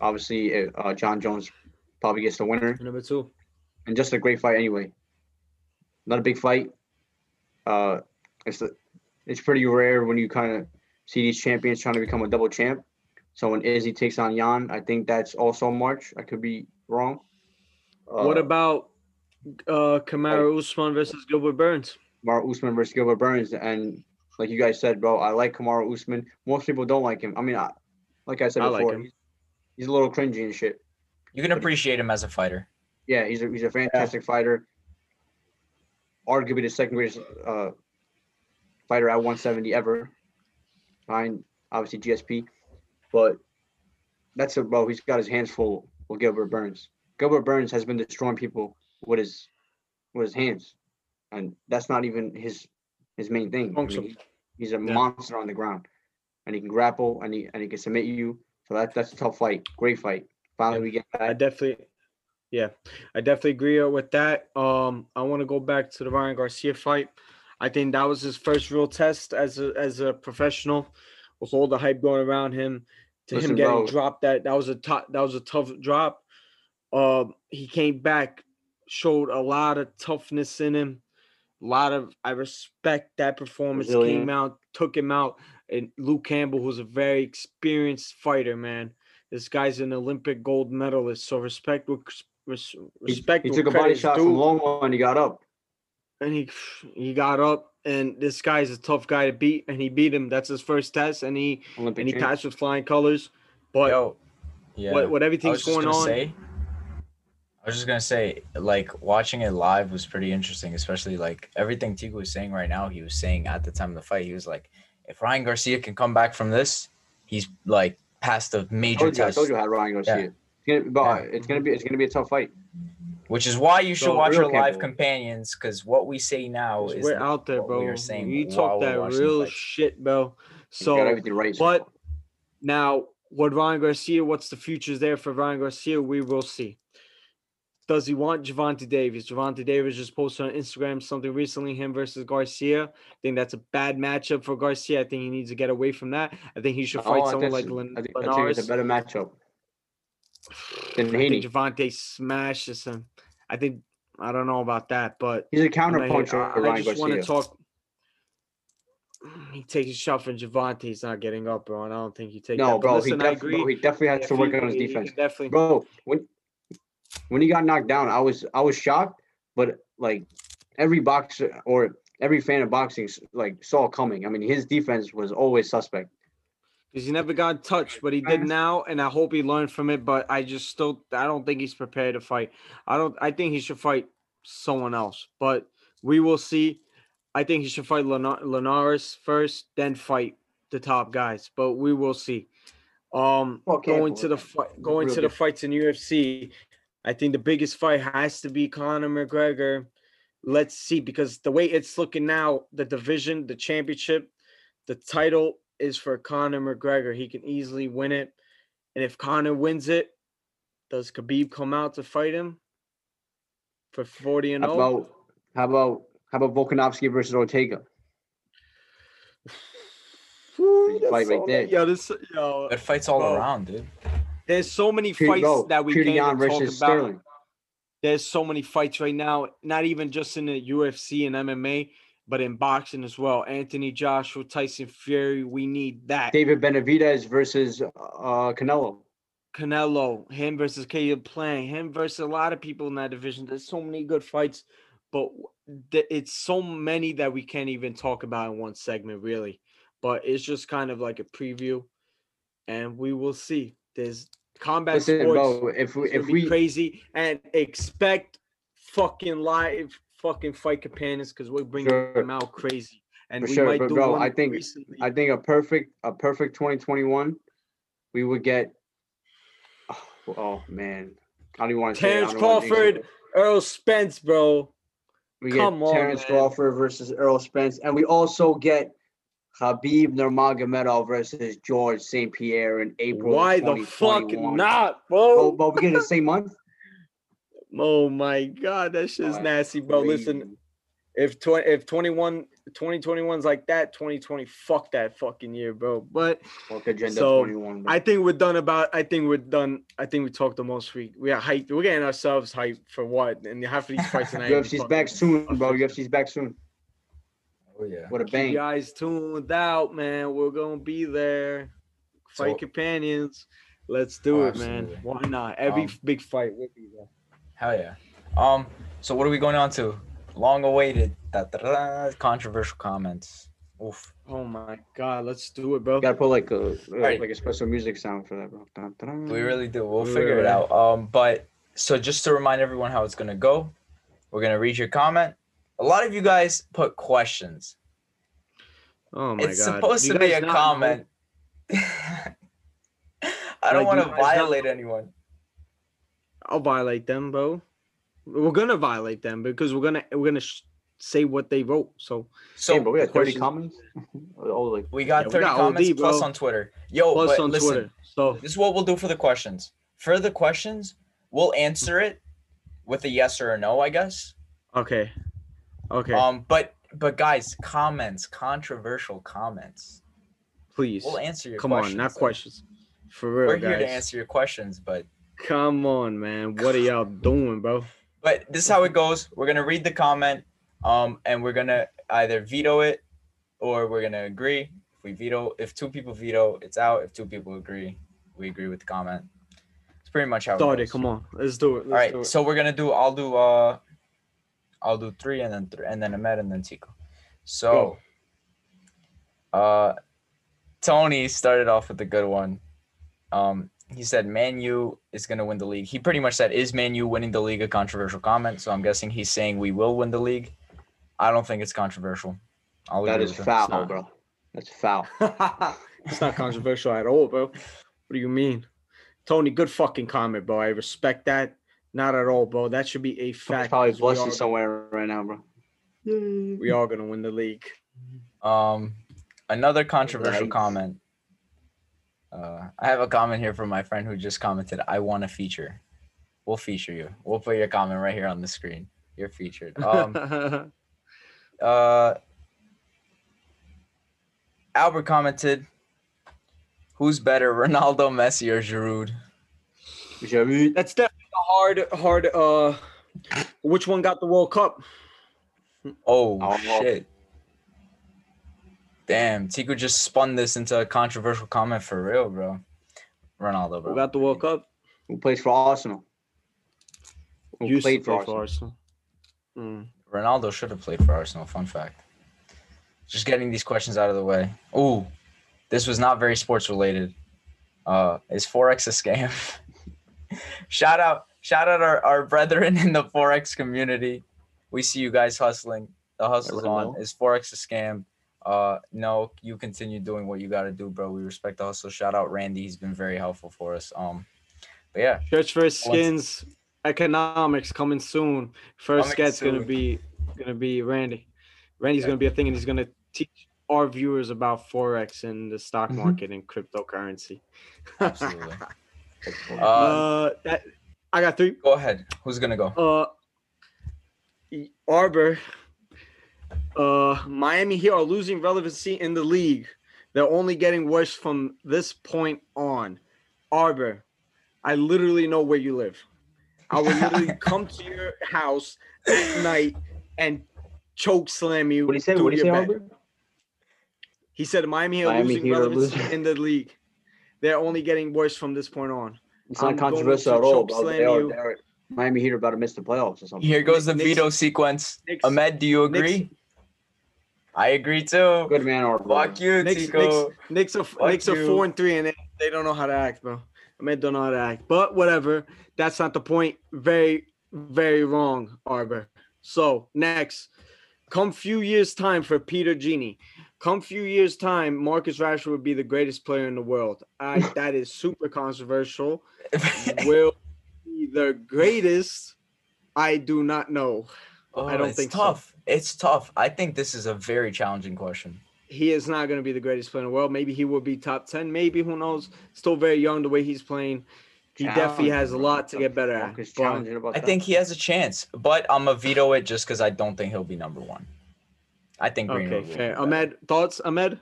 Obviously, uh, Jon Jones probably gets the winner. Number two. and just a great fight anyway. Not a big fight. Uh, it's the, it's pretty rare when you kind of see these champions trying to become a double champ. So when Izzy takes on Jan, I think that's also March. I could be wrong. Uh, what about uh Kamaru Usman versus Gilbert Burns? Kamaru Usman versus Gilbert Burns? And like you guys said, bro, I like Kamaru Usman. Most people don't like him. I mean, I, like I said I before, him. he's, he's a little cringy and shit. You can appreciate him as a fighter. Yeah, he's a he's a fantastic fighter. Arguably the second greatest uh, fighter at 170 ever. Behind obviously GSP, but that's a bro. He's got his hands full with Gilbert Burns. Gilbert Burns has been destroying people with his with his hands, and that's not even his his main thing. I mean, he- he's a Yeah. monster on the ground, and he can grapple and he and he can submit you. So that that's a tough fight. Great fight. Finally, Yeah. we get I definitely, yeah, I definitely agree with that. Um, I want to go back to the Ryan Garcia fight. I think that was his first real test as a as a professional, with all the hype going around him. To Listen, him getting bro. dropped, that that was a tough that was a tough drop. Um, he came back, showed a lot of toughness in him. A lot of I respect that performance. Came out, took him out, and Luke Campbell, who's a very experienced fighter, man. This guy's an Olympic gold medalist, so respect with res, He, respect. he what took a body credit's shot due, from Loma and he got up. and he he got up, and this guy's a tough guy to beat, and he beat him. That's his first test, and he Olympic and he champ. passed with flying colors. But Yo, yeah. what what everything's was going gonna on? say. I was just gonna say, like watching it live was pretty interesting, especially like everything Tigo was saying right now. He was saying at the time of the fight, he was like, if Ryan Garcia can come back from this, he's like past a I major told you, I told you how Ryan Garcia. It's gonna, but Yeah. it's gonna be it's gonna be a tough fight. Which is why you should So, watch real our live Campbell. companions, because what we say now is We're out there, what bro. we are saying you talk that real shit, bro. So, everything right. so but now, what Ryan Garcia? What's the futures there for Ryan Garcia? We will see. Does he want Gervonta Davis? Gervonta Davis just posted on Instagram something recently, him versus Garcia. I think that's a bad matchup for Garcia. I think he needs to get away from that. I think he should oh, fight Oh, someone like Lin- I think, I think it's a better matchup than I Haney. think Gervonta smashes him. I think I don't know about that, but He's a counterpuncher I, I Ryan just want to talk. He takes a shot from Gervonta. He's not getting up, bro. And I don't think he takes No, that. Bro, listen, he, I def- bro, he definitely has to work he- on his he- defense. Definitely. Bro, when when he got knocked down, I was I was shocked, but like every boxer or every fan of boxing like saw it coming. I mean, his defense was always suspect. because he never got touched, but he did now, and I hope he learned from it. But I just still, I don't think he's prepared to fight. I don't. I think he should fight someone else, but we will see. I think he should fight Lina- Linares first, then fight the top guys. But we will see. Um, Well, going careful to the fight, going Real to the fights in UFC. I think the biggest fight has to be Conor McGregor. Let's see, because the way it's looking now, the division, the championship, the title is for Conor McGregor. He can easily win it. And if Conor wins it, does Khabib come out to fight him for 40 and How 0? about how about how about Volkanovski versus Ortega? Woo, Big that's fight right so- there. Yo, this, yo, Good fights all Bro. around, dude. There's so many fights that we can't even talk about. Sterling. There's so many fights right now, not even just in the UFC and MMA, but in boxing as well. Anthony Joshua, Tyson Fury, we need that. David Benavidez versus uh Canelo. Canelo, him versus Caleb Plant, him versus a lot of people in that division. There's so many good fights, but it's so many that we can't even talk about in one segment, really. But it's just kind of like a preview, and we will see. There's combat Listen, sports. bro, if we if be we crazy and expect fucking live fucking fight companions because we're bringing Sure. them out crazy. And For we sure, might but do bro, one I think- recently. I think a perfect a perfect 2021, we would get. Oh, oh, man, I don't even want to say. Terrence don't wanna jinx it. Crawford, Errol Spence, bro. We Come get on, Terrence man. Crawford versus Errol Spence, and we also get Khabib Nurmagomedov versus George St. Pierre in April. Why the fuck 2021. not, Oh, bro? but we get the same month. Oh my god, that shit's Oh, nasty, bro. Listen, if 20 if 21 2021's like that, 2020 fuck that fucking year, bro. But Fuck agenda So, 21. bro. I think we're done about. I think we're done. I think we talked the most. We we are hyped. We're getting ourselves hyped for what? And half of these fights tonight. UFC's back soon, bro. UFC's back soon Oh yeah. with a Keep bang. you guys tuned out, man. We're gonna be there. Fight So- companions. Let's do Oh, it, man. Why not? Every Um, big fight will be there. Hell yeah. Um. So what are we going on to? Long awaited. Controversial comments. Oof. Oh my god, let's do it, bro. Gotta put like a Right. like a special music sound for that, bro. We really do. We'll Right, figure it out. Um. But so just to remind everyone how it's gonna go, we're gonna read your comment. A lot of you guys put questions. Oh my it's god. It's supposed You to be a comment. I don't Like, want you to guys not violate anyone. I'll violate them, bro. We're gonna violate them because we're gonna we're gonna sh- say what they wrote. So So Damn, but we got 30 comments. oh, like we got Yeah, we 30 got comments OD, plus on Twitter. Yo, plus but on listen, Twitter. So this is what we'll do for the questions. For the questions, we'll answer it with a yes or a no, I guess. okay, okay, Um, but but guys, comments, controversial comments. please We'll answer your come questions. on, not though. questions. For real, We're guys. here to answer your questions, but Come on, man. What are y'all doing, bro? but this is how it goes. We're gonna read the comment, um, and we're gonna either veto it or we're gonna agree. If we veto, if two people veto, it's out. If two people agree, we agree with the comment. It's pretty much how Start it it. goes. Come on, let's do it. Let's All right, it. so we're gonna do. I'll do. Uh, I'll do three, and then three, and then a Ahmed, and then Tico. So, uh, Tony started off with a good one. Um, he said Man U is gonna win the league. He pretty much said, "Is Man U winning the league?" A controversial comment. So I'm guessing he's saying we will win the league. I don't think it's controversial. I'll that agree is with him. foul, not. bro. That's foul. it's not controversial at all, bro. What do you mean, Tony? Good fucking comment, bro. I respect that. Not at all, bro. That should be a fact. probably 'cause we blushing are- somewhere right now, bro. We are gonna win the league. Um, another controversial Right. comment. Uh, I have a comment here from my friend who just commented, "I want a feature." We'll feature you. We'll put your comment right here on the screen. You're featured. Um, uh, Albert commented, "Who's better, Ronaldo, Messi, or Giroud?" Giroud. That's definitely a hard, hard. Uh, which one got the World Cup? Oh, Oh. shit! Damn, Tico just spun this into a controversial comment for real, bro. Ronaldo, Who bro. got the World Cup? Who plays for Arsenal? Who Used to played play for for Arsenal? Arsenal. Mm. Ronaldo should have played for Arsenal. Fun fact. Just getting these questions out of the way. Ooh, this was not very sports related. Uh, is forex a scam? shout out, shout out our, our brethren in the forex community. We see you guys hustling. The hustle's on. Hello. Is forex a scam? Uh, no. You continue doing what you got to do, bro. We respect the hustle. Shout out Randy. He's been very helpful for us. Um, but yeah, Search for skins economics coming soon. First Coming sket's gonna be gonna be Randy. Randy's gonna be a thing, and he's gonna teach our viewers about forex and the stock Mhm. market and cryptocurrency. absolutely. Uh, uh, that I got three. go ahead. Who's gonna go? Uh, Arbor, uh, Miami Heat are losing relevancy in the league. They're only getting worse from this point on. Arbor, I literally know where you live. I will literally come to your house at night and choke slam you. What do you say? What do you say, your bed. Albert? He said Miami Heat are losing relevancy losing- in the league. They're only getting worse from this point on. It's not I'm controversial at all, choke bro. They are, they're, Miami Heat are about to miss the playoffs or something. Here goes the Knicks- veto sequence. Knicks- Ahmed, do you Knicks- agree? I agree too. Good man, Arbor. Fuck you, Knicks, Tico. Knicks are Fuck Knicks are you. four and three, and they, they don't know how to act, bro. I mean, don't know how to act. But whatever. That's not the point. Very, very wrong, Arbor. So next, come few years time for Peter Genie. Come few years time, Marcus Rashford would be the greatest player in the world. I, that is super controversial. Will be the greatest? I do not know. Oh, I don't it's think so. tough. It's tough. I think this is a very challenging question. he is not going to be the greatest player in the world. Maybe he will be top 10. Maybe, who knows? Still very young the way he's playing. He definitely has a lot to get better at. Fuck is but challenging about I think he has a chance, but I'm gonna veto it just because I don't think he'll be number one. I think okay, Greenwood will fair. better. Ahmed, thoughts, Ahmed?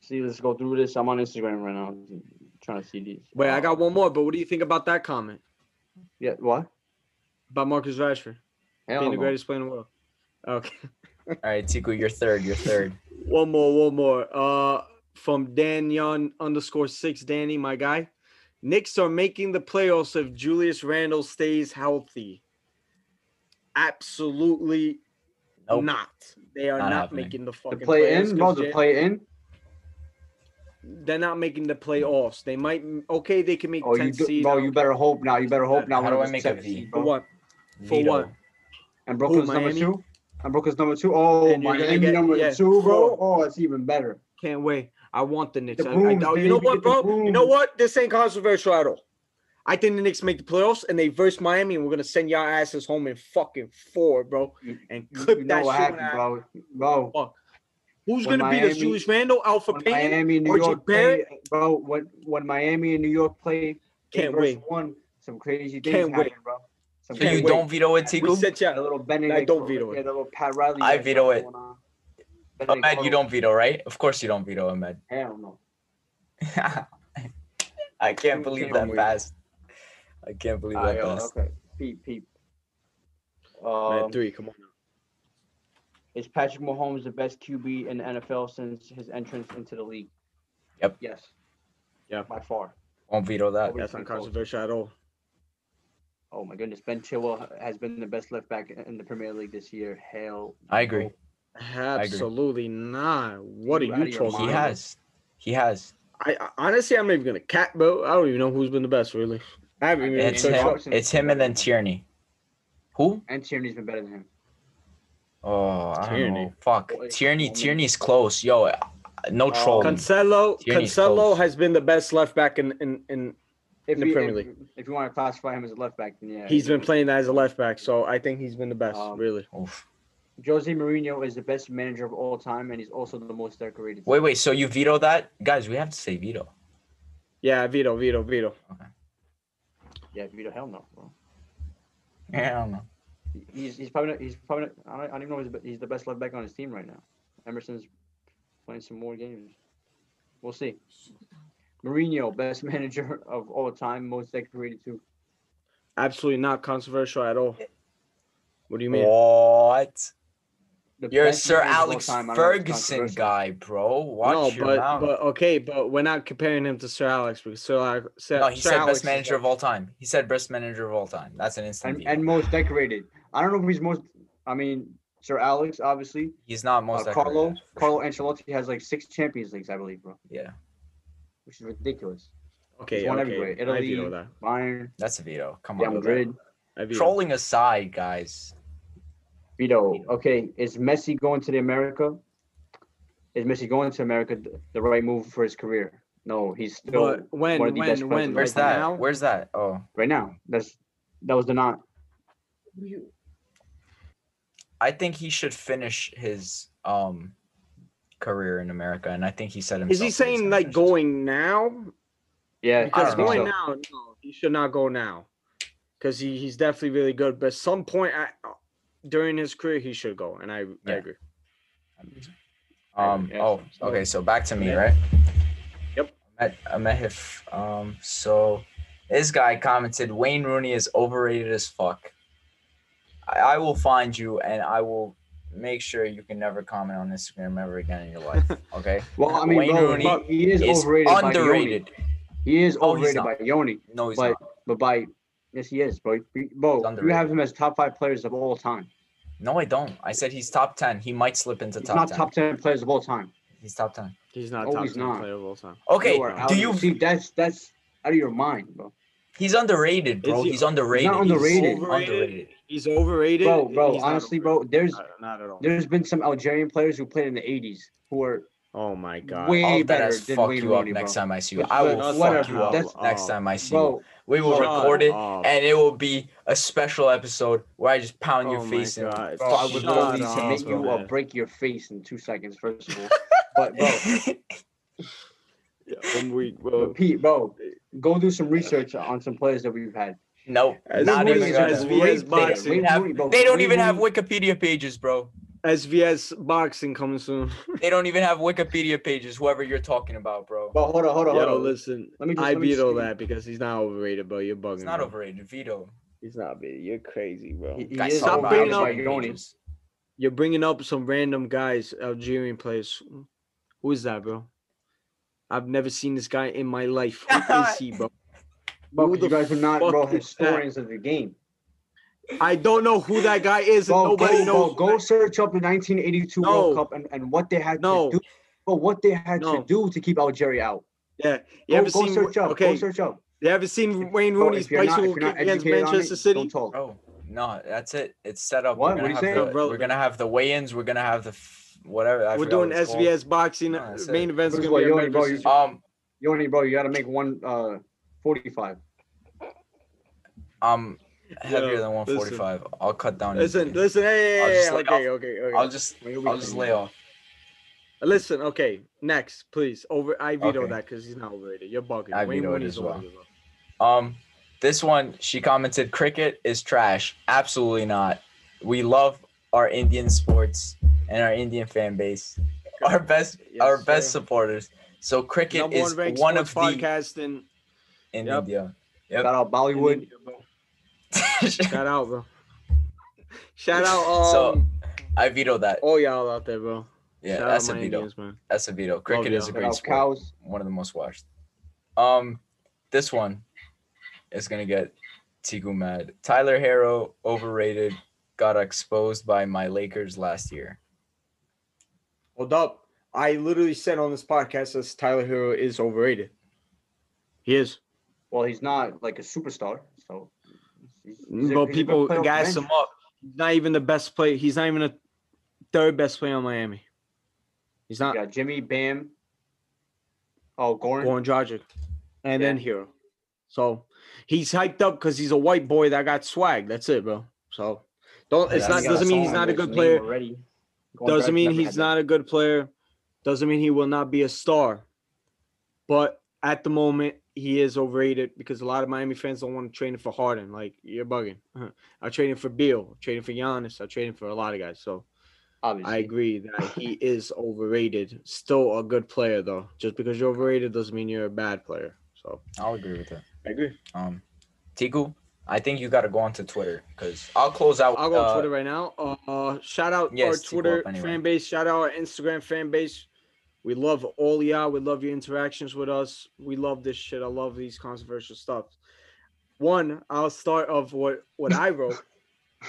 See, let's go through this. I'm on Instagram right now, trying to see these. Wait, I got one more, but what do you think about that comment Yeah, what? about Marcus Rashford Hell being the no. greatest player in the world? Okay. All right, Tiku, you're third. You're third. One more, one more. Uh, from Dan Young underscore six, Danny, my guy. Knicks are making the playoffs if Julius Randle stays healthy. Absolutely Nope. not. They are Not not, making the The fucking play in, bro. 'cause The play in. They're not making the playoffs. They might. Okay, they can make Oh, you, do, seed. bro. You better hope now. You better hope now. How do I make us a seven V? seed, For what? For Veto. what? And Brooklyn's number two. And Brooklyn's number two. Oh, And you're gonna Miami get- number yeah, two, bro. four. Oh, it's even better. Can't wait. I want the Knicks. The I- I Brooms, doubt- you know what, bro? You know what? This ain't controversial at all. I think the Knicks make the playoffs and they verse Miami, and we're gonna send y'all asses home in fucking four, bro, and clip you know that what shit. happened, bro. Bro, Who's When gonna beat us? Miami- Julius Randle, Alpha when Payne? Miami and New RJ York Barrett? play, bro. When when Miami and New York play, Can't wait. One, some crazy things Can't happen, wait. bro. Some So you wait. don't veto it, We Tiku? set a you. little Benedict. I don't veto it. Yeah, the little Pat Riley. I guys veto it. Oh, Benedict Ahmed, you don't veto, right? Of course you don't veto, Ahmed. Hell no. I can't believe Can't believe that wait. fast. I can't believe Alright, that yo, okay. Peep, peep. Man, Um, three, come on. Is Patrick Mahomes the best QB in the NFL since his entrance into the league? Yep. Yes. Yeah. By far. Won't veto that. That's not controversial at all. Oh my goodness, Ben Chilwell has been the best left back in the Premier League this year. Hell, I agree. Absolutely not. What are You out you talking He has. He has. I, I honestly, I'm not even gonna cat, bro. I don't even know who's been the best, really. I haven't even It's him. It's him and then Tierney. Who? and Tierney's been better than him. Oh, I don't Tierney. know. Fuck. Boy, Tierney. woman. Tierney's close. Yo, uh, no Um, trolling. Cancelo, Tierney's Cancelo close. has been the best left back in in, in If In the you, Premier League. if you want to classify him as a left back, then yeah. he's been playing as a left back, so I think he's been the best, Um, really. Oof. Jose Mourinho is the best manager of all time, and he's also the most decorated. Wait, wait. So you veto that, guys? We have to say veto. Yeah, veto, veto, Vito. Yeah, Vito, hell no, bro. Yeah, I don't know. He's he's probably not, he's probably not, I, don't, I don't even know he's, the- he's the best left back on his team right now. Emerson's playing some more games. We'll see. Mourinho, best manager of all time, most decorated too. Absolutely not controversial at all. What do you mean? What? The You're a best Sir manager of all Alex time, I don't know if it's Ferguson guy, bro. Watch no, your but mouth. but okay, but we're not comparing him to Sir Alex because Sir Alex. Sir, no, he Sir said Alex best manager of all time. He said best manager of all time. That's an instant And, and most decorated. I don't know if he's most. I mean, Sir Alex, obviously. He's not Uh, most Carlo, decorated, Carlo sure. Ancelotti has like six Champions Leagues, I believe, bro, Yeah, which is ridiculous. Okay, won okay. everywhere. I Italy, veto that. Bayern, that's a veto. Come Real on. Madrid. Trolling aside, guys. Vito, okay, is Messi going to the America? Is Messi going to America the right move for his career? No, he's still But when, one of the best when, players when, Where's all like that? now? Where's that? Oh, right now. That's that was the not. I think he should finish his um career in America, and I think he said himself. Is he that he's saying like going now? Yeah, I Because don't going so. now, no, he should not go now. Because he, he's definitely really good. But some point at, during his career, he should go, and I, I agree. Um. Yeah, Oh. Okay. So back to me, Yeah. right? Yep. I Met Mehif. Um. So this guy commented, Wayne Rooney is overrated as fuck. I, I will find you, and I will make sure you can never comment on Instagram ever again in your life. Okay. Well, I mean, Wayne bro, Rooney but he is, is overrated by underrated. He is Oh, overrated not. by Yoni, No, he's but not. but by yes, he is, bro. Bro, you have him as top five players of all time. No, I don't. I said he's top ten. He might slip into He's top not ten. top ten players of all time. He's top ten. He's not Oh, top he's 10 not. player of all time. Okay. are out Do you? see? That's that's out of your mind, bro. He's underrated, bro. He- he's underrated. He's not underrated. underrated. He's overrated. Bro, bro, he's honestly, bro, there's Not, not at all. there's been some Algerian players who played in the '80s who are Oh my god. way I'll better ass than fuck Wayne you up Rooney, bro. next time I see you. But- I will fuck whatever, you up that's- next time I see you. We will Shut record it, up. and it will be a special episode where I just pound your Oh my face in. God. bro, I would Shut literally up, make you uh, break your face in two seconds, first of all. but bro, Yeah, one week, but bro. Pete, bro, go do some research on some players that we've had. nope, As not even Rooney gonna. is They, VS Great boxing. player. don't have- they don't even have Wikipedia pages, bro. SVS boxing coming soon. They don't even have Wikipedia pages. Whoever you're talking about, bro. But hold on, hold on, hold on. listen. Let me just- I let me veto see. that because he's not overrated, bro. You're bugging. It's not bro. overrated. Veto. He's not big. You're crazy, bro. He, he Guys, stop bringing up- by You're bringing up some random guys, Algerian players. Who is that, bro? I've never seen this guy in my life. Who is he, bro? Bro, Who you the guys are not fuck bro is that? historians of the game. I don't know who that guy is, and Bro, nobody go, knows. bro, go search up the 1982 No. World Cup and, and what they had No. to do. But what they had No. to do to keep Algeria out. Yeah, you Go, ever go seen? search up. okay, Go search up. you ever seen Wayne Bro, Rooney's if you're not, if bicycle not kick against Manchester it, City? don't talk. Bro, no, that's it. It's set up. What? We're gonna do you have the- Bro, We're gonna have the weigh-ins. We're gonna have the f- whatever. I We're doing what it's called. SVS boxing. No, main it. event's First gonna of be Yoni, bro, you- Um, Yoni, bro, you got to make one uh 45. I'm heavier Yo, than 145. I'll cut down. Listen, easily. listen, hey, I'll hey, just hey, lay okay, okay, okay. I'll just, I'll just lay off. Listen, okay. Next, please. Over. I veto Okay. that because he's not overrated. You're bugging. I Wayne veto it as well. Um, this one she commented, "Cricket is trash." Absolutely not. We love our Indian sports and our Indian fan base, our best, Yes, our best sir. supporters. So cricket Number is one one of the podcast in, in Yep. India. Yep. Shout out in Bollywood. India, bro. Shout out, bro. Shout out, um, So, I veto that. all y'all out there, bro. Yeah, Shout that's a veto. Indians, man. That's a veto. Cricket is a y'all. Shout great out sport. cows. One of the most watched. Um, this one is gonna get Tiku mad. Tyler Herro overrated. Got exposed by my Lakers last year. Hold up. I literally said on this podcast that Tyler Herro is overrated. He is. Well, he's not like a superstar, so. he's- he's a- But people good player off the gas him up. He's not even the best player. He's not even a third best player on Miami. He's not got Jimmy, Bam. Oh, Goran. Goran Dragic. And then Yeah. Herro. So he's hyped up because he's a white boy that got swag. That's it, bro. So don't Yeah, it's not doesn't mean he's not a good player. Already. Doesn't mean he's not a good player. Doesn't mean he will not be a star. But at the moment, he is overrated because a lot of Miami fans don't want to trade him for Harden. Like you're bugging. I'm trading for Beal, I'm trading for Giannis, I'm trading for a lot of guys. So Obviously, I agree that he is overrated. Still a good player though. Just because you're overrated doesn't mean you're a bad player. So I'll agree with that. I agree. Um, Tiku, I think you got to go onto Twitter because I'll close out. I'll go on uh, Twitter right now. Uh, shout out yes, our Twitter up anyway. fan base. Shout out our Instagram fan base. We love all y'all. We love your interactions with us. We love this shit. I love these controversial stuff. One, I'll start of what what I wrote.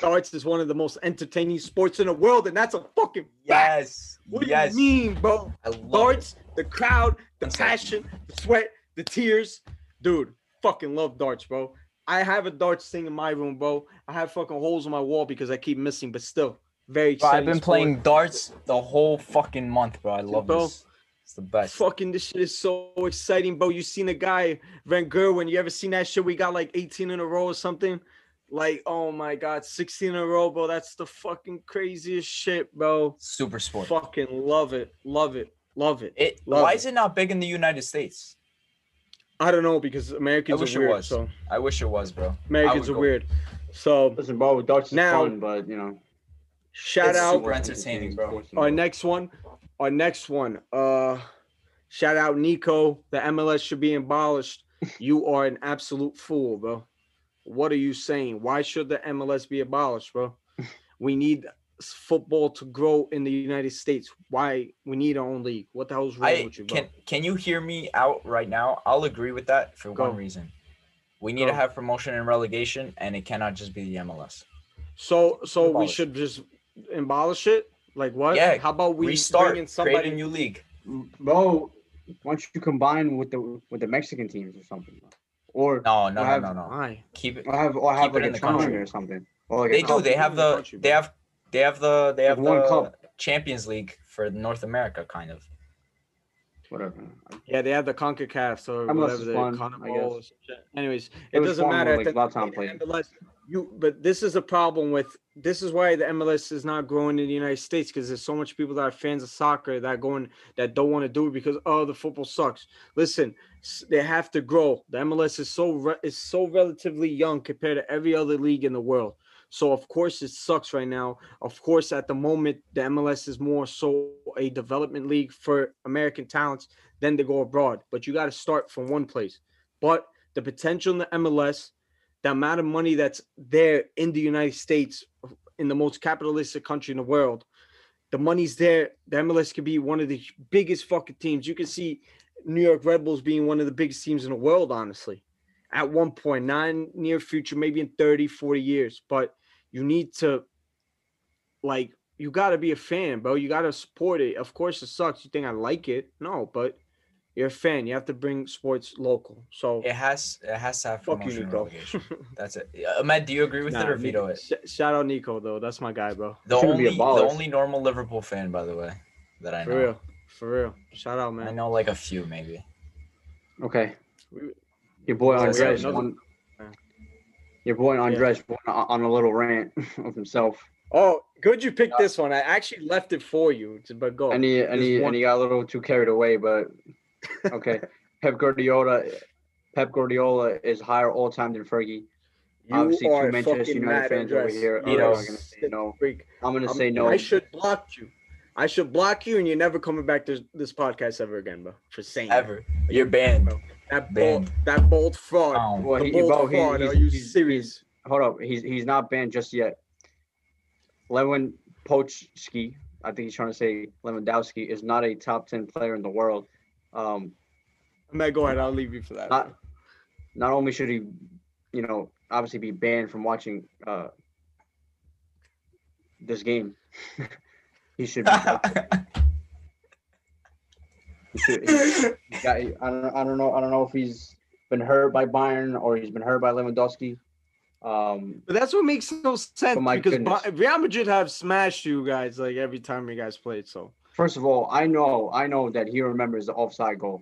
Darts is one of the most entertaining sports in the world, and that's a fucking fact. Yes, What yes. do you mean, bro? I love Darts, the crowd, the passion, the sweat, the tears. Dude, fucking love darts, bro. I have a darts thing in my room, bro. I have fucking holes in my wall because I keep missing, but still, very Bro. I've been sport. playing darts the whole fucking month, bro. I love Bro. this. It's the best. Fucking this shit is so exciting, bro. You seen the guy Van Gerwen? You ever seen that shit? We got like 18 in a row or something. Like, oh my god, 16 in a row, bro. That's the fucking craziest shit, bro. Super sport. Fucking love it, love it, love it. It. Love why it. is it not big in the United States? I don't know because Americans wish are weird. was. So I wish it was, bro. Americans are go. weird. So listen, bro. Darts is Now- fun, but you know, shout It's out super entertaining, bro. our next one our next one uh shout out nico the mls should be abolished you are an absolute fool bro what are you saying why should the mls be abolished bro we need football to grow in the united states why we need our own league what the hell's wrong I with you bro can. Can you hear me out right now? I'll agree with that for Go. one reason. We need Go. to have promotion and relegation, and it cannot just be the MLS. so so we should just abolish it like what Yeah, how about we Restart. bring in Create somebody a new league. bro. Why don't you combine with the with the Mexican teams or something, or No, no, no, have- no, no. why Keep it. or have or have Keep it like in a the country. or something, or like They do. They have the the. country, They have. They have the. They have Like one the cup. Champions League for North America, kind of. whatever. Yeah, they have the CONCACAF or MLS whatever the fun, I Carnival guess. or some shit. Anyways, It it, doesn't fun matter. when, at like, the Zlatan end of played. the MLS, you but this is a problem with this is why the MLS is not growing in the United States because there's so much people that are fans of soccer that going that don't want to do it because oh the football sucks. Listen, they have to grow. The MLS is so re- is so relatively young compared to every other league in the world. So of course it sucks right now. Of course, at the moment, the MLS is more so a development league for American talents than to go abroad. But you got to start from one place. But the potential in the MLS, the amount of money that's there in the United States, in the most capitalistic country in the world, the money's there. The MLS could be one of the biggest fucking teams. You can see New York Red Bulls being one of the biggest teams in the world, honestly, at one point, not in near future, maybe in 30, 40 years. But you need to, like, you got to be a fan, bro. You got to support it. Of course, it sucks. You think I like it? No, but you're a fan. You have to bring sports local. So, It has. It has to have fuck you, Nico. That's it. Yeah, uh, Ahmed, do you agree with it or veto it? sh- shout out Nico, though. That's my guy, bro. The Shouldn't be only, the only normal Liverpool fan, by the way, that I know. For know. real. For real. Shout out, man. I know like a few, maybe. Okay, your boy yeah, Andres another- Your boy Andres went on on a little rant of himself, Oh, good you picked this one. I actually left it for you, but go. and he and he and he got a little too carried away. But okay, Pep Guardiola, Pep Guardiola is higher all time than Fergie. you obviously, two are Manchester fucking United mad, fans over here are You're gonna say no. freak. I'm gonna I'm- say no. I should block you. I should block you, and you're never coming back to this podcast ever again, bro. For saying that. Ever. You're banned. Bro. that bold, that bold fraud. Oh. Well, the he- bold bro, he- fraud. he's- Are you he's- serious? Hold up, he's he's not banned just yet. Lewin Pochski, I think he's trying to say Lewandowski, is not a top ten player in the world. Um, Man, go ahead. I'll leave you for that. not not only should he, you know, obviously be banned from watching uh, this game, he should. Be, he should he got, I don't I don't know I don't know if he's been hurt by Bayern or he's been hurt by Lewandowski. Um, But that's what makes no sense because goodness. Real Madrid have smashed you guys like every time you guys played. So First of all, I know I know that he remembers the offside goal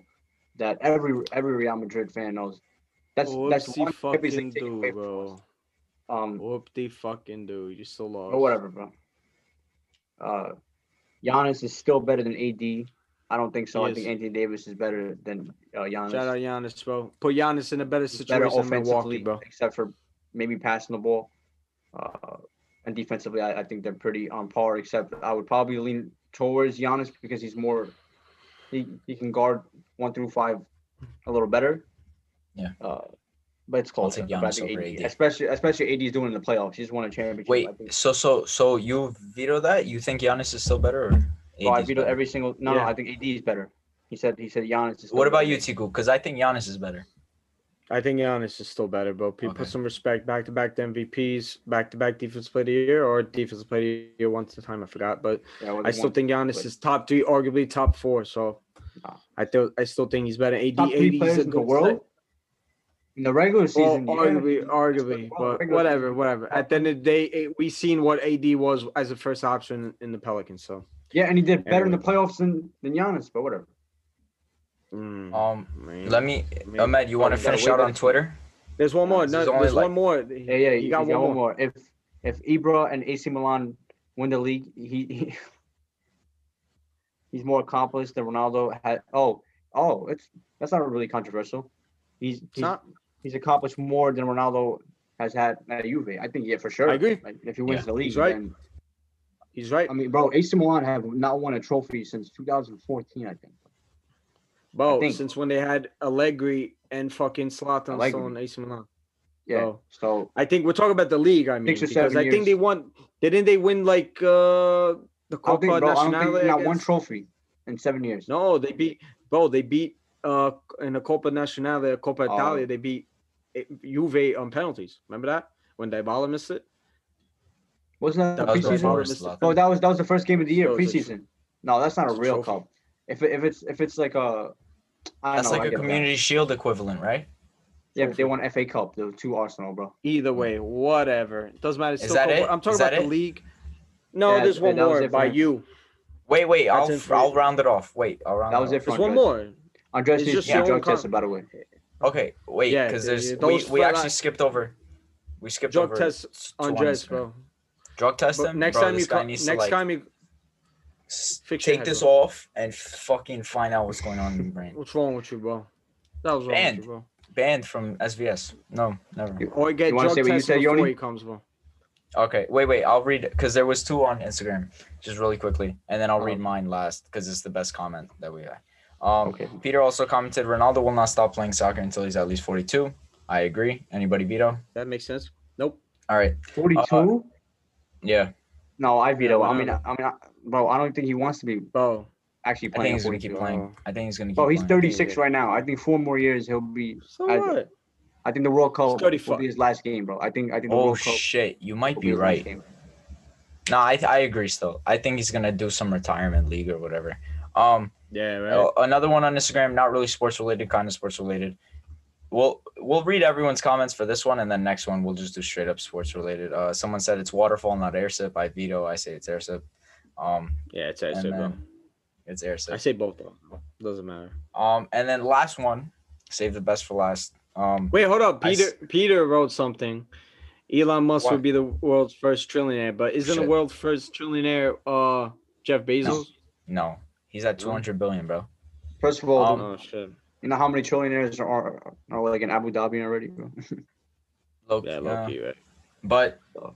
that every every Real Madrid fan knows. That's that's whoopsie one fucking do, away from us. bro. Um, Whoop the fucking do. You still lost. or whatever, bro. Uh, Giannis is still better than AD. I don't think so. I think. Anthony Davis is better than uh, Giannis. Shout out Giannis, bro. Put Giannis in a better He's better situation than Milwaukee, offensively, bro. except for maybe passing the ball. Uh, and defensively, I, I think they're pretty on par. Except I would probably lean towards Giannis because he's more. He he can guard one through five a little better. Yeah. Uh, but it's close. take But I Giannis over AD, AD. especially especially AD is doing in the playoffs. He's won a championship. Wait, I think. so so so you veto that? You think Giannis is still better? Or So I veto better? every single. No, Yeah. no, I think AD is better. He said he said Giannis is. still What about better. you, Tiku? Because I think Giannis is better. I think Giannis is still better, but People Okay. put some respect back to back to MVPs, back to back defense player of the year, or defense player of the year once at a time. I forgot, but Yeah, I still think Giannis but- is top three, arguably top four. So Nah. I still I still think he's better. AD, top three players in the world. set. In the regular Well, season, yeah. arguably, arguably, but whatever, whatever. At the end of the day, it, we seen what AD was as a first option in the Pelicans. So Yeah, and he did better in the playoffs than than Giannis, but whatever. Mm, Um, man. let me, mean, Ahmed, you want to finish out on Twitter? there's one more. No, is there's like- one more. Yeah, yeah, you got one more. If if Ibra and AC Milan win the league, he, he he's more accomplished than Ronaldo had. Oh, oh, it's that's not really controversial. He's he's, not. he's accomplished more than Ronaldo has had at Juve. I think yeah, for sure. I agree. Like, if he wins Yeah, the league, he's right. then He's right, I mean, bro, AC Milan have not won a trophy since 2014. I think. Bro. think- Since when they had Allegri and fucking Zlatan Allegri. still in AC Milan. Yeah. Bro. So I think we're talking about the league. I mean, because I think they won. Didn't they win like uh the Copa Nacional? not one trophy in seven years. No, they beat. Bro, they beat uh in the Copa Nacional, Copa Oh. Italia. They beat eh, Juve on penalties. Remember that when Dybala missed it? Wasn't that, That the was preseason? Oh, that was that was the first game of the year, So preseason. No, that's not a real cup. If it, if it's if it's like a, That's know, like a get that. community shield equivalent, right? Yeah, but they won FA Cup. There were two Arsenal, bro. Either way, whatever. Doesn't matter. It's Is that it? I'm talking Is that about the league. No, Yeah, there's one more it by him. you. Wait, wait, I'll I'll round it off. Wait, I'll round That was off. it for There's one more. Andres It's just to get your drug own con- tested, by the way. Okay, wait, because the- there's we, we actually line- skipped over. We skipped Drug over test on Andres, bro. Drug test But him. next bro, time you guy co- needs next like time you s- fix take this bro. off and fucking find out what's going on in your brain. what's wrong with you, bro? That was wrong Banned. with you, bro. Banned from SVS. No, never. You- Or get You drug say what you tested said, before Yoni? he comes, bro. Okay, wait, wait. I'll read because there was two on Instagram, just really quickly, and then I'll Oh. read mine last because it's the best comment that we got. Um, Okay. Peter also commented, Ronaldo will not stop playing soccer until he's at least 42. I agree. Anybody veto? That makes sense. Nope. All right. Forty-two? Yeah, no, I veto. Yeah, I mean. I mean, I, bro, I don't think he wants to be Bro, actually playing. I think he's gonna keep 42. playing. Oh. I think he's gonna keep. Playing. Bro, he's playing. 36 right now. I think four more years he'll be. so I- what? I think the World Cup will be his last game, bro. I think. I think the Oh World Cup shit, you might be right. game. No, I I agree still. I think he's gonna do some retirement league or whatever. Um, Yeah, right. Uh, another one on Instagram, not really sports related, kind of sports related. We'll we'll read everyone's comments for this one, and then next one we'll just do straight up sports related. Uh, someone said it's waterfall, not airship. I veto. I say it's air sip. Um, yeah, it's I and say, bro. it's air I say both though. Doesn't matter. Um, and then last one, save the best for last. Um, Wait, hold up. Peter s- Peter wrote something. Elon Musk What? would be the world's first trillionaire, but isn't the world's first trillionaire uh Jeff Bezos? no, he's at two hundred billion, bro. First of all, Um, oh shit. you know how many trillionaires are, are like in Abu Dhabi already, bro? Low, Yeah, yeah, low key, right? but So.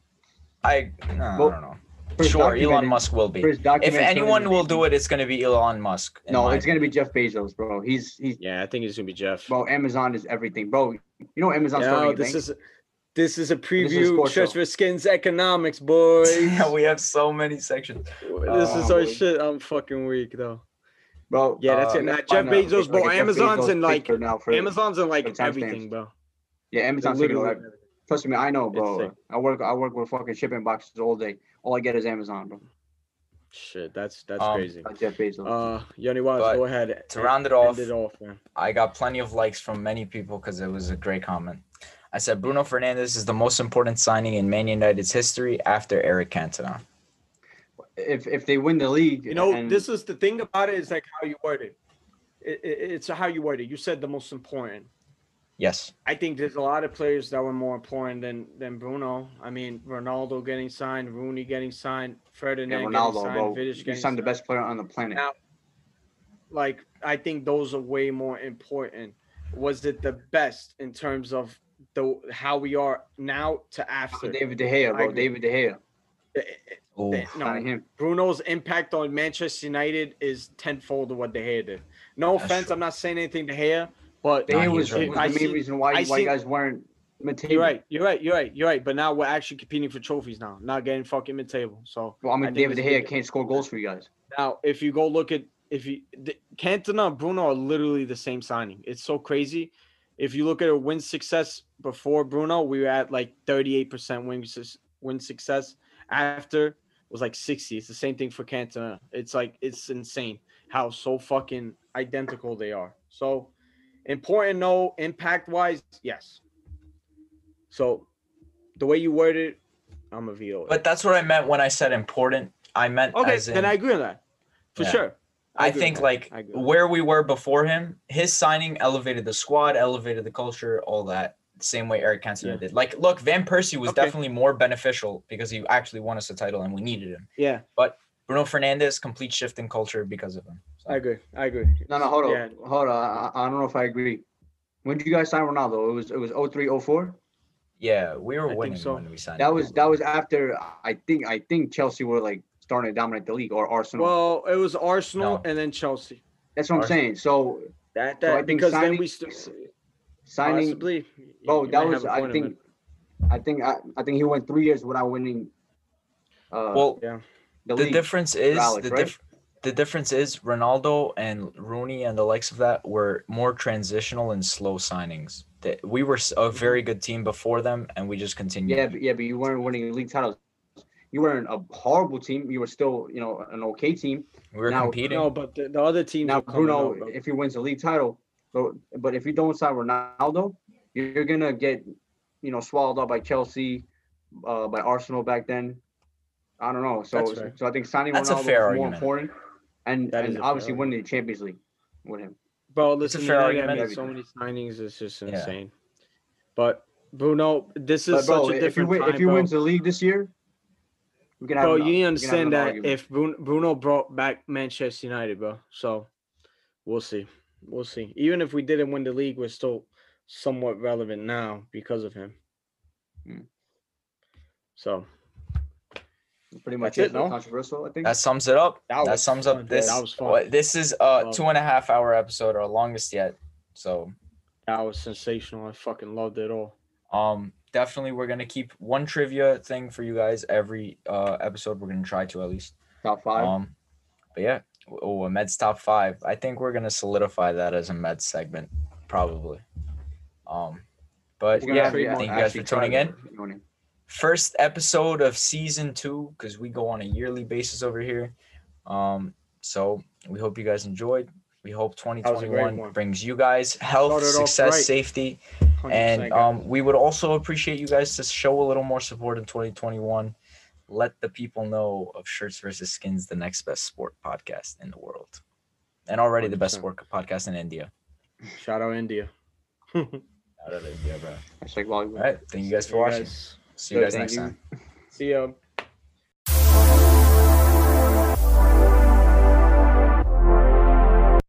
I, no, I don't know. First Sure, Elon Musk will be. If anyone will do it, it's gonna be Elon Musk. No, it's gonna be Jeff Bezos, bro. He's he's Yeah, I think it's gonna be Jeff. bro. Amazon is everything, bro. You know Amazon's Yo, starting a this is this is a preview. sports show. For Skins economics, boys. yeah, we have so many sections. this is Oh, our boy. shit. I'm fucking weak though. bro. Yeah, that's Uh, it. Nah, Find Jeff Bezos, like bro. a Amazon's Bezos in like now for- Amazon's in like for timestamps. everything, bro. Yeah, Amazon's taking Literally over. everything. Trust me, I know, bro. I work I work with fucking shipping boxes all day. All I get is Amazon, bro. Shit, that's that's Um, crazy. Not Jeff Bezos. Uh, Yoni Waz, But go ahead. to and round it off, it off, man. I got plenty of likes from many people because it was a great comment. I said Bruno Fernandes is the most important signing in Man United's history after Eric Cantona. if if they win the league, You know, and- this is the thing about it is like how you word it. It, it. It's how you word it. You said the most important. Yes. I think there's a lot of players that were more important than than Bruno. I mean, Ronaldo getting signed, Rooney getting signed, yeah, Ferdinand Ronaldo, getting signed, bro. Vidic getting signed the best player on the planet. Now- like I think those are way more important. Was it the best in terms of the how we are now to after? David De Gea, bro. David De Gea. Ooh. eh, No, him. Bruno's impact on Manchester United is tenfold of what De Gea did. No That's offense, true. I'm not saying anything to De Gea, but De Nah, Gea he was, was right. was I the main see- reason why, I why see- you guys weren't mid-table. you're right, you're right, you're right, you're right. But now we're actually competing for trophies now, not getting fucking mid table. So Well, I mean, think David De it's Gea good. can't score goals for you guys. Now, if you go look at if you the, Cantona and Bruno are literally the same signing. It's so crazy. If you look at a win success before Bruno, we were at like 38% win sus- win success. After was like 60. It's the same thing for Cantona. It's like it's insane how so fucking identical they are. So important no impact wise, yes. So the way you word it, I'm a veto. But that's what I meant when I said important. I meant okay, as in, then I agree on that. For Yeah. sure. I agree think like I agree with that. where we were before him, his signing elevated the squad, elevated the culture, all that. Same way Eric Cantona Yeah. did. Like, look, Van Persie was Okay. definitely more beneficial because he actually won us a title and we needed him. Yeah, Bruno Fernandes, complete shift in culture because of him. So, I agree. I agree. No, no, hold on. Yeah. Hold on. I, I don't know if I agree. When did you guys sign Ronaldo? It was it was 03, 04? yeah, we were I winning so. when we signed. That him. was that was after I think I think Chelsea were like starting to dominate the league or Arsenal. Well, it was Arsenal No. and then Chelsea. That's what I'm saying. So That that think because then we still signing possibly. bro, you that was I a I point of think. I think I, I think he went three years without winning uh well, Yeah. The, the difference is Alex, the right? diff- the difference is Ronaldo and Rooney and the likes of that were more transitional and slow signings. That we were a very good team before them, and we just continued. Yeah, but, yeah, but you weren't winning league titles. You weren't a horrible team. You were still, you know, an okay team. we were now- competing. No, but the, the other team. Now Bruno, out, if he wins the league title, but but if you don't sign Ronaldo, you're gonna get, you know, swallowed up by Chelsea, uh, by Arsenal back then. I don't know. So so I think signing That's a Ronaldo fair is more argument. important, and That is and a fair obviously argument. winning the Champions League with him. Bro, It's a listen, fair United argument. made so many signings. It's just Yeah. insane. But Bruno, this is But bro, such a if he different win, time, if he bro. wins the league this year, we can have. Bro, an- you need to we can understand that argument. if Bruno, Bruno brought back Manchester United, bro. So we'll see. We'll see. Even if we didn't win the league, we're still somewhat relevant now because of him. Hmm. So pretty much that's it. it, no? Controversial, I think. That sums it up. That That, was sums fun, up dude. this. That was fun. This is a two and a half hour episode, our longest yet. So, that was sensational. I fucking loved it all. um, definitely we're gonna keep one trivia thing for you guys every uh episode. We're gonna try to at least. Top five. Um, but yeah, oh, a Meds top five. I think we're gonna solidify that as a Meds segment, probably. Um, but yeah, thank you guys for tuning try in. That. You know, First episode of season two, because we go on a yearly basis over here. Um, so we hope you guys enjoyed. We hope was a great 2021 brings you guys health, success, right. safety, and um, we would also appreciate you guys to show a little more support in 2021. Let the people know of Shirts versus Skins, the next best sport podcast in the world, and already the best sport podcast in India. shout out India. Shout out of India, bro. hashtag. All right, thank you guys See for watching. See you Good, guys next you. time. See ya.